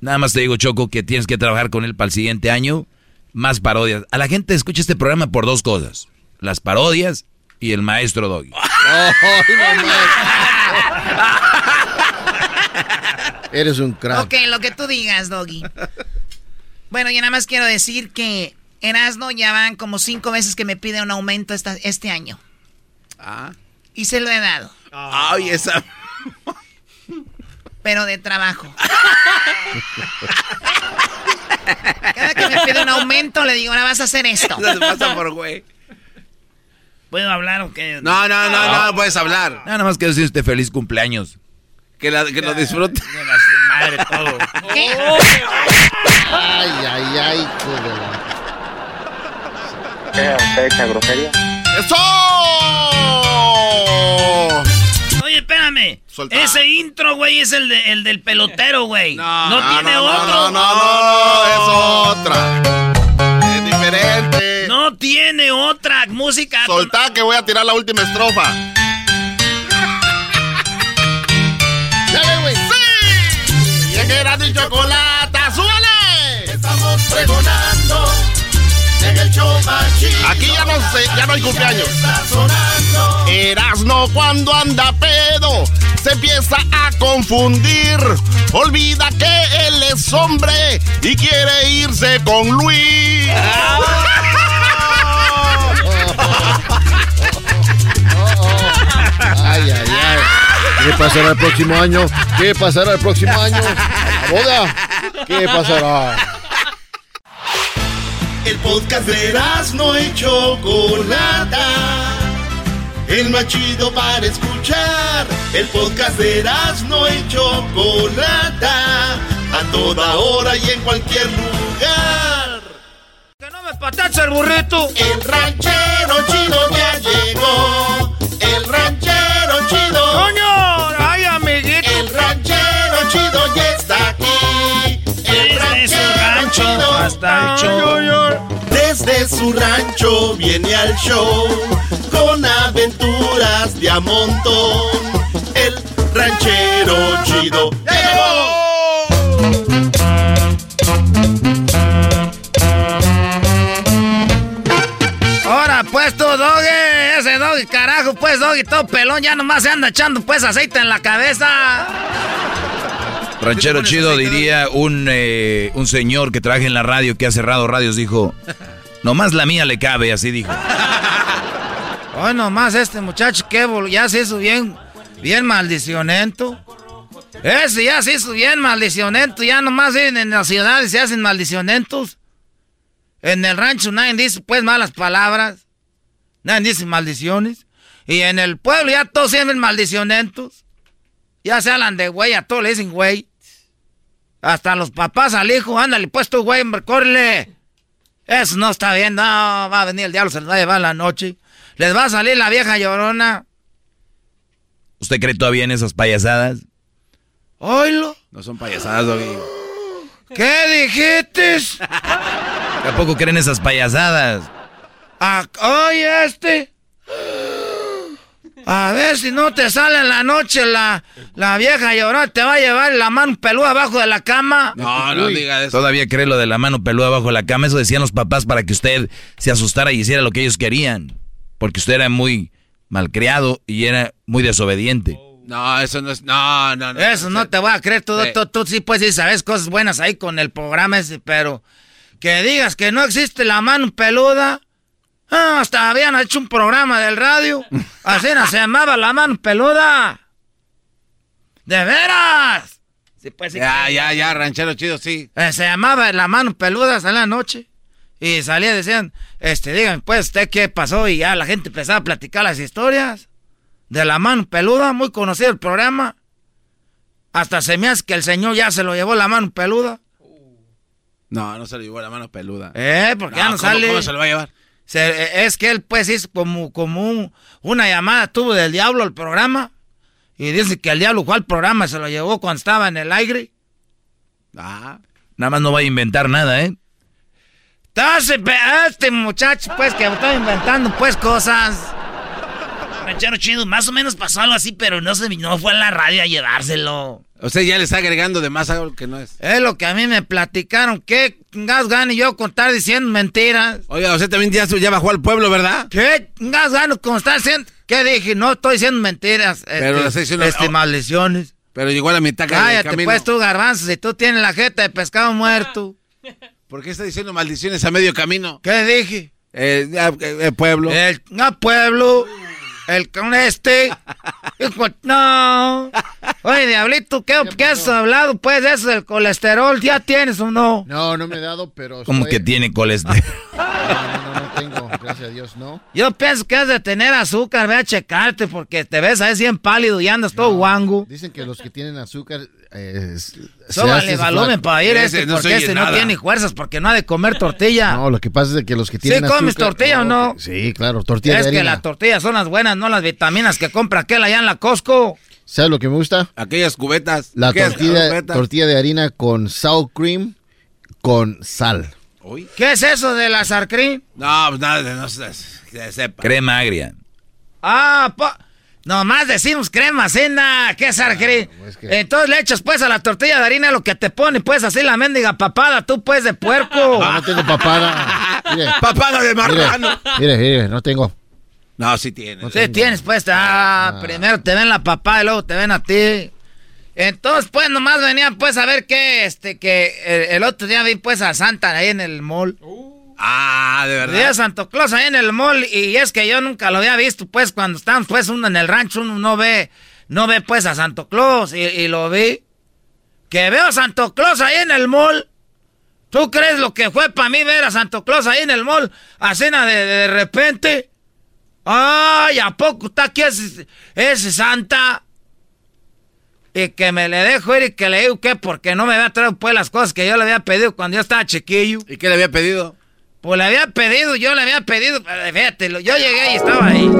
nada más te digo, Choco, que tienes que trabajar con él para el siguiente año. Más parodias. A la gente escucha este programa por dos cosas. Las parodias y el maestro Doggy. Eres un crack. Ok, lo que tú digas, Doggy. Bueno, yo nada más quiero decir que Erasno ya van como cinco veces que me pide un aumento esta- este año. Ah. Y se lo he dado, Ay, esa. pero de trabajo. Cada que me pide un aumento le digo, ahora vas a hacer esto. Eso se pasa por güey. ¿Puedo hablar o qué? No, no, no, no, puedes hablar. Nada más quiero decirte feliz cumpleaños. Que, la- que lo disfrute. De madre todo. Ay, ay, ay, hijo de la- ¿Qué? ¿Usted echa grosería? ¡Eso! Oye, espérame. Ese intro, güey, es el, de- el del pelotero, güey. No, no, tiene no, otro. no, no, no, es otra. Es diferente. No tiene otra música. Soltá que voy a tirar la última estrofa. Dale, güey. ¡Sí! Ya que era de chocolate, el show. Aquí ya no sé, ya no hay cumpleaños. Erasno cuando anda pedo se empieza a confundir. Olvida que él es hombre y quiere irse con Luis. Ay, ay, ay. ¿Qué pasará el próximo año? ¿Qué pasará el próximo año? ¿La boda? ¿Qué pasará? El podcast de no y Chocolata. El más chido para escuchar. El podcast de no y Chocolata. A toda hora y en cualquier lugar. ¡Que no me patacha el burrito! El ranchero chido ya llegó. El ranchero chido. ¡Coño! Chido. hasta el show. Desde su rancho viene al show con aventuras de a montón. El ranchero chido ya llegó. Ahora, pues tú, Doggy, ese Doggy, carajo, pues Doggy, todo pelón, ya nomás se anda echando pues aceite en la cabeza. Ranchero chido diría un, eh, un señor que trabaja en la radio que ha cerrado radios, dijo, nomás la mía le cabe, así dijo. Hoy nomás este muchacho que ya se hizo bien, bien maldicionento. Ese ya se hizo bien maldicionento, ya nomás viven en las ciudades se hacen maldicionentos. En el rancho nadie dice pues malas palabras, nadie dice maldiciones. Y en el pueblo ya todos siempre maldicionentos. Ya se hablan de güey, a todos le dicen güey. Hasta los papás al hijo, ándale pues tú güey, córrele. Eso no está bien, no, va a venir el diablo, se los va a llevar la noche. Les va a salir la vieja llorona. ¿Usted cree todavía en esas payasadas? Oilo. No son payasadas, Doggy. ¿Qué dijiste? ¿Tampoco creen esas payasadas? Ah, Oye, este. A ver si no te sale en la noche la, la vieja llorona, te va a llevar la mano peluda abajo de la cama. No, no diga eso. Todavía cree lo de la mano peluda bajo la cama. Eso decían los papás para que usted se asustara y hiciera lo que ellos querían. Porque usted era muy malcriado y era muy desobediente. No, eso no es. No, no, no. Eso no te voy a creer, tú, Sí. tú, tú sí pues sí sabes cosas buenas ahí con el programa ese, pero que digas que no existe la mano peluda. Ah, hasta habían hecho un programa del radio. Así no se llamaba la mano peluda. ¿De veras? Sí, pues sí. Ya, ya, ya, ranchero chido, sí. Eh, se llamaba La Mano Peluda, salía la noche. Y salía, decían, este, díganme, pues, ¿usted qué pasó? Y ya la gente empezaba a platicar las historias de La Mano Peluda, muy conocido el programa. Hasta se me hace que el señor ya se lo llevó La Mano Peluda. No, no se le llevó la mano peluda. Eh, porque ya no ¿cómo- sale. ¿Cómo se lo va a llevar? Se- eh, es que él, pues, hizo como, como un- una llamada, tuvo del diablo al programa. Y dice que el diablo fue al programa, se lo llevó cuando estaba en el aire. Ah. Nada más no vaya a inventar nada, ¿eh? Entonces, pe- este muchacho, pues, que está inventando, pues, cosas. Ranchero chido, más o menos pasó algo así, pero no se no fue a la radio a llevárselo. Usted ya le está agregando de más algo que no es. Es lo que a mí me platicaron. ¿Qué gas gano yo con estar diciendo mentiras? Oiga, usted también ya, ya bajó al pueblo, ¿verdad? ¿Qué gas gano con estar diciendo? ¿Qué dije? No estoy diciendo mentiras. Pero este, está diciendo- este, oh. maldiciones. Pero llegó a la mitad del Cállate, camino. pues, tú, garbanzo, si tú tienes la jeta de pescado muerto. ¿Por qué está diciendo maldiciones a medio camino? ¿Qué dije? Eh, eh, eh, pueblo. El no, pueblo. El con este. Hijo, no. Oye, Diablito, ¿qué, ¿qué has hablado pues de eso del colesterol? ¿Ya tienes o no? No, no me he dado, pero. Como estoy- que tiene colesterol. No, no, no tengo, gracias a Dios, no. Yo pienso que has de tener azúcar, ve a checarte porque te ves ahí bien pálido y andas todo guango. Dicen que los que tienen azúcar. Eh, Sóbale volumen para ir este, porque este no tiene fuerzas porque no ha de comer tortilla. No, lo que pasa es que los que ¿Sí tienen comes azúcar- tortilla o no? que- Sí, claro, tortilla es de que las tortillas son las buenas, no las vitaminas que compra aquel allá en la Costco. ¿Sabes lo que me gusta? Aquellas cubetas. La aquellas tortilla, cubetas. tortilla de harina con sour cream con sal. ¿Qué es eso de la cream? No, pues nada, no. Que sepa. Crema agria. Ah, po- nomás decimos crema, cena, ¿qué es sour cream? Entonces le echas pues a la tortilla de harina lo que te pone, pues así la mendiga papada, tú pues de puerco. No, no tengo papada. Mire. Papada de marrano. Mire, mire, no tengo. No, sí tiene. Sí tienes pues, ah, primero te ven la papada y luego te ven a ti. Entonces pues nomás venían pues a ver qué, este, que el, el otro día vi pues a Santa ahí en el mall. Ah, de Vi a verdad. Santo Claus ahí en el mall y es que yo nunca lo había visto, pues cuando estamos pues uno en el rancho uno no ve, no ve pues a Santo Claus y, y lo vi. Que veo a Santo Claus ahí en el mall. ¿Tú crees lo que fue para mí ver a Santo Claus ahí en el mall? A cena de, de repente. Ay, ¿a poco está aquí ese, ese Santa? Y que me le dejo ir y que le digo que porque no me había traído pues las cosas que yo le había pedido cuando yo estaba chiquillo. ¿Y qué le había pedido? Pues le había pedido, yo le había pedido, pero fíjate, lo- yo llegué y estaba ahí.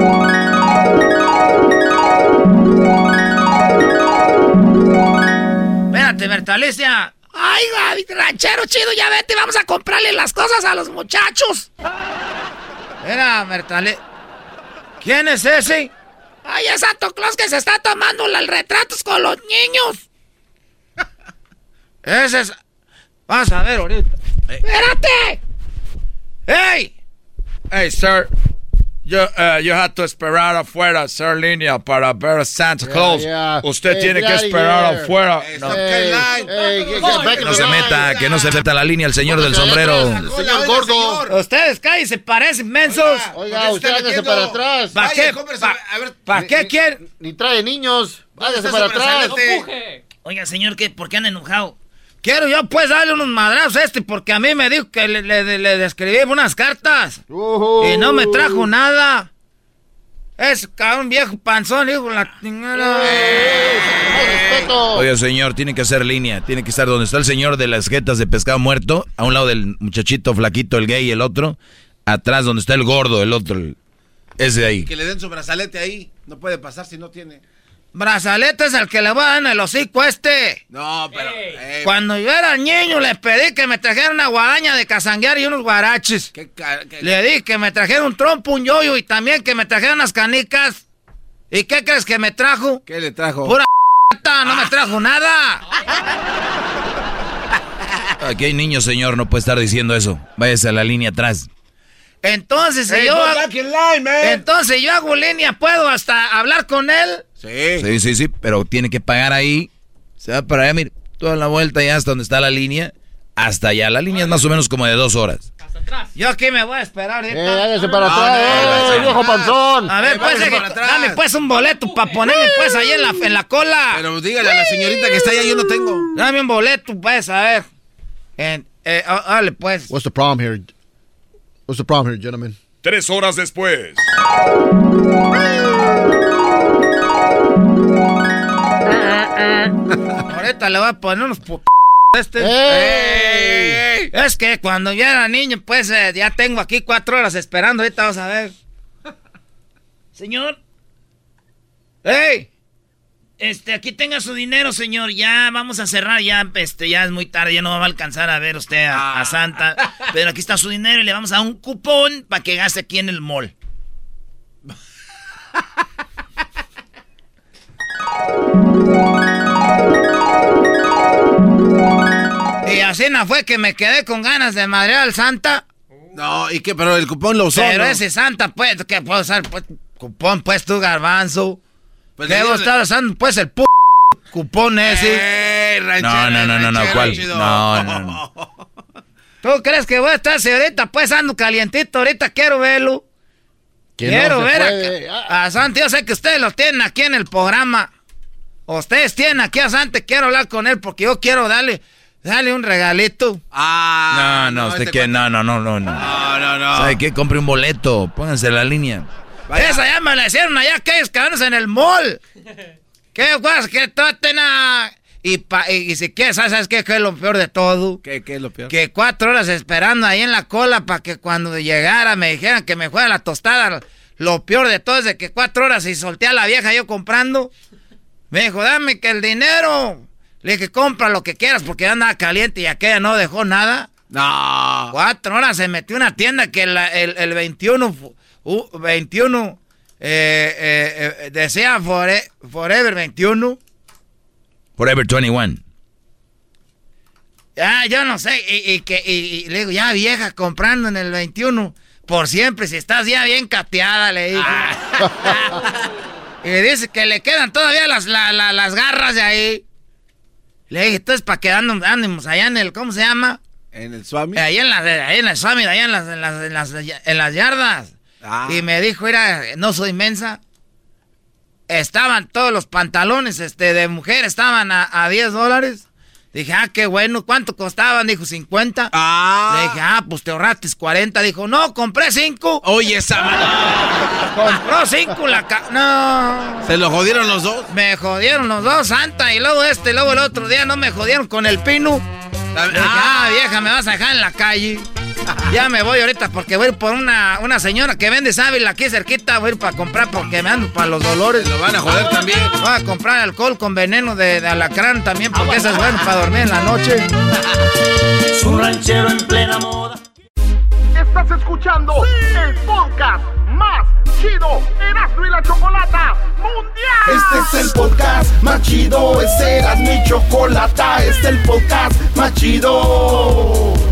Espérate, Bertalicia. Ay, ranchero chido, ya vete, vamos a comprarle las cosas a los muchachos. Mira, Bertale. ¿Quién es ese? Ay, es Santo Claus que se está tomando los retratos con los niños. Ese es... Vas a ver ahorita. ¡Espérate! ¡Hey! Hey, sir. Yo, eh, you have to esperar afuera, sir, línea, para ver a Santa Claus. yeah. Usted Hey, tiene que esperar here. afuera. Hey, No. hey, Que no the se line. meta, que no se acepta la línea el señor del sombrero. Señor gordo. Ustedes cállense, parecen mensos. Oiga, usted hágase para atrás. ¿Para qué? ¿Para qué quieren? Ni trae niños. Hágase para atrás. Oiga, señor, ¿qué? ¿por qué han enojado? Quiero yo pues darle unos madrazos a este porque a mí me dijo que le, le, le describí unas cartas. Y no me trajo nada. Es cabrón viejo panzón, hijo de la chingada. Oye, señor, tiene que hacer línea. Tiene que estar donde está el señor de las jetas de pescado muerto. A un lado del muchachito flaquito, el gay, el otro. Atrás donde está el gordo, el otro. el- ese de ahí. Que le den su brazalete ahí. No puede pasar si no tiene. Brazalete es el que le voy a dar en el hocico a este. No, pero. eh, Cuando yo era niño le pedí que me trajera una guadaña de casanguear y unos guaraches. ¿qué Le di que me trajera un trompo, un yoyo y también que me trajera unas canicas. ¿Y qué crees que me trajo? ¿Qué le trajo? Pura no me trajo nada. Aquí hay niños, señor, no puede estar diciendo eso. Váyase a la línea atrás. Entonces, Hey, yo line, man. entonces yo hago línea, puedo hasta hablar con él. Sí. Sí, sí, sí, pero tiene que pagar ahí. Se va para allá, mire, toda la vuelta ya hasta donde está la línea. Hasta allá. La línea es más o menos como de dos horas. Yo aquí me voy a esperar. Eh, hágase para atrás, eh, viejo panzón. A ver, Eh, pues, váyase eh, atrás. dame pues un boleto para ponerme pues ahí en la, en la cola. Pero dígale a la señorita que está allá, yo no tengo. Dame un boleto, pues, a ver. En- eh, ah, dale, pues. What's the problem here? What's the problem here, gentlemen? Tres horas después. Ahorita le voy a poner unos put... Este. ¡Ey! Es que cuando yo era niño, pues eh, ya tengo aquí cuatro horas esperando. Ahorita vamos a ver. Señor. ¡Ey! Este, aquí tenga su dinero, señor. Ya vamos a cerrar, ya, este, ya es muy tarde, ya no va a alcanzar a ver usted a, a Santa. Pero aquí está su dinero y le vamos a dar un cupón para que gaste aquí en el mall. Y así no fue que me quedé con ganas de madrear al Santa. No, ¿y qué? Pero el cupón lo usó. Pero ¿no? ese Santa, pues, que puedo usar, pues, cupón, pues, tú, garbanzo. Pues ¿Qué vos estás usando, pues, el p cupón ese? Eh, No, no, no, no, no, ¿cuál? No, no, no. ¿Tú crees que voy a estar ahorita, pues, ando calientito? Ahorita quiero verlo. Quiero no ver puede. a, a Santi. Yo sé que ustedes lo tienen aquí en el programa. Ustedes tienen aquí a Santi. Quiero hablar con él porque yo quiero darle, darle un regalito. Ah. No, no, usted este que no, no, no, no, no. No, no, no. ¿Sabe qué? Compre un boleto, pónganse la línea. Esa ya me la hicieron allá aquellos cabrones en el mall. ¿Qué guas que traten a... Y, pa- y, y si quieres, ¿sabes qué? ¿Qué es lo peor de todo? ¿Qué, qué es lo peor? Que cuatro horas esperando ahí en la cola para que cuando llegara me dijeran que me fuera la tostada. Lo peor de todo es de que cuatro horas y solté a la vieja yo comprando. Me dijo, dame que el dinero. Le dije, compra lo que quieras porque andaba caliente y aquella no dejó nada. No. Cuatro horas se metió en una tienda que la- el, el 21, fu- uh, 21 eh, eh, eh, decía fore- Forever 21. Forever 21. Ya, yo no sé. Y, y que, y, y le digo, ya vieja, comprando en el 21. Por siempre, si estás ya bien cateada, le dije. y dice que le quedan todavía las, la- la- las garras de ahí. Le dije, entonces, para andemos, andemos allá en el, ¿cómo se llama? ¿En el Swami? Ahí en la, ahí en el Swami, allá en las, en las, en las, en las yardas. Y me dijo, mira, no soy mensa. Estaban todos los pantalones este, de mujer, estaban a, a 10 dólares. Dije, ah, qué bueno. ¿Cuánto costaban? Dijo, 50. Le dije, ah, pues te ahorraste 40. Dijo, no, compré 5. Oye, esa Compró 5 la ca... No. ¿Se lo jodieron los dos? Me jodieron los dos, Santa. Y luego este, y luego el otro día no me jodieron con el pino. Dije, ah, vieja, me vas a dejar en la calle. Ya me voy ahorita porque voy a ir por una, una señora que vende sábila aquí cerquita. Voy a ir para comprar porque me ando para los dolores. Lo van a joder también. Voy a comprar alcohol con veneno de, de alacrán también porque eso es bueno para dormir en la noche. Es un ranchero en plena moda. Estás escuchando el podcast más chido Erasmo y la Chocolata Mundial. Este es el podcast más chido, este era mi chocolata, este es el podcast más chido.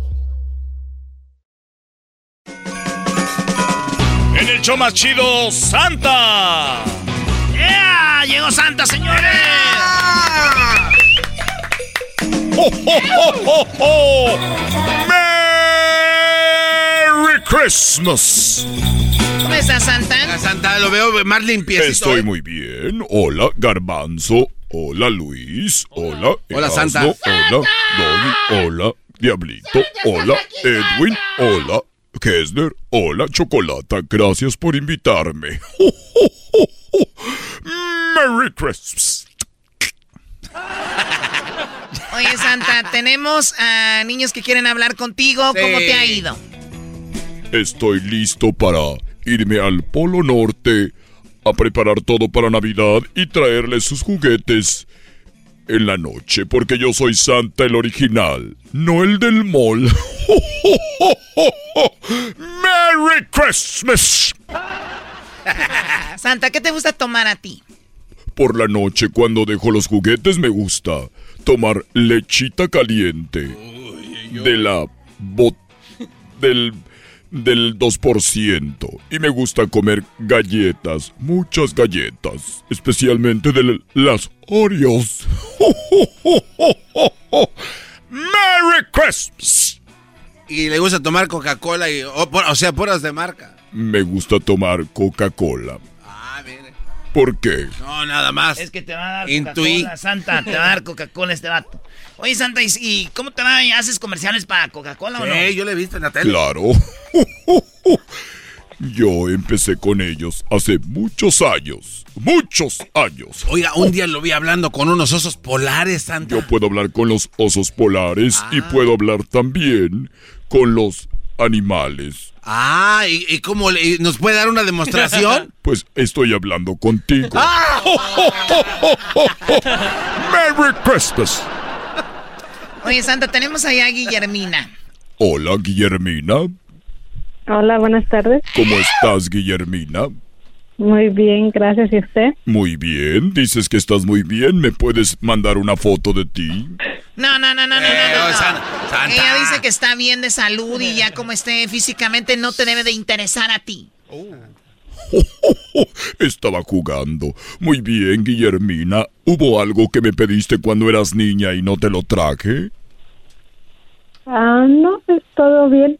En el show más chido, Santa. ¡Ea! ¡Llegó Santa, señores! ¡Oh, oh, oh, oh, oh! ¡Merry Christmas! ¿Cómo estás, Santa? Santa, lo veo más limpiecito. Estoy ¿eh? muy bien. Hola, Garbanzo. Hola, Luis. Hola, Hola. Santa. Hola, Doggy. Hola, Diablito. Hola, Edwin. Hola, Kessler. Hola, Chocolata. Gracias por invitarme. Merry Christmas. Oye, Santa, tenemos a niños que quieren hablar contigo. ¿Cómo te ha ido? Estoy listo para irme al Polo Norte a preparar todo para Navidad y traerles sus juguetes en la noche, porque yo soy Santa el original, no el del mall. ¡Merry Christmas! Santa, ¿qué te gusta tomar a ti? Por la noche, cuando dejo los juguetes, me gusta tomar lechita caliente de la bot del del 2% y me gusta comer galletas, muchas galletas, especialmente de las Oreos. Merry Christmas. Y le gusta tomar Coca-Cola y, o, o sea, puras de marca. Me gusta tomar Coca-Cola. Ah, mire. ¿Por qué? No, nada más. Es que te va a dar Intuí. Coca-Cola, Santa. Te va a dar Coca-Cola este vato. Oye, Santa, ¿y, y cómo te va? ¿Haces comerciales para Coca-Cola o no? Sí, yo le he visto en la tele. Claro. Yo empecé con ellos hace muchos años. Muchos años. Oiga, un día lo vi hablando con unos osos polares, Santa. Yo puedo hablar con los osos polares y puedo hablar también con los animales. Ah, ¿y, y cómo le- nos puede dar una demostración? Pues estoy hablando contigo. ¡Ah! ¡Merry Christmas! Oye, Santa, tenemos allá a Guillermina. Hola, Guillermina. Hola, buenas tardes. ¿Cómo estás, Guillermina? Muy bien, gracias. ¿Y usted? Muy bien. Dices que estás muy bien. ¿Me puedes mandar una foto de ti? No, no, no, no, no, no, no, no. Santa. Ella dice que está bien de salud y ya como esté físicamente no te debe de interesar a ti. Estaba jugando. Muy bien, Guillermina. ¿Hubo algo que me pediste cuando eras niña y no te lo traje? Ah, no, es todo bien.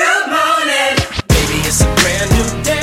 Good morning.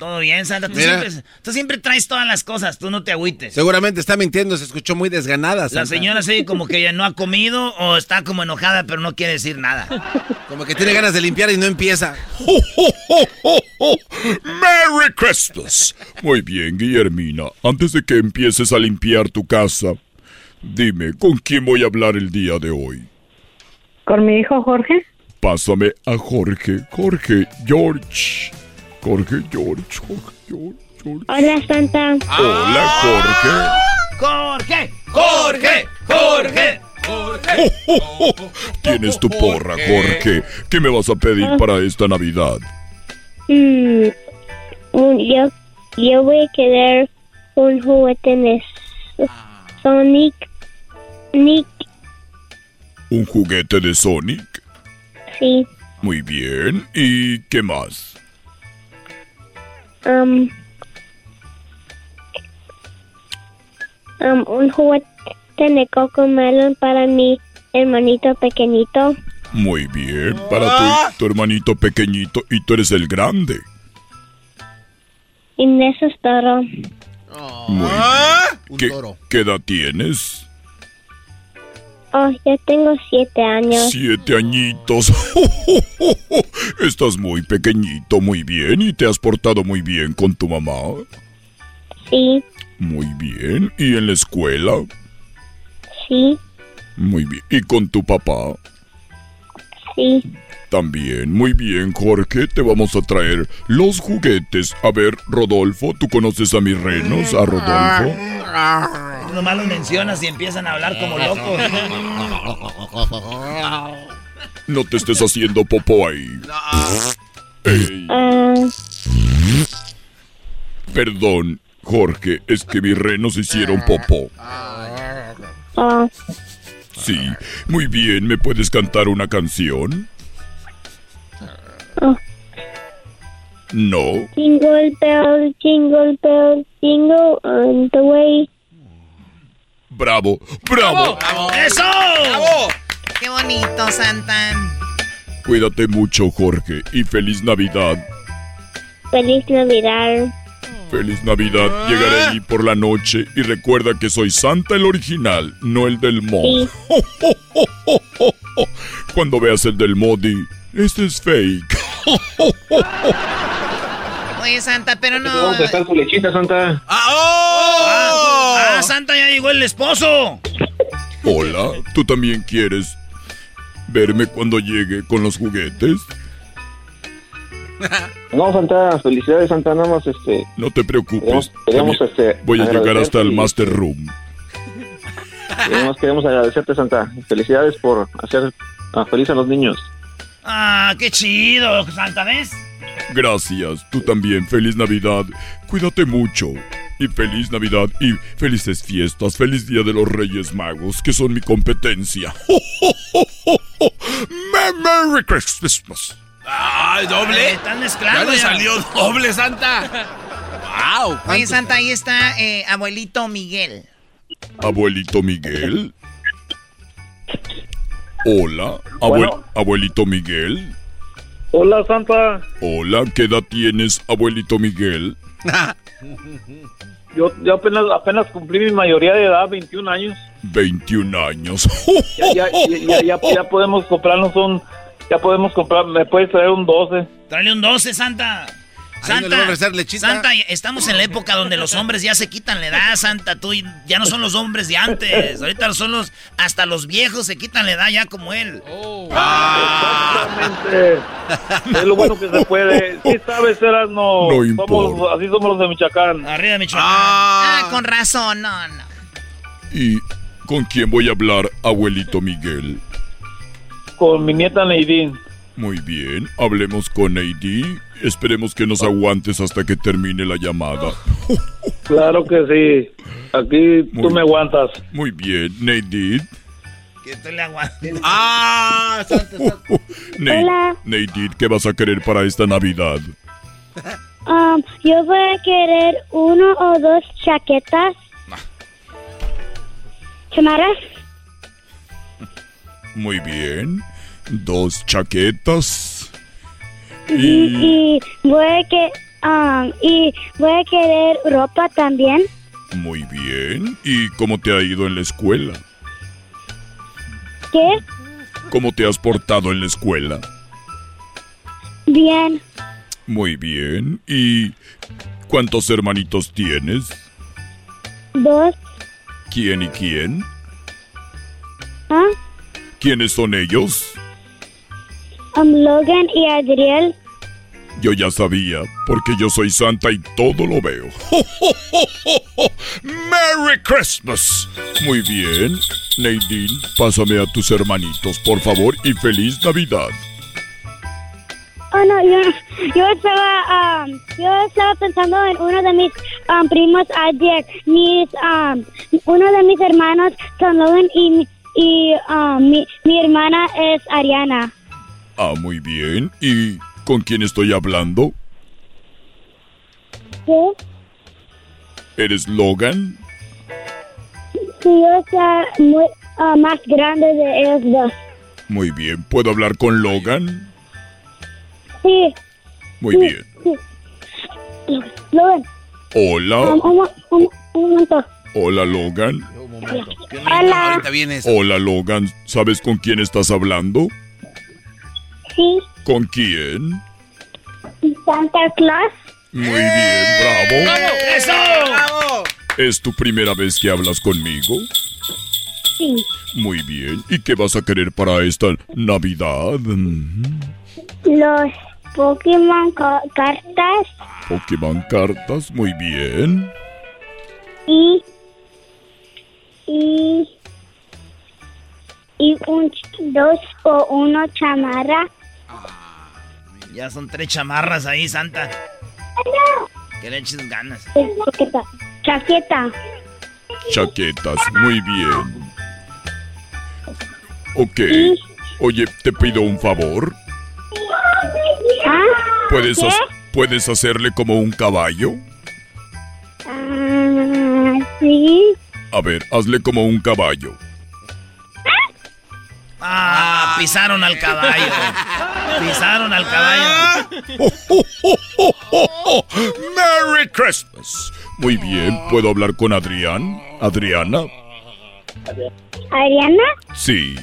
Todo bien, Santa. Tú siempre, tú siempre traes todas las cosas, tú no te agüites. Seguramente está mintiendo, se escuchó muy desganada. La Santa. señora se ve como que ya no ha comido o está como enojada, pero no quiere decir nada. Como que tiene ganas de limpiar y no empieza. ¡Merry Christmas! Muy bien, Guillermina. Antes de que empieces a limpiar tu casa, dime, ¿con quién voy a hablar el día de hoy? ¿Con mi hijo Jorge? Pásame a Jorge. Jorge, George. Jorge, George. Jorge, George. George. Hola, Santa. Hola, Jorge, Jorge. Jorge, Jorge. Oh, oh, oh. Tienes tu porra, Jorge. ¿Qué me vas a pedir para esta Navidad? Mm, yo, yo voy a querer un juguete de Sonic. Nick, ¿Un juguete de Sonic? sí. Muy bien. ¿Y qué más? Um, um, un juguete de Coco Melon para mi hermanito pequeñito. Muy bien. Para tu, tu hermanito pequeñito y tú eres el grande. Y eso es todo. Muy bien. ¿Qué, qué edad tienes? Oh, yo tengo siete años. Siete añitos. Estás muy pequeñito, muy bien. ¿Y te has portado muy bien con tu mamá? Sí, Muy bien. ¿Y en la escuela? sí, Muy bien. ¿Y con tu papá? sí. También, muy bien, Jorge. Te vamos a traer los juguetes. A ver, Rodolfo, ¿tú conoces a mis renos? ¿A Rodolfo? Nomás los mencionas y empiezan a hablar como locos. No te estés haciendo popó ahí. Ah, perdón, Jorge, es que mis renos hicieron popó. oh, Sí, muy bien, ¿me puedes cantar una canción? Oh. No. Jingle bell, jingle bell, jingle on the way. Bravo, bravo. ¡Eso! ¡Qué bonito, Santa! Cuídate mucho, Jorge, y feliz Navidad. Feliz Navidad. Feliz Navidad. Llegaré ahí por la noche y recuerda que soy Santa el original, no el del mod. Cuando veas el del mod, di, este es fake. Oye, Santa, pero no. ¿Dónde está tu lechita, Santa? Ah, ah, Santa, ya llegó el esposo. Hola, ¿tú también quieres verme cuando llegue con los juguetes? No, Santa, felicidades, Santa, nada más, este... No te preocupes. Queremos, este... Voy a llegar hasta el Master Room. Queremos, queremos agradecerte, Santa. Felicidades por hacer ah, feliz a los niños. Ah, qué chido, Santa, ¿ves? Gracias, tú también. Feliz Navidad. Cuídate mucho. Y feliz Navidad y felices fiestas. Feliz Día de los Reyes Magos, que son mi competencia. Merry Christmas. ¡Ay, doble! Están mezclando. Ya le salió doble, Santa. ¡Wow! Oye, Santa, ahí está eh, abuelito Miguel. Abuelito Miguel. Hola, abue- Bueno. abuelito Miguel. Hola, Santa. Hola, ¿qué edad tienes, abuelito Miguel? Yo, yo apenas, apenas cumplí mi mayoría de edad, 21 años. 21 años. Ya, ya, ya, ya, ya- ya podemos comprarnos un... Ya podemos comprar... ¿Me puedes traer un 12? Tráele un 12, Santa. Ahí no le voy a ofrecer lechita. Santa, estamos en la época donde los hombres ya se quitan la edad, Santa. Tú ya no son los hombres de antes. Ahorita son los, hasta los viejos se quitan la edad ya como él. Exactamente. Es lo bueno que se puede. Sí sabes, Erasmo. No somos, importa. así somos los de Michoacán. Arriba de Michoacán. Ah, con razón, no, no. ¿Y con quién voy a hablar, abuelito Miguel? Con mi nieta Neidín. Muy bien, hablemos con Neidi. Esperemos que nos aguantes hasta que termine la llamada. Claro que sí. Aquí tú me aguantas. Muy bien, Neidid. Que tú le aguantes. Ah, Hola. Neidid, ¿qué vas a querer para esta Navidad? Um, yo voy a querer uno o dos chaquetas. ¿Chamarras? Muy bien, dos chaquetas. Y, Y y voy a que um, y voy a querer ropa también. muy bien. ¿Y cómo te ha ido en la escuela? ¿Qué? ¿Cómo te has portado en la escuela? Bien. Muy bien. ¿Y cuántos hermanitos tienes? Dos. ¿Quién y quién? ¿Ah? ¿Quiénes son ellos? Um, Logan y Adriel. Yo ya sabía, porque yo soy santa y todo lo veo. ¡Merry Christmas! Muy bien. Nadine, pásame a tus hermanitos, por favor, y feliz Navidad. Oh no, yo, yo estaba um, yo estaba pensando en uno de mis um, primos ayer. Mis um, uno de mis hermanos son Logan y y um, mi, mi hermana es Ariana. Ah, muy bien. ¿Y con quién estoy hablando? ¿Qué? ¿Eres Logan? Sí, yo soy muy ah, más grande de ellos dos. Muy bien. ¿Puedo hablar con Logan? Sí. Muy sí, bien. sí. Logan, Hola. um, un, mo- un, un momento. Hola, Logan. Hola. Ahorita vienes. Hola, Logan. ¿Sabes con quién estás hablando? Sí, ¿Con quién? Santa Claus. Muy bien, bravo. ¡Eso! ¿Es tu primera vez que hablas conmigo? Sí. Muy bien. ¿Y qué vas a querer para esta Navidad? Los Pokémon ca- cartas Pokémon cartas. Muy bien. y y y un dos o uno chamarra. Ya son tres chamarras ahí, Santa. Que le eches ganas. Chaqueta. Chaqueta. Chaquetas. Muy bien. Ok. Oye, te pido un favor. ¿Ah? ¿Puedes, ¿Qué? ¿Puedes hacerle como un caballo? Ah, sí. A ver, hazle como un caballo. Ah, pisaron al caballo. Pisaron al caballo. ¡Merry Christmas! Muy bien, ¿puedo hablar con Adrián? ¿Adriana? Ariana. Sí.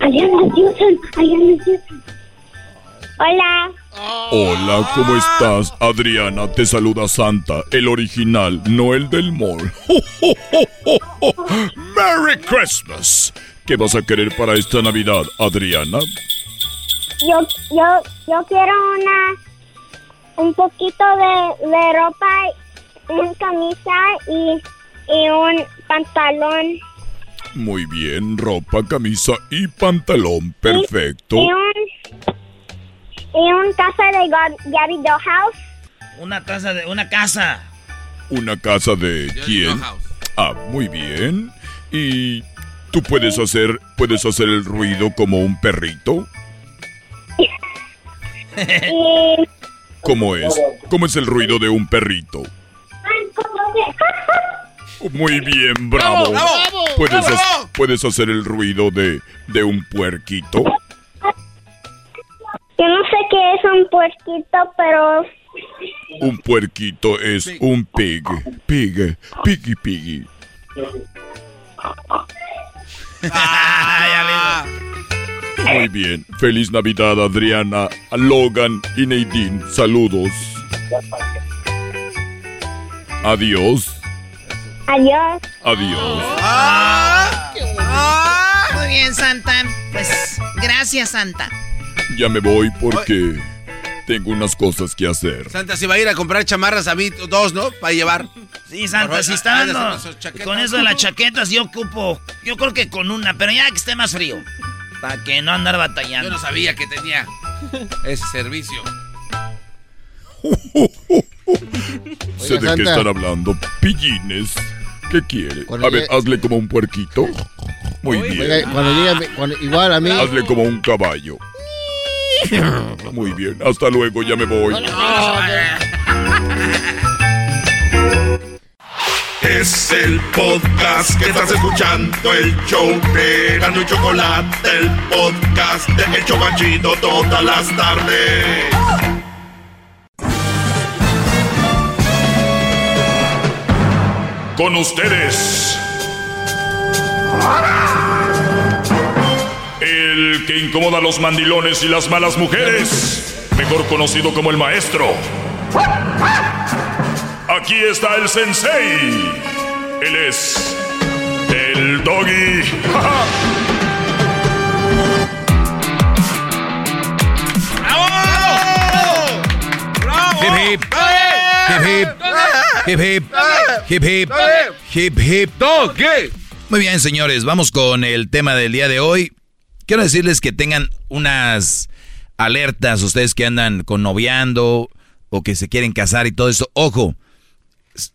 Ariana Houston. Ariana Houston. Hola. Hola, ¿cómo estás? Adriana, te saluda Santa, el original, no el del mall. ¡Merry Christmas! ¿Qué vas a querer para esta Navidad, Adriana? Yo, yo, yo quiero una, un poquito de, de ropa, una camisa y, y un pantalón Muy bien, ropa, camisa y pantalón, perfecto. y un, y un casa de Gab- Gabby Dollhouse. Una taza de una casa. ¿Una casa de quién? Ah, muy bien. ¿Y tú puedes hacer, puedes hacer el ruido como un perrito? y ¿Cómo es? ¿Cómo es el ruido de un perrito? Muy bien, bravo. Bravo, bravo, ¿Puedes, bravo. ha- ¿Puedes hacer el ruido de, de un puerquito? Yo no sé qué es un puerquito, pero Un puerquito es un pig. Pig. Piggy piggy. Muy bien. Feliz Navidad, Adriana, a Logan y Nadine. Saludos. Adiós. Adiós. Adiós. Muy bien, Santa. Pues gracias, Santa. Ya me voy porque tengo unas cosas que hacer. Santa se va a ir a comprar chamarras a mí, dos, ¿no? Para llevar. Sí, Santa, si está dando. Con eso de las chaquetas, yo ocupo. Yo creo que con una, pero ya que esté más frío. Para que no andar batallando. Yo no sabía que tenía ese servicio. sé de qué están hablando. Pillines. ¿Qué quiere? Cuando A ver, llegue- hazle como un puerquito. Muy bien. Cuando llegue, cuando- igual a mí. Hazle como un caballo. Muy bien. Hasta luego, ya me voy. Es el podcast que estás escuchando, el show de Gano y Chocolate, el podcast de El Chobachito todas las tardes. Con ustedes. El que incomoda a los mandilones y las malas mujeres. Mejor conocido como el maestro. Aquí está el sensei. Él es el doggy. Hip hip. Hip hip. Hip hip. Hip hip. Hip hip. Muy bien, señores, vamos con el tema del día de hoy. Quiero decirles que tengan unas alertas, ustedes que andan con noviando o que se quieren casar y todo eso. Ojo,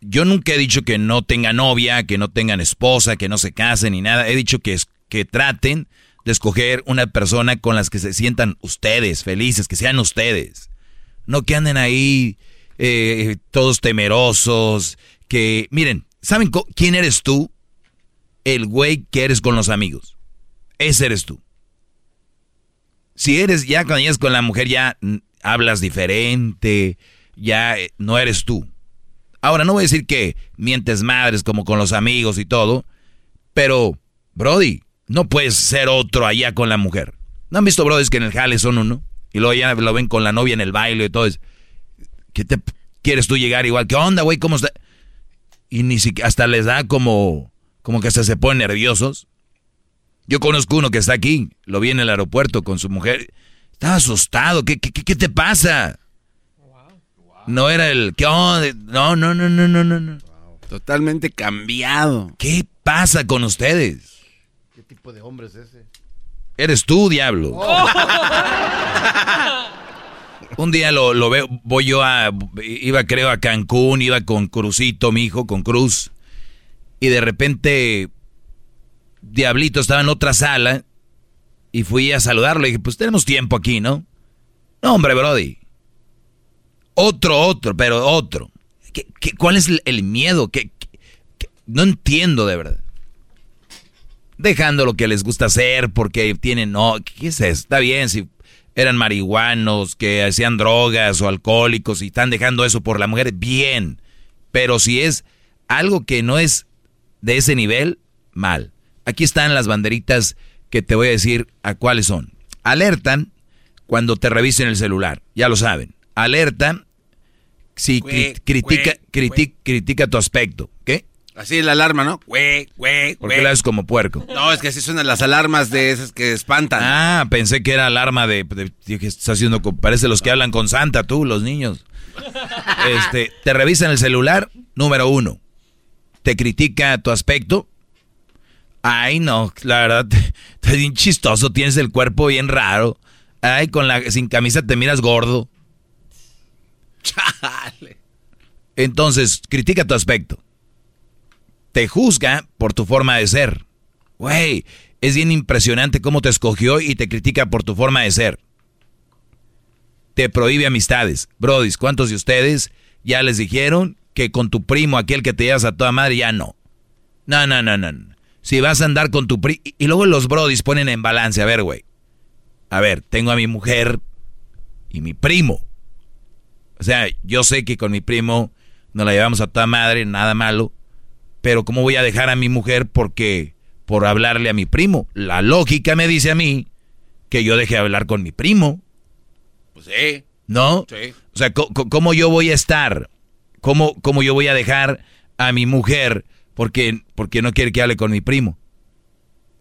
yo nunca he dicho que no tengan novia, que no tengan esposa, que no se casen ni nada. He dicho que, que traten de escoger una persona con las que se sientan ustedes felices, que sean ustedes. No que anden ahí eh, todos temerosos, que miren, ¿saben quién eres tú? El güey que eres con los amigos. Ese eres tú. Si eres ya cuando llegas con la mujer ya hablas diferente, ya eh, no eres tú. Ahora no voy a decir que mientes madres como con los amigos y todo, pero Brody, no puedes ser otro allá con la mujer. ¿No han visto Brody que en el jale son uno? Y luego ya lo ven con la novia en el baile y todo eso. ¿Qué te quieres tú llegar igual? ¿Qué onda, güey? ¿Cómo está? Y ni siquiera hasta les da como como que se ponen nerviosos. Yo conozco uno que está aquí, lo vi en el aeropuerto con su mujer. Estaba asustado. ¿Qué, qué, qué- qué te pasa? No era el ¿qué onda? No, no, no, no, no, no, no. Totalmente cambiado. ¿Qué pasa con ustedes? ¿Qué tipo de hombre es ese? Eres tú, diablo. Un día lo, lo veo, voy yo a, iba creo a Cancún, iba con Crucito, mi hijo, con Cruz, y de repente Diablito estaba en otra sala y fui a saludarlo. Y dije, pues tenemos tiempo aquí, ¿no? No, hombre, Brody. Otro, otro, pero otro. ¿Qué, qué- cuál es el, miedo? ¿Qué, qué- qué? No entiendo de verdad. Dejando lo que les gusta hacer porque tienen... No, ¿qué es eso? Está bien si eran marihuanos, que hacían drogas o alcohólicos y están dejando eso por la mujer, bien. Pero si es algo que no es de ese nivel, mal. Aquí están las banderitas que te voy a decir a cuáles son. Alertan cuando te revisen el celular, ya lo saben. Alertan si cri- critica, tu aspecto. ¿Qué? Así es la alarma, ¿no? Güey, güey, ¿Por qué la haces como puerco? No, es que así suenan las alarmas de esas que espantan. Ah, pensé que era alarma de, dije, estás haciendo parece los que hablan con Santa, tú, los niños. Este, te revisan el celular, número uno. Te critica tu aspecto. Ay, no, la verdad, estás bien chistoso, tienes el cuerpo bien raro. Ay, con la sin camisa te miras gordo. Entonces, critica tu aspecto. Te juzga por tu forma de ser. Güey, es bien impresionante cómo te escogió y te critica por tu forma de ser. Te prohíbe amistades. Brodis, ¿cuántos de ustedes ya les dijeron que con tu primo, aquel que te llevas a toda madre, ya no? No, no, no, no. Si vas a andar con tu primo... Y luego los brodis ponen en balance. A ver, güey. A ver, tengo a mi mujer y mi primo. O sea, yo sé que con mi primo nos la llevamos a toda madre, nada malo. Pero ¿cómo voy a dejar a mi mujer porque por hablarle a mi primo? La lógica me dice a mí que yo deje de hablar con mi primo. Pues sí. ¿No? Sí. O sea, co- ¿cómo yo voy a estar? ¿Cómo, cómo yo voy a dejar a mi mujer porque, porque no quiere que hable con mi primo?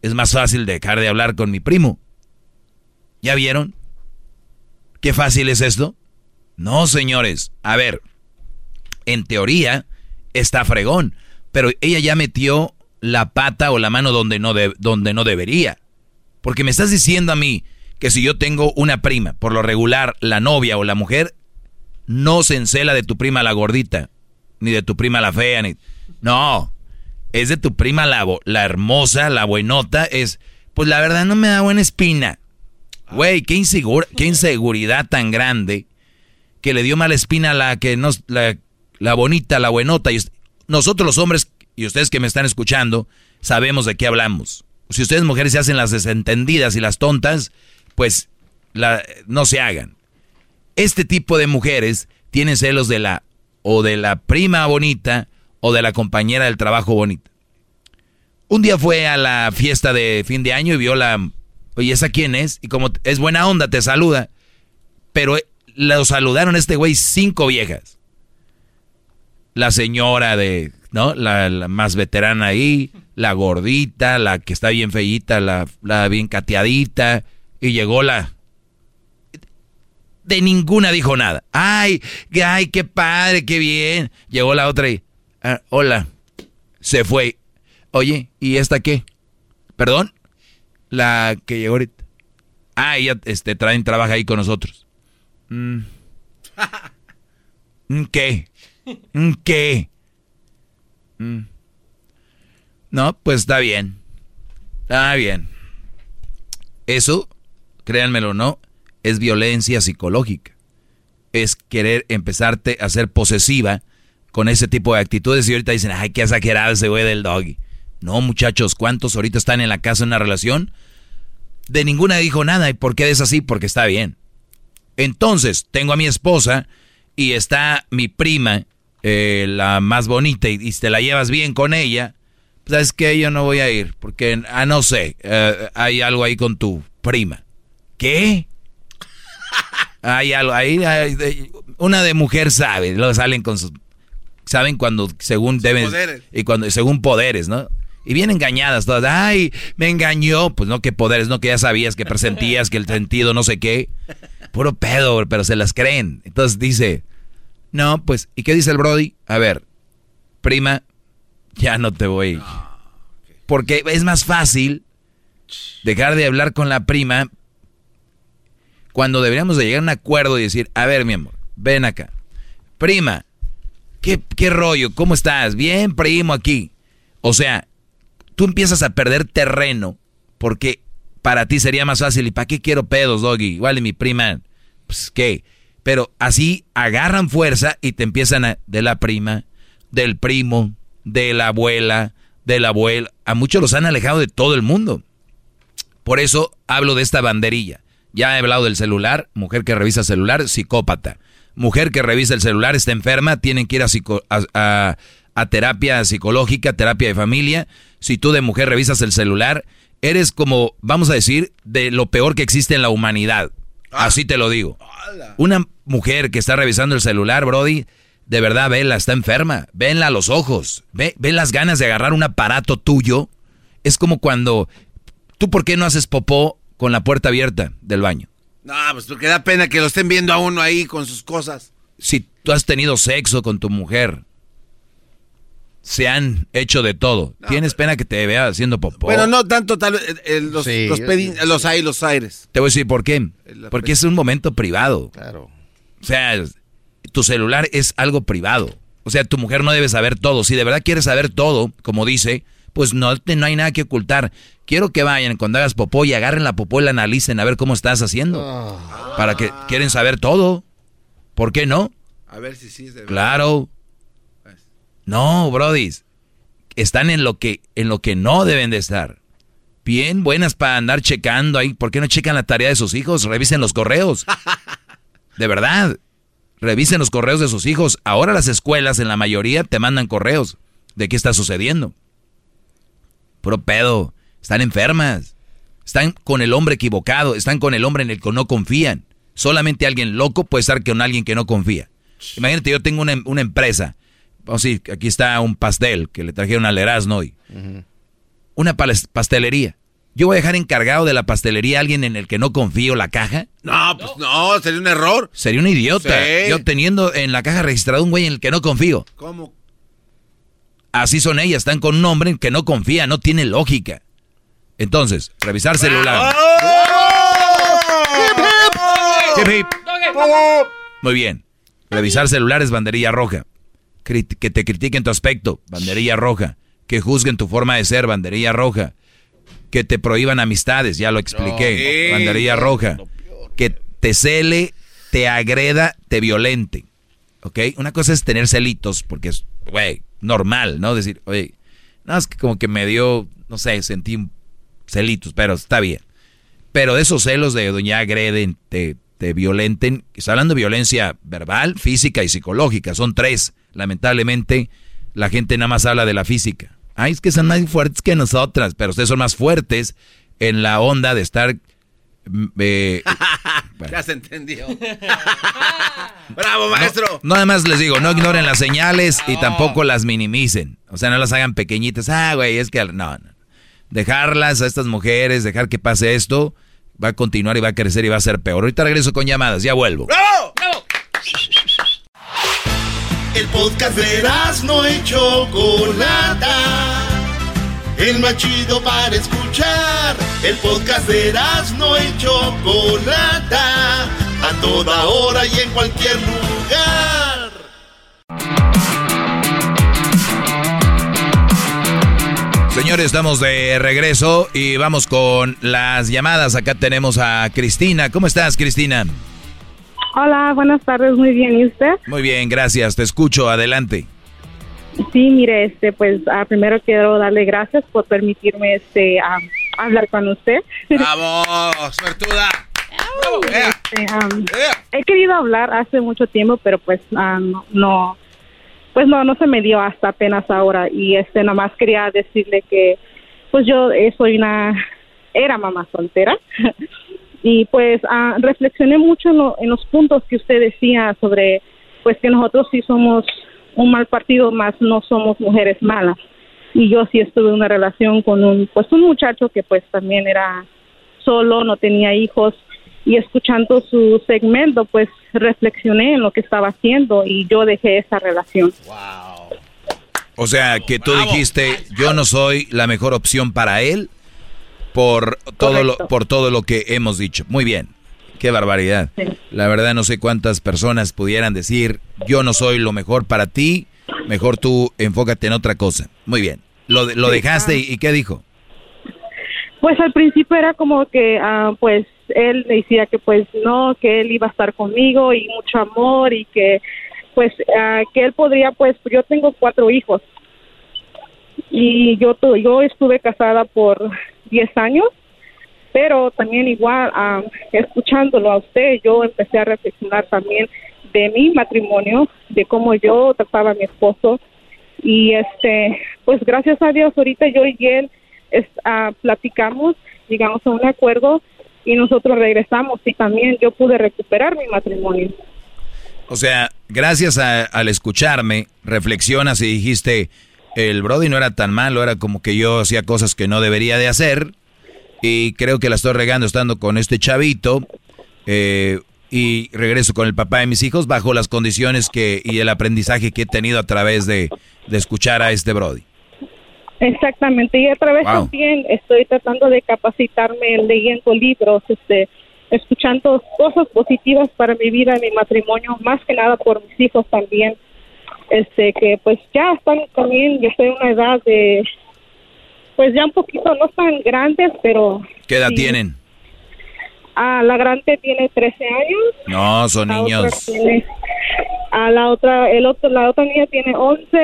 Es más fácil dejar de hablar con mi primo. ¿Ya vieron? ¿Qué fácil es esto? No, señores. A ver, en teoría está fregón, pero ella ya metió la pata o la mano donde no, de- donde no debería. Porque me estás diciendo a mí que si yo tengo una prima, por lo regular, la novia o la mujer, no se encela de tu prima la gordita, ni de tu prima la fea, ni... No, es de tu prima la, la hermosa, la buenota, es... Pues la verdad no me da buena espina. Güey, qué, insegura- qué inseguridad tan grande que le dio mala espina a la que nos... La, la bonita, la buenota. Y nosotros los hombres, y ustedes que me están escuchando, sabemos de qué hablamos. Si ustedes mujeres se hacen las desentendidas y las tontas, pues no se hagan. Este tipo de mujeres tienen celos de la o de la prima bonita o de la compañera del trabajo bonita. Un día fue a la fiesta de fin de año y vio la, oye, ¿esa quién es? Y como es buena onda, te saluda. Pero eh, lo saludaron este güey cinco viejas. La señora de, ¿no? La, más veterana ahí, la gordita, la que está bien feíta, la, la bien cateadita. Y llegó la, de ninguna dijo nada. Ay, ay, qué padre, qué bien. Llegó la otra y, "Ah, hola. Se fue. Oye, ¿y esta qué? ¿Perdón? La que llegó ahorita. Ah, ella este, traen, trabaja ahí con nosotros. Mm. ¿Qué? ¿Qué? Mm. No, pues está bien. Está bien. Eso, créanmelo o no, es violencia psicológica. Es querer empezarte a ser posesiva con ese tipo de actitudes y ahorita dicen, ay, qué exagerado ese güey del doggy. No, muchachos, ¿cuántos ahorita están en la casa en una relación? De ninguna dijo nada. ¿Y por qué es así? Porque está bien. Entonces, tengo a mi esposa y está mi prima, eh, la más bonita, y, te la llevas bien con ella. Pues, ¿Sabes qué? Yo no voy a ir, porque, ah, no sé, eh, hay algo ahí con tu prima. ¿Qué? Hay algo ahí. una de mujer sabe, lo salen con sus. Saben cuando según deben. poderes. Y cuando según poderes, ¿no? Y bien engañadas todas. Ay, me engañó. Pues no, que poderes, no, que ya sabías, que presentías, que el sentido, no sé qué. Puro pedo, pero se las creen. Entonces dice, no, pues, ¿y qué dice el Brody? A ver, prima, ya no te voy. Porque es más fácil dejar de hablar con la prima cuando deberíamos de llegar a un acuerdo y decir, a ver, mi amor, ven acá. Prima, ¿qué, qué rollo? ¿Cómo estás? Bien, primo, aquí. O sea, tú empiezas a perder terreno porque para ti sería más fácil. ¿Y para qué quiero pedos, Doggy? Igual y mi prima, pues qué. Pero así agarran fuerza y te empiezan a, de la prima, del primo, de la abuela, del abuelo. A muchos los han alejado de todo el mundo. Por eso hablo de esta banderilla. Ya he hablado del celular, mujer que revisa celular, psicópata. Mujer que revisa el celular, está enferma, tienen que ir a, psico- a- a- a terapia psicológica, terapia de familia. Si tú de mujer revisas el celular, eres como, vamos a decir, de lo peor que existe en la humanidad. Así te lo digo. Una mujer que está revisando el celular, Brody, de verdad, vela, está enferma. Venla a los ojos. Ve, ve las ganas de agarrar un aparato tuyo. Es como cuando, ¿tú por qué no haces popó con la puerta abierta del baño? No, pues porque da pena que lo estén viendo a uno ahí con sus cosas. Si tú has tenido sexo con tu mujer, se han hecho de todo. ¿Tienes pena que te vea haciendo popó? Bueno, no tanto tal vez, eh, eh, los, Sí. los, pedin- los hay, los aires. Te voy a decir por qué. Porque es un momento privado. Claro. O sea, tu celular es algo privado. O sea, tu mujer no debe saber todo. Si de verdad quieres saber todo, como dice, pues no, no hay nada que ocultar. Quiero que vayan cuando hagas popó y agarren la popó y la analicen a ver cómo estás haciendo. Para que quieren saber todo. ¿Por qué no? A ver si sí es de verdad. Claro. No, brodis. Están en lo que en lo que no deben de estar. Bien buenas para andar checando ahí. ¿Por qué no checan la tarea de sus hijos? Revisen los correos. De verdad. Revisen los correos de sus hijos. Ahora las escuelas en la mayoría te mandan correos de qué está sucediendo. Puro pedo. Están enfermas. Están con el hombre equivocado, están con el hombre en el que no confían. Solamente alguien loco puede estar con alguien que no confía. Imagínate, yo tengo una, una empresa. Vamos a decir, aquí está un pastel que le trajeron al Erasmo hoy. Una pas- pastelería. ¿Yo voy a dejar encargado de la pastelería a alguien en el que no confío la caja? No, pues no, sería un error. Sería un idiota. Sí. Yo teniendo en la caja registrado un güey en el que no confío. ¿Cómo? Así son ellas, están con un hombre en que no confía, no tiene lógica. Entonces, revisar celular. Hip, hip. Muy bien. Revisar celular es banderilla roja. Que te critiquen tu aspecto, banderilla roja. Que juzguen tu forma de ser, banderilla roja. Que te prohíban amistades, ya lo expliqué, banderilla roja. Que te cele, te agreda, te violente. ¿Ok? Una cosa es tener celitos, porque es, güey, normal, ¿no? Decir, oye, no, es que como que me dio, no sé, sentí celitos, pero está bien. Pero de esos celos de doña agreden, te, te violenten, está hablando de violencia verbal, física y psicológica, son tres. Lamentablemente, la gente nada más habla de la física. Ay, es que son más fuertes que nosotras, pero ustedes son más fuertes en la onda de estar... mm, eh, Ya se entendió. Bravo, maestro. no, nada más les digo, no ignoren las señales y tampoco las minimicen. O sea, no las hagan pequeñitas. Ah, güey, es que... No, no. Dejarlas a estas mujeres, dejar que pase esto, va a continuar y va a crecer y va a ser peor. Ahorita regreso con llamadas, ya vuelvo. El podcast de no y Chocolata. El más chido para escuchar. El podcast de no y Chocolata. A toda hora y en cualquier lugar. Señores, estamos de regreso y vamos con las llamadas. Acá tenemos a Cristina. ¿Cómo estás, Cristina? Hola, buenas tardes, muy bien. ¿Y usted? Muy bien, gracias. Te escucho. Adelante. Sí, mire, este, pues ah, primero quiero darle gracias por permitirme este ah, hablar con usted. Bravo, suertuda. Este, am, he querido hablar hace mucho tiempo, pero pues ah, no, pues no, no se me dio hasta apenas ahora. Y este, nomás quería decirle que, pues yo eh, soy una, era mamá soltera. y pues ah, reflexioné mucho en, lo- en los puntos que usted decía sobre, pues que nosotros sí somos un mal partido, más no somos mujeres malas. Y yo sí estuve en una relación con un, pues un muchacho que pues también era solo, no tenía hijos y escuchando su segmento pues reflexioné en lo que estaba haciendo y yo dejé esa relación. O sea, que tú dijiste, yo no soy la mejor opción para él por todo lo, por todo lo que hemos dicho. Muy bien. Qué barbaridad. La verdad no sé cuántas personas pudieran decir, yo no soy lo mejor para ti, mejor tú enfócate en otra cosa. Muy bien. Lo, lo Sí, dejaste ah. y, y ¿qué dijo? Pues al principio era como que ah, pues él decía que pues no, que él iba a estar conmigo y mucho amor y que pues ah, que él podría pues yo tengo cuatro hijos y yo yo estuve casada por 10 años pero también igual ah, escuchándolo a usted yo empecé a reflexionar también de mi matrimonio de cómo yo trataba a mi esposo. Y este pues gracias a Dios ahorita yo y él ah, platicamos llegamos a un acuerdo y nosotros regresamos y también yo pude recuperar mi matrimonio. O sea, gracias a- al escucharme, reflexionas y dijiste, el Brody no era tan malo, era como que yo hacía cosas que no debería de hacer y creo que la estoy regando estando con este chavito eh, y regreso con el papá de mis hijos bajo las condiciones que y el aprendizaje que he tenido a través de, de escuchar a este Brody. Exactamente, y a través Wow. también estoy tratando de capacitarme leyendo libros, este, escuchando cosas positivas para mi vida, mi matrimonio, más que nada por mis hijos también, este, que pues ya están también, ya estoy en una edad de, pues ya un poquito, no tan grandes, pero ¿Qué edad Sí. tienen? ah, la grande tiene 13 años, No, son la niños. tiene, a la otra, el otro, la otra niña tiene 11,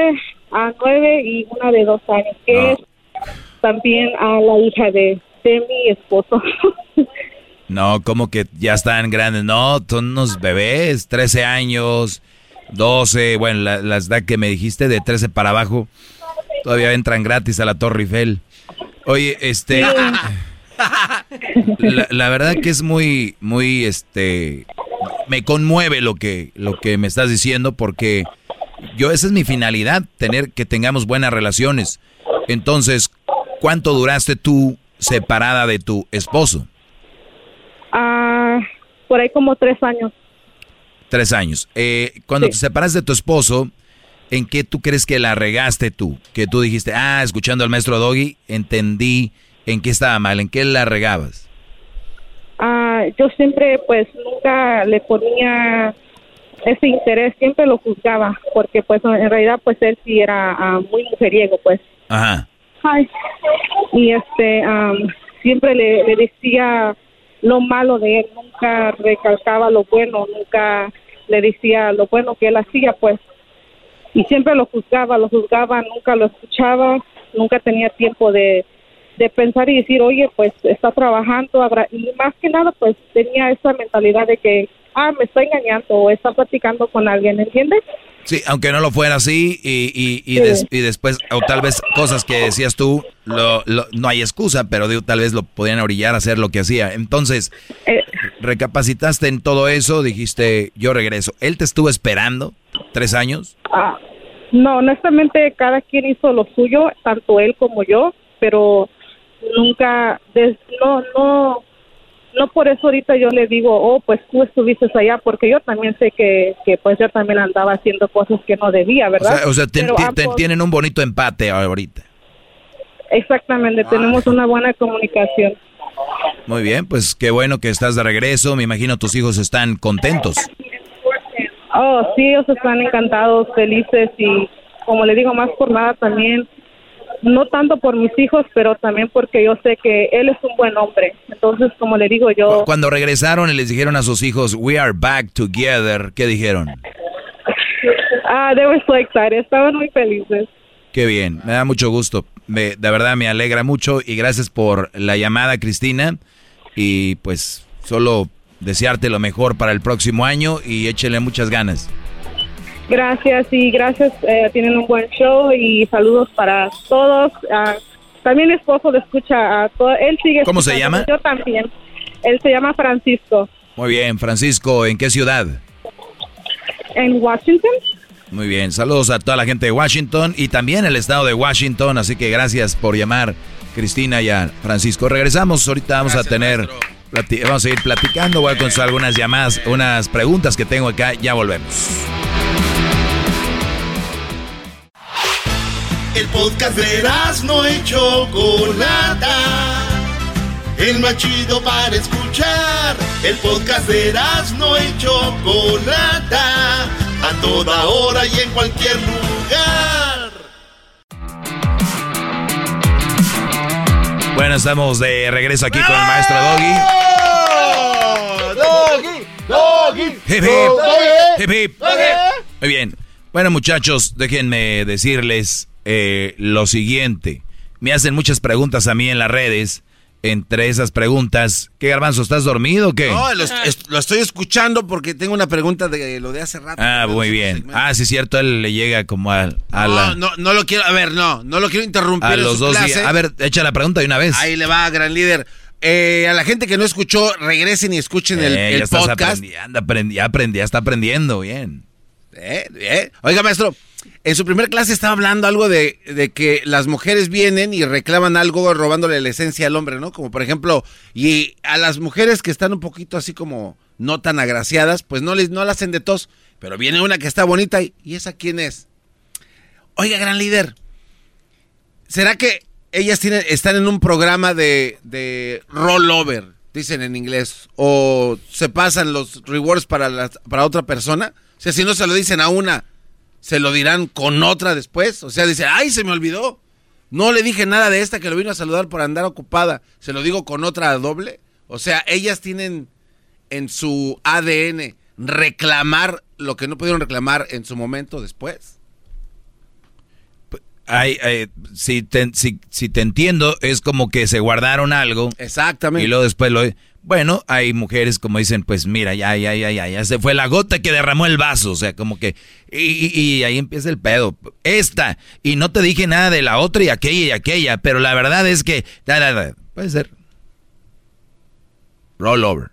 a 9 y una de 2 años, que es también a la hija de, de mi esposo. No, como que ya están grandes. No, son unos bebés, 13 años, 12, bueno, la, la edad que me dijiste de 13 para abajo, todavía entran gratis a la Torre Eiffel. Oye, este, La, la verdad que es muy, muy, este, me conmueve lo que, lo que me estás diciendo porque yo esa es mi finalidad, tener que tengamos buenas relaciones. Entonces, ¿cuánto duraste tú separada de tu esposo? Ah, por ahí como tres años. Tres años. Eh, cuando te separas de tu esposo, ¿en qué tú crees que la regaste tú? Que tú dijiste, ah, escuchando al maestro Doggy, entendí en qué estaba mal, en qué la regabas. Ah, yo siempre, pues, nunca le ponía ese interés, siempre lo juzgaba, porque, pues, en realidad, pues, él sí era ah, muy mujeriego, pues. Ajá. Ay. Y este, am, siempre le, le decía lo malo de él, nunca recalcaba lo bueno, nunca le decía lo bueno que él hacía, pues. Y siempre lo juzgaba, lo juzgaba, nunca lo escuchaba, nunca tenía tiempo de, de pensar y decir, oye, pues está trabajando, y más que nada, pues tenía esa mentalidad de que, ah, me está engañando o está platicando con alguien, ¿entiendes? Sí, aunque no lo fuera así y, y, y, Sí. des- y después, o tal vez cosas que decías tú, lo, lo- no hay excusa, pero digo, tal vez lo podían orillar a hacer lo que hacía. Entonces, Eh. recapacitaste en todo eso, dijiste, yo regreso. ¿Él te estuvo esperando tres años? Ah, no, honestamente cada quien hizo lo suyo, tanto él como yo, pero nunca, des- no, no, no por eso ahorita yo le digo, oh, pues tú estuviste allá, porque yo también sé que, que pues yo también andaba haciendo cosas que no debía, O ¿verdad? sea, o sea, ambos- tienen un bonito empate ahorita. exactamente, tenemos una buena comunicación. Muy bien, pues qué bueno que estás de regreso. Me imagino tus hijos están contentos. Oh, sí, ellos están encantados, felices y como le digo, más por nada también, no tanto por mis hijos, pero también porque yo sé que él es un buen hombre. Entonces, como le digo, yo... Cuando regresaron y les dijeron a sus hijos, we are back together, ¿qué dijeron? Ah, they were so excited, estaban muy felices. Qué bien, me da mucho gusto. Me- de verdad me alegra mucho y gracias por la llamada, Cristina. Y pues solo desearte lo mejor para el próximo año y échele muchas ganas. Gracias y gracias, eh, tienen un buen show y saludos para todos. Ah, también mi esposo le escucha a todo, él sigue ¿Cómo se llama? Yo también. Él se llama Francisco Muy bien, Francisco, ¿en qué ciudad? en Washington. Muy bien, saludos a toda la gente de Washington y también el estado de Washington, así que gracias por llamar, Cristina y a Francisco. Regresamos, ahorita vamos a tener, vamos a ir platicando, voy a contestar algunas llamadas, unas preguntas que tengo acá, ya volvemos. El podcast de no y Chocolata. El más chido para escuchar. El podcast de no y Chocolata. A toda hora y en cualquier lugar. Bueno, estamos de regreso aquí con el maestro Doggy. Doggy, Doggy. Muy bien. Bueno, muchachos, déjenme decirles eh, lo siguiente. Me hacen muchas preguntas a mí en las redes. Entre esas preguntas, ¿qué garbanzo? ¿Estás dormido o qué? No, lo, est- lo estoy escuchando porque tengo una pregunta de lo de hace rato. Ah, muy bien. Ah, sí, cierto, él le llega como a, a la- No, no, no lo quiero, a ver, no, no lo quiero interrumpir. a los dos días. A ver, echa la pregunta de una vez. Ahí le va, gran líder. Eh, a la gente que no escuchó, regresen y escuchen el, Eh, el ya estás podcast. aprendi- anda, aprendi- ya aprendí, ya está aprendiendo bien. Eh, eh. Oiga, maestro, en su primer clase estaba hablando algo de, de que las mujeres vienen y reclaman algo robándole la esencia al hombre, ¿no? Como por ejemplo, y a las mujeres que están un poquito así como no tan agraciadas, pues no les no la hacen de tos, pero viene una que está bonita y, ¿y esa quién es? Oiga, gran líder, ¿será que ellas tienen, están en un programa de, de rollover, dicen en inglés, o se pasan los rewards para, las- para otra persona? O sea, si no se lo dicen a una, ¿se lo dirán con otra después? O sea, dice, ay, se me olvidó. No le dije nada de esta que lo vino a saludar por andar ocupada. ¿Se lo digo con otra doble? O sea, ellas tienen en su ADN reclamar lo que no pudieron reclamar en su momento después. Ay, ay, si, te, si, si te entiendo, es como que se guardaron algo. Exactamente. Y luego después lo... Bueno, hay mujeres como dicen, pues mira, ya, ya, ya, ya, ya se fue la gota que derramó el vaso. O sea, como que... Y, y- y ahí empieza el pedo. Esta. Y no te dije nada de la otra y aquella y aquella. Pero la verdad es que... da, da, da, puede ser. Rollover.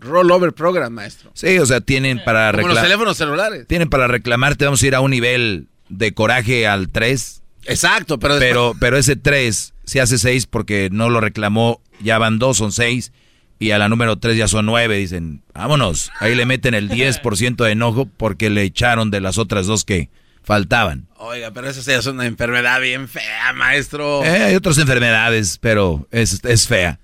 Rollover program, maestro. Sí, o sea, tienen para Como los reclamar. teléfonos celulares. Tienen para reclamarte, vamos a ir a un nivel de coraje al 3. Exacto, pero después- Pero, pero ese 3 se hace 6 porque no lo reclamó, ya van 2, son 6. Y a la número 3 ya son 9, dicen, vámonos. Ahí le meten el 10% de enojo porque le echaron de las otras dos que faltaban. Oiga, pero eso sí es una enfermedad bien fea, maestro. Eh, hay otras enfermedades, pero es, es fea.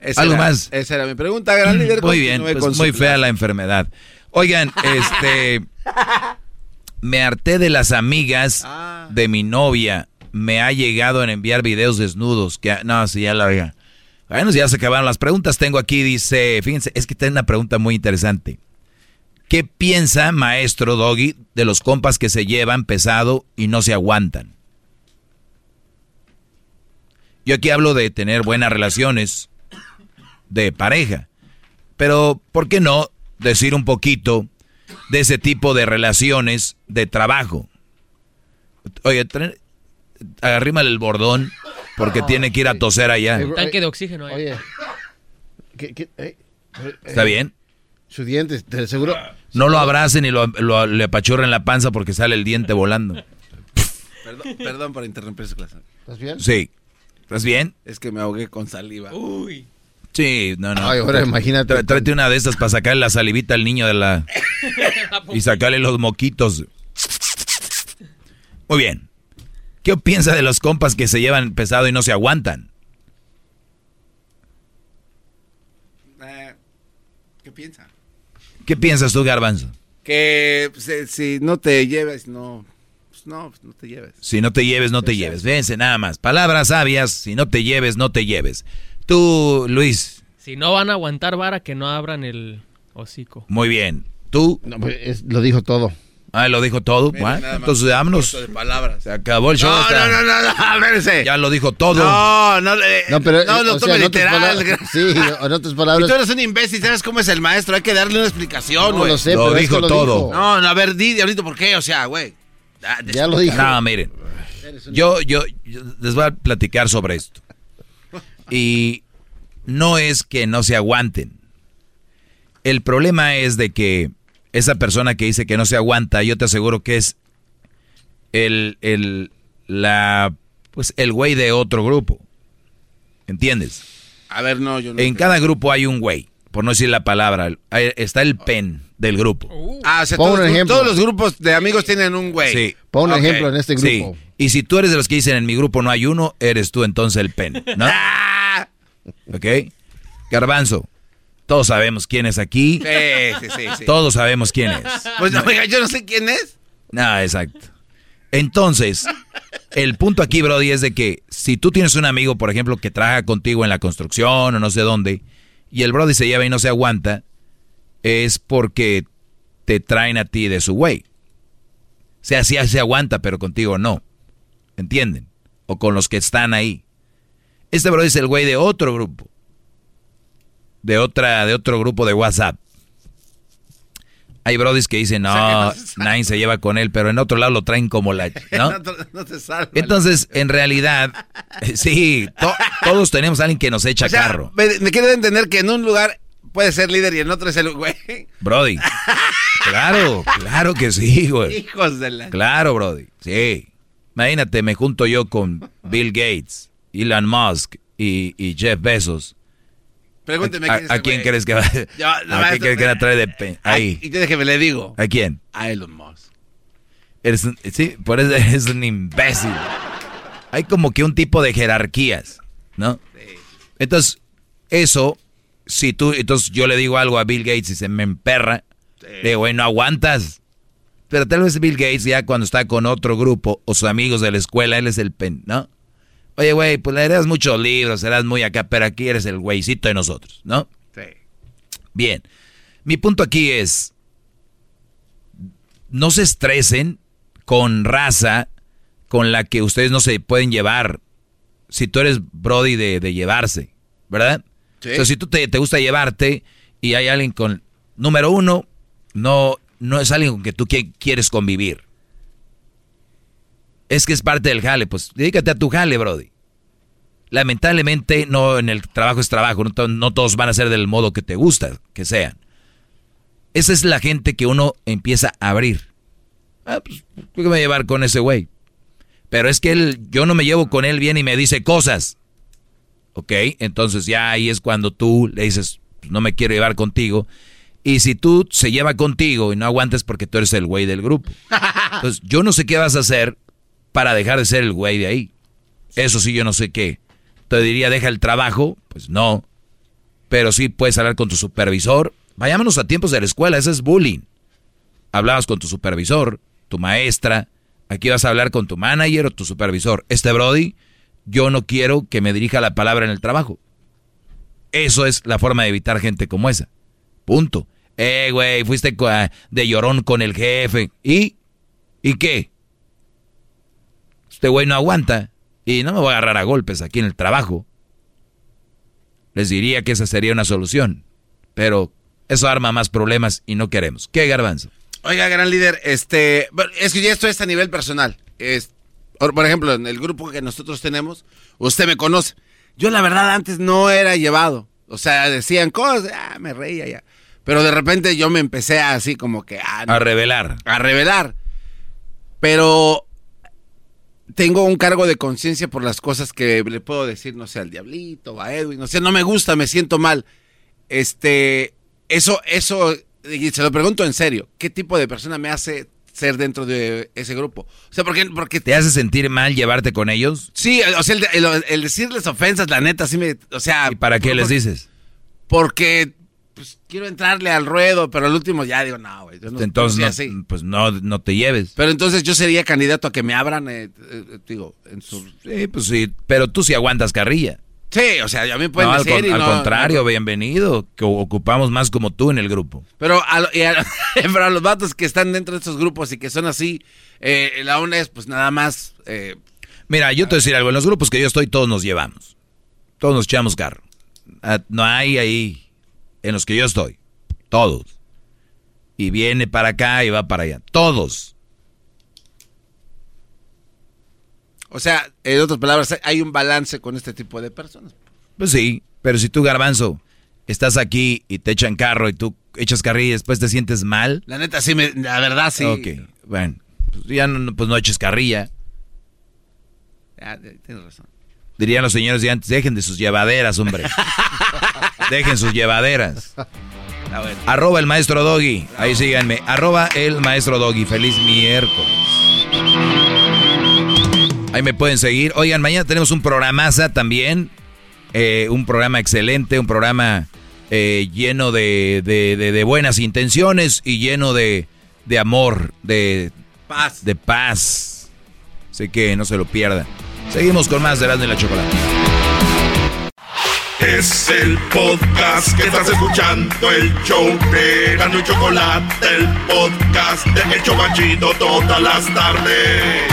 Esa ¿Algo era- más? Esa era mi pregunta, gran líder. Muy bien, pues muy fea la enfermedad. Oigan, este, me harté de las amigas Ah. de mi novia. Me ha llegado en enviar videos desnudos. Que, no, sí, ya la oiga. Bueno, ya se acabaron las preguntas. Tengo aquí, dice, fíjense, es que tiene una pregunta muy interesante. ¿Qué piensa, maestro Doggy, de los compas que se llevan pesado y no se aguantan? Yo aquí hablo de tener buenas relaciones de pareja. Pero, ¿por qué no decir un poquito de ese tipo de relaciones de trabajo? Oye, arrímale el bordón porque tiene que ir a toser allá. Eh, Tanque de oxígeno. ahí. Oye. ¿qué- qué- eh? ¿Está Eh, bien? Su diente, te seguro. No lo abracen y lo, lo- le apachurren la panza porque sale el diente volando. Perdón, perdón por interrumpir su clase. ¿Estás bien? Sí. ¿Estás bien? Es que me ahogué con saliva. Uy. Sí, no, no. Ay, ahora imagínate. Tráete una de estas para sacarle la salivita al niño de la... y sacarle los moquitos. Muy bien. ¿Qué piensa de los compas que se llevan pesado y no se aguantan? Eh, ¿Qué piensa? ¿Qué piensas tú, Garbanzo? Que pues, eh, si no te lleves, no. Pues no, pues no te lleves. Si no te lleves, no te lleves. Véanse nada más. Palabras sabias, si no te lleves, no te lleves. Tú, Luis, Si no van a aguantar vara, que no abran el hocico. muy bien. Tú... No, pues, es- lo dijo todo. Ah, lo dijo todo. Nada más, entonces vámonos. de palabras. Se acabó el show. No, hasta- no, no, no, no, espérese. Ya lo dijo todo. No, no, eh, No, pero. no eh, lo tome literal. palabras- Sí, en otras Y palabras. tú eres un imbécil, ¿sabes cómo es el maestro? Hay que darle una explicación, No güey. lo sé, Lo pero dijo lo todo. dijo. No, no, a ver, di, diablito, ¿por qué? O sea, güey. Ah, Ya lo dijo. No, miren. Yo, yo, yo les voy a platicar sobre esto. Y no es que no se aguanten. El problema es de que esa persona que dice que no se aguanta, yo te aseguro que es el, el, la, pues el güey de otro grupo. ¿Entiendes? A ver, no, yo no. En cada grupo hay un güey, por no decir la palabra. Está el pen del grupo. Ah, o sea, Pon todos, un ejemplo. todos los grupos de amigos tienen un güey. Sí. Pon un ejemplo en este Sí. Y si tú eres de los que dicen en mi grupo no hay uno, eres tú entonces el pen, ¿no? ¿Ok? Garbanzo, todos sabemos quién es aquí. Sí, sí, sí. sí. Todos sabemos quién es. Pues no, oiga, yo no sé quién es. No, exacto. Entonces, el punto aquí, Brody, es de que si tú tienes un amigo, por ejemplo, que trabaja contigo en la construcción o no sé dónde, y el Brody se lleva y no se aguanta, es porque te traen a ti de su güey. O sea, sí se aguanta, pero contigo no. ¿Entienden? O con los que están ahí. Este Brody es el güey de otro grupo. De otra, de otro grupo de WhatsApp. Hay brodis que dicen, no, nadie se lleva con él, pero en otro lado lo traen como la... ¿no? No, te- no te salva. Entonces, en realidad, sí, to- todos tenemos a alguien que nos echa O sea, carro. Me, me quiero entender que en un lugar puede ser líder y en otro es el güey. Brody. Claro, claro que sí, güey. Hijos de la... Claro, Brody. Sí. Imagínate, me junto yo con Bill Gates, Elon Musk y, y Jeff Bezos. Pregúnteme ¿A, quién es a ese quién crees que va? ¿A quién crees que la trae de pe- ahí? Y yo me le digo. ¿A quién? A Elon Musk. Eres un- sí, por eso eres un imbécil. Hay como que un tipo de jerarquías, ¿no? Entonces, eso, si tú, entonces yo le digo algo a Bill Gates y se me emperra, le digo, güey, no aguantas. Pero tal vez Bill Gates ya cuando está con otro grupo o sus amigos de la escuela, él es el pen, ¿no? Oye, güey, pues le das muchos libros, serás muy acá, pero aquí eres el güeycito de nosotros, ¿no? Sí. Bien. Mi punto aquí es, no se estresen con raza con la que ustedes no se pueden llevar. Si tú eres Brody de, de llevarse, ¿verdad? Sí. O sea, si tú te, te gusta llevarte y hay alguien con... Número uno, no, no es alguien con que tú qui- quieres convivir. Es que es parte del jale, pues dedícate a tu jale, Brody. Lamentablemente, no en el trabajo es trabajo, no todos van a ser del modo que te gusta que sean. Esa es la gente que uno empieza a abrir. Ah, pues, ¿qué me voy a llevar con ese güey? Pero es que él, yo no me llevo con él bien y me dice cosas. ¿Ok? Entonces ya ahí es cuando tú le dices, "Pues, no me quiero llevar contigo. Y si tú se lleva contigo y no aguantes porque tú eres el güey del grupo. Entonces yo no sé qué vas a hacer para dejar de ser el güey de ahí. Eso sí, yo no sé qué. Te diría, deja el trabajo. Pues no. Pero sí puedes hablar con tu supervisor. Vayámonos a tiempos de la escuela, ese es bullying. Hablabas con tu supervisor, tu maestra. Aquí vas a hablar con tu manager o tu supervisor. Este Brody, yo no quiero que me dirija la palabra en el trabajo. Eso es la forma de evitar gente como esa. Punto. Eh, güey, fuiste co- a- de llorón con el jefe. ¿Y? ¿Y qué? Este güey no aguanta. Y no me voy a agarrar a golpes aquí en el trabajo. Les diría que esa sería una solución. Pero eso arma más problemas y no queremos. ¿Qué, Garbanzo? Oiga, gran líder, este, es que ya esto es a nivel personal. Es, por ejemplo, en el grupo que nosotros tenemos, usted me conoce. Yo la verdad antes no era llevado. O sea, decían cosas, ah, me reía ya. Pero de repente yo me empecé a así como que ah, A revelar. a revelar. Pero tengo un cargo de conciencia por las cosas que le puedo decir, no sé, al diablito, a Edwin, no sé, no me gusta, me siento mal. Este, eso, eso, y se lo pregunto en serio, ¿qué tipo de persona me hace ser dentro de ese grupo? O sea, porque, porque ¿Te hace sentir mal llevarte con ellos? Sí, o sea, el, el- el decirles ofensas, la neta, sí me, o sea... ¿Y para qué por- les por- dices? Porque, pues, quiero entrarle al ruedo, pero al último ya digo, no, güey, no, Entonces, no así. pues no, no te lleves. Pero entonces yo sería candidato a que me abran, eh, eh, digo, en su... Sí, pues sí, pero tú sí aguantas carrilla. Sí, o sea, a mí me pueden No, al, decir con- y al no- contrario, bienvenido, que ocupamos más como tú en el grupo. Pero a, a- pero a los vatos que están dentro de estos grupos y que son así, eh, la onda es pues nada más... eh, Mira, yo te voy a decir algo, en los grupos que yo estoy todos nos llevamos. Todos nos echamos carro. Ah, No hay ahí, en los que yo estoy, todos. Y viene para acá y va para allá, todos. o sea, en otras palabras, hay un balance con este tipo de personas. Pues sí, pero si tú, garbanzo, estás aquí y te echan carro y tú echas carrilla y después te sientes mal. La neta, sí, me, la verdad, sí. Ok, bueno, pues ya no, pues no eches carrilla. Ya, tienes razón. Dirían los señores de antes, dejen de sus llevaderas, hombre. dejen sus llevaderas. Arroba el maestro Doggy. Ahí síganme. Arroba el maestro Doggy. Feliz miércoles. Ahí me pueden seguir. Oigan, mañana tenemos un programaza también. Eh, un programa excelente, un programa eh, lleno de, de- de- de buenas intenciones y lleno de, de amor, de paz. De paz. Así que no se lo pierdan. Seguimos con más de Erasmo y la Chocolate. Es el podcast que estás escuchando, el show de Erasmo y Chocolate, el podcast de El Chobachito todas las tardes.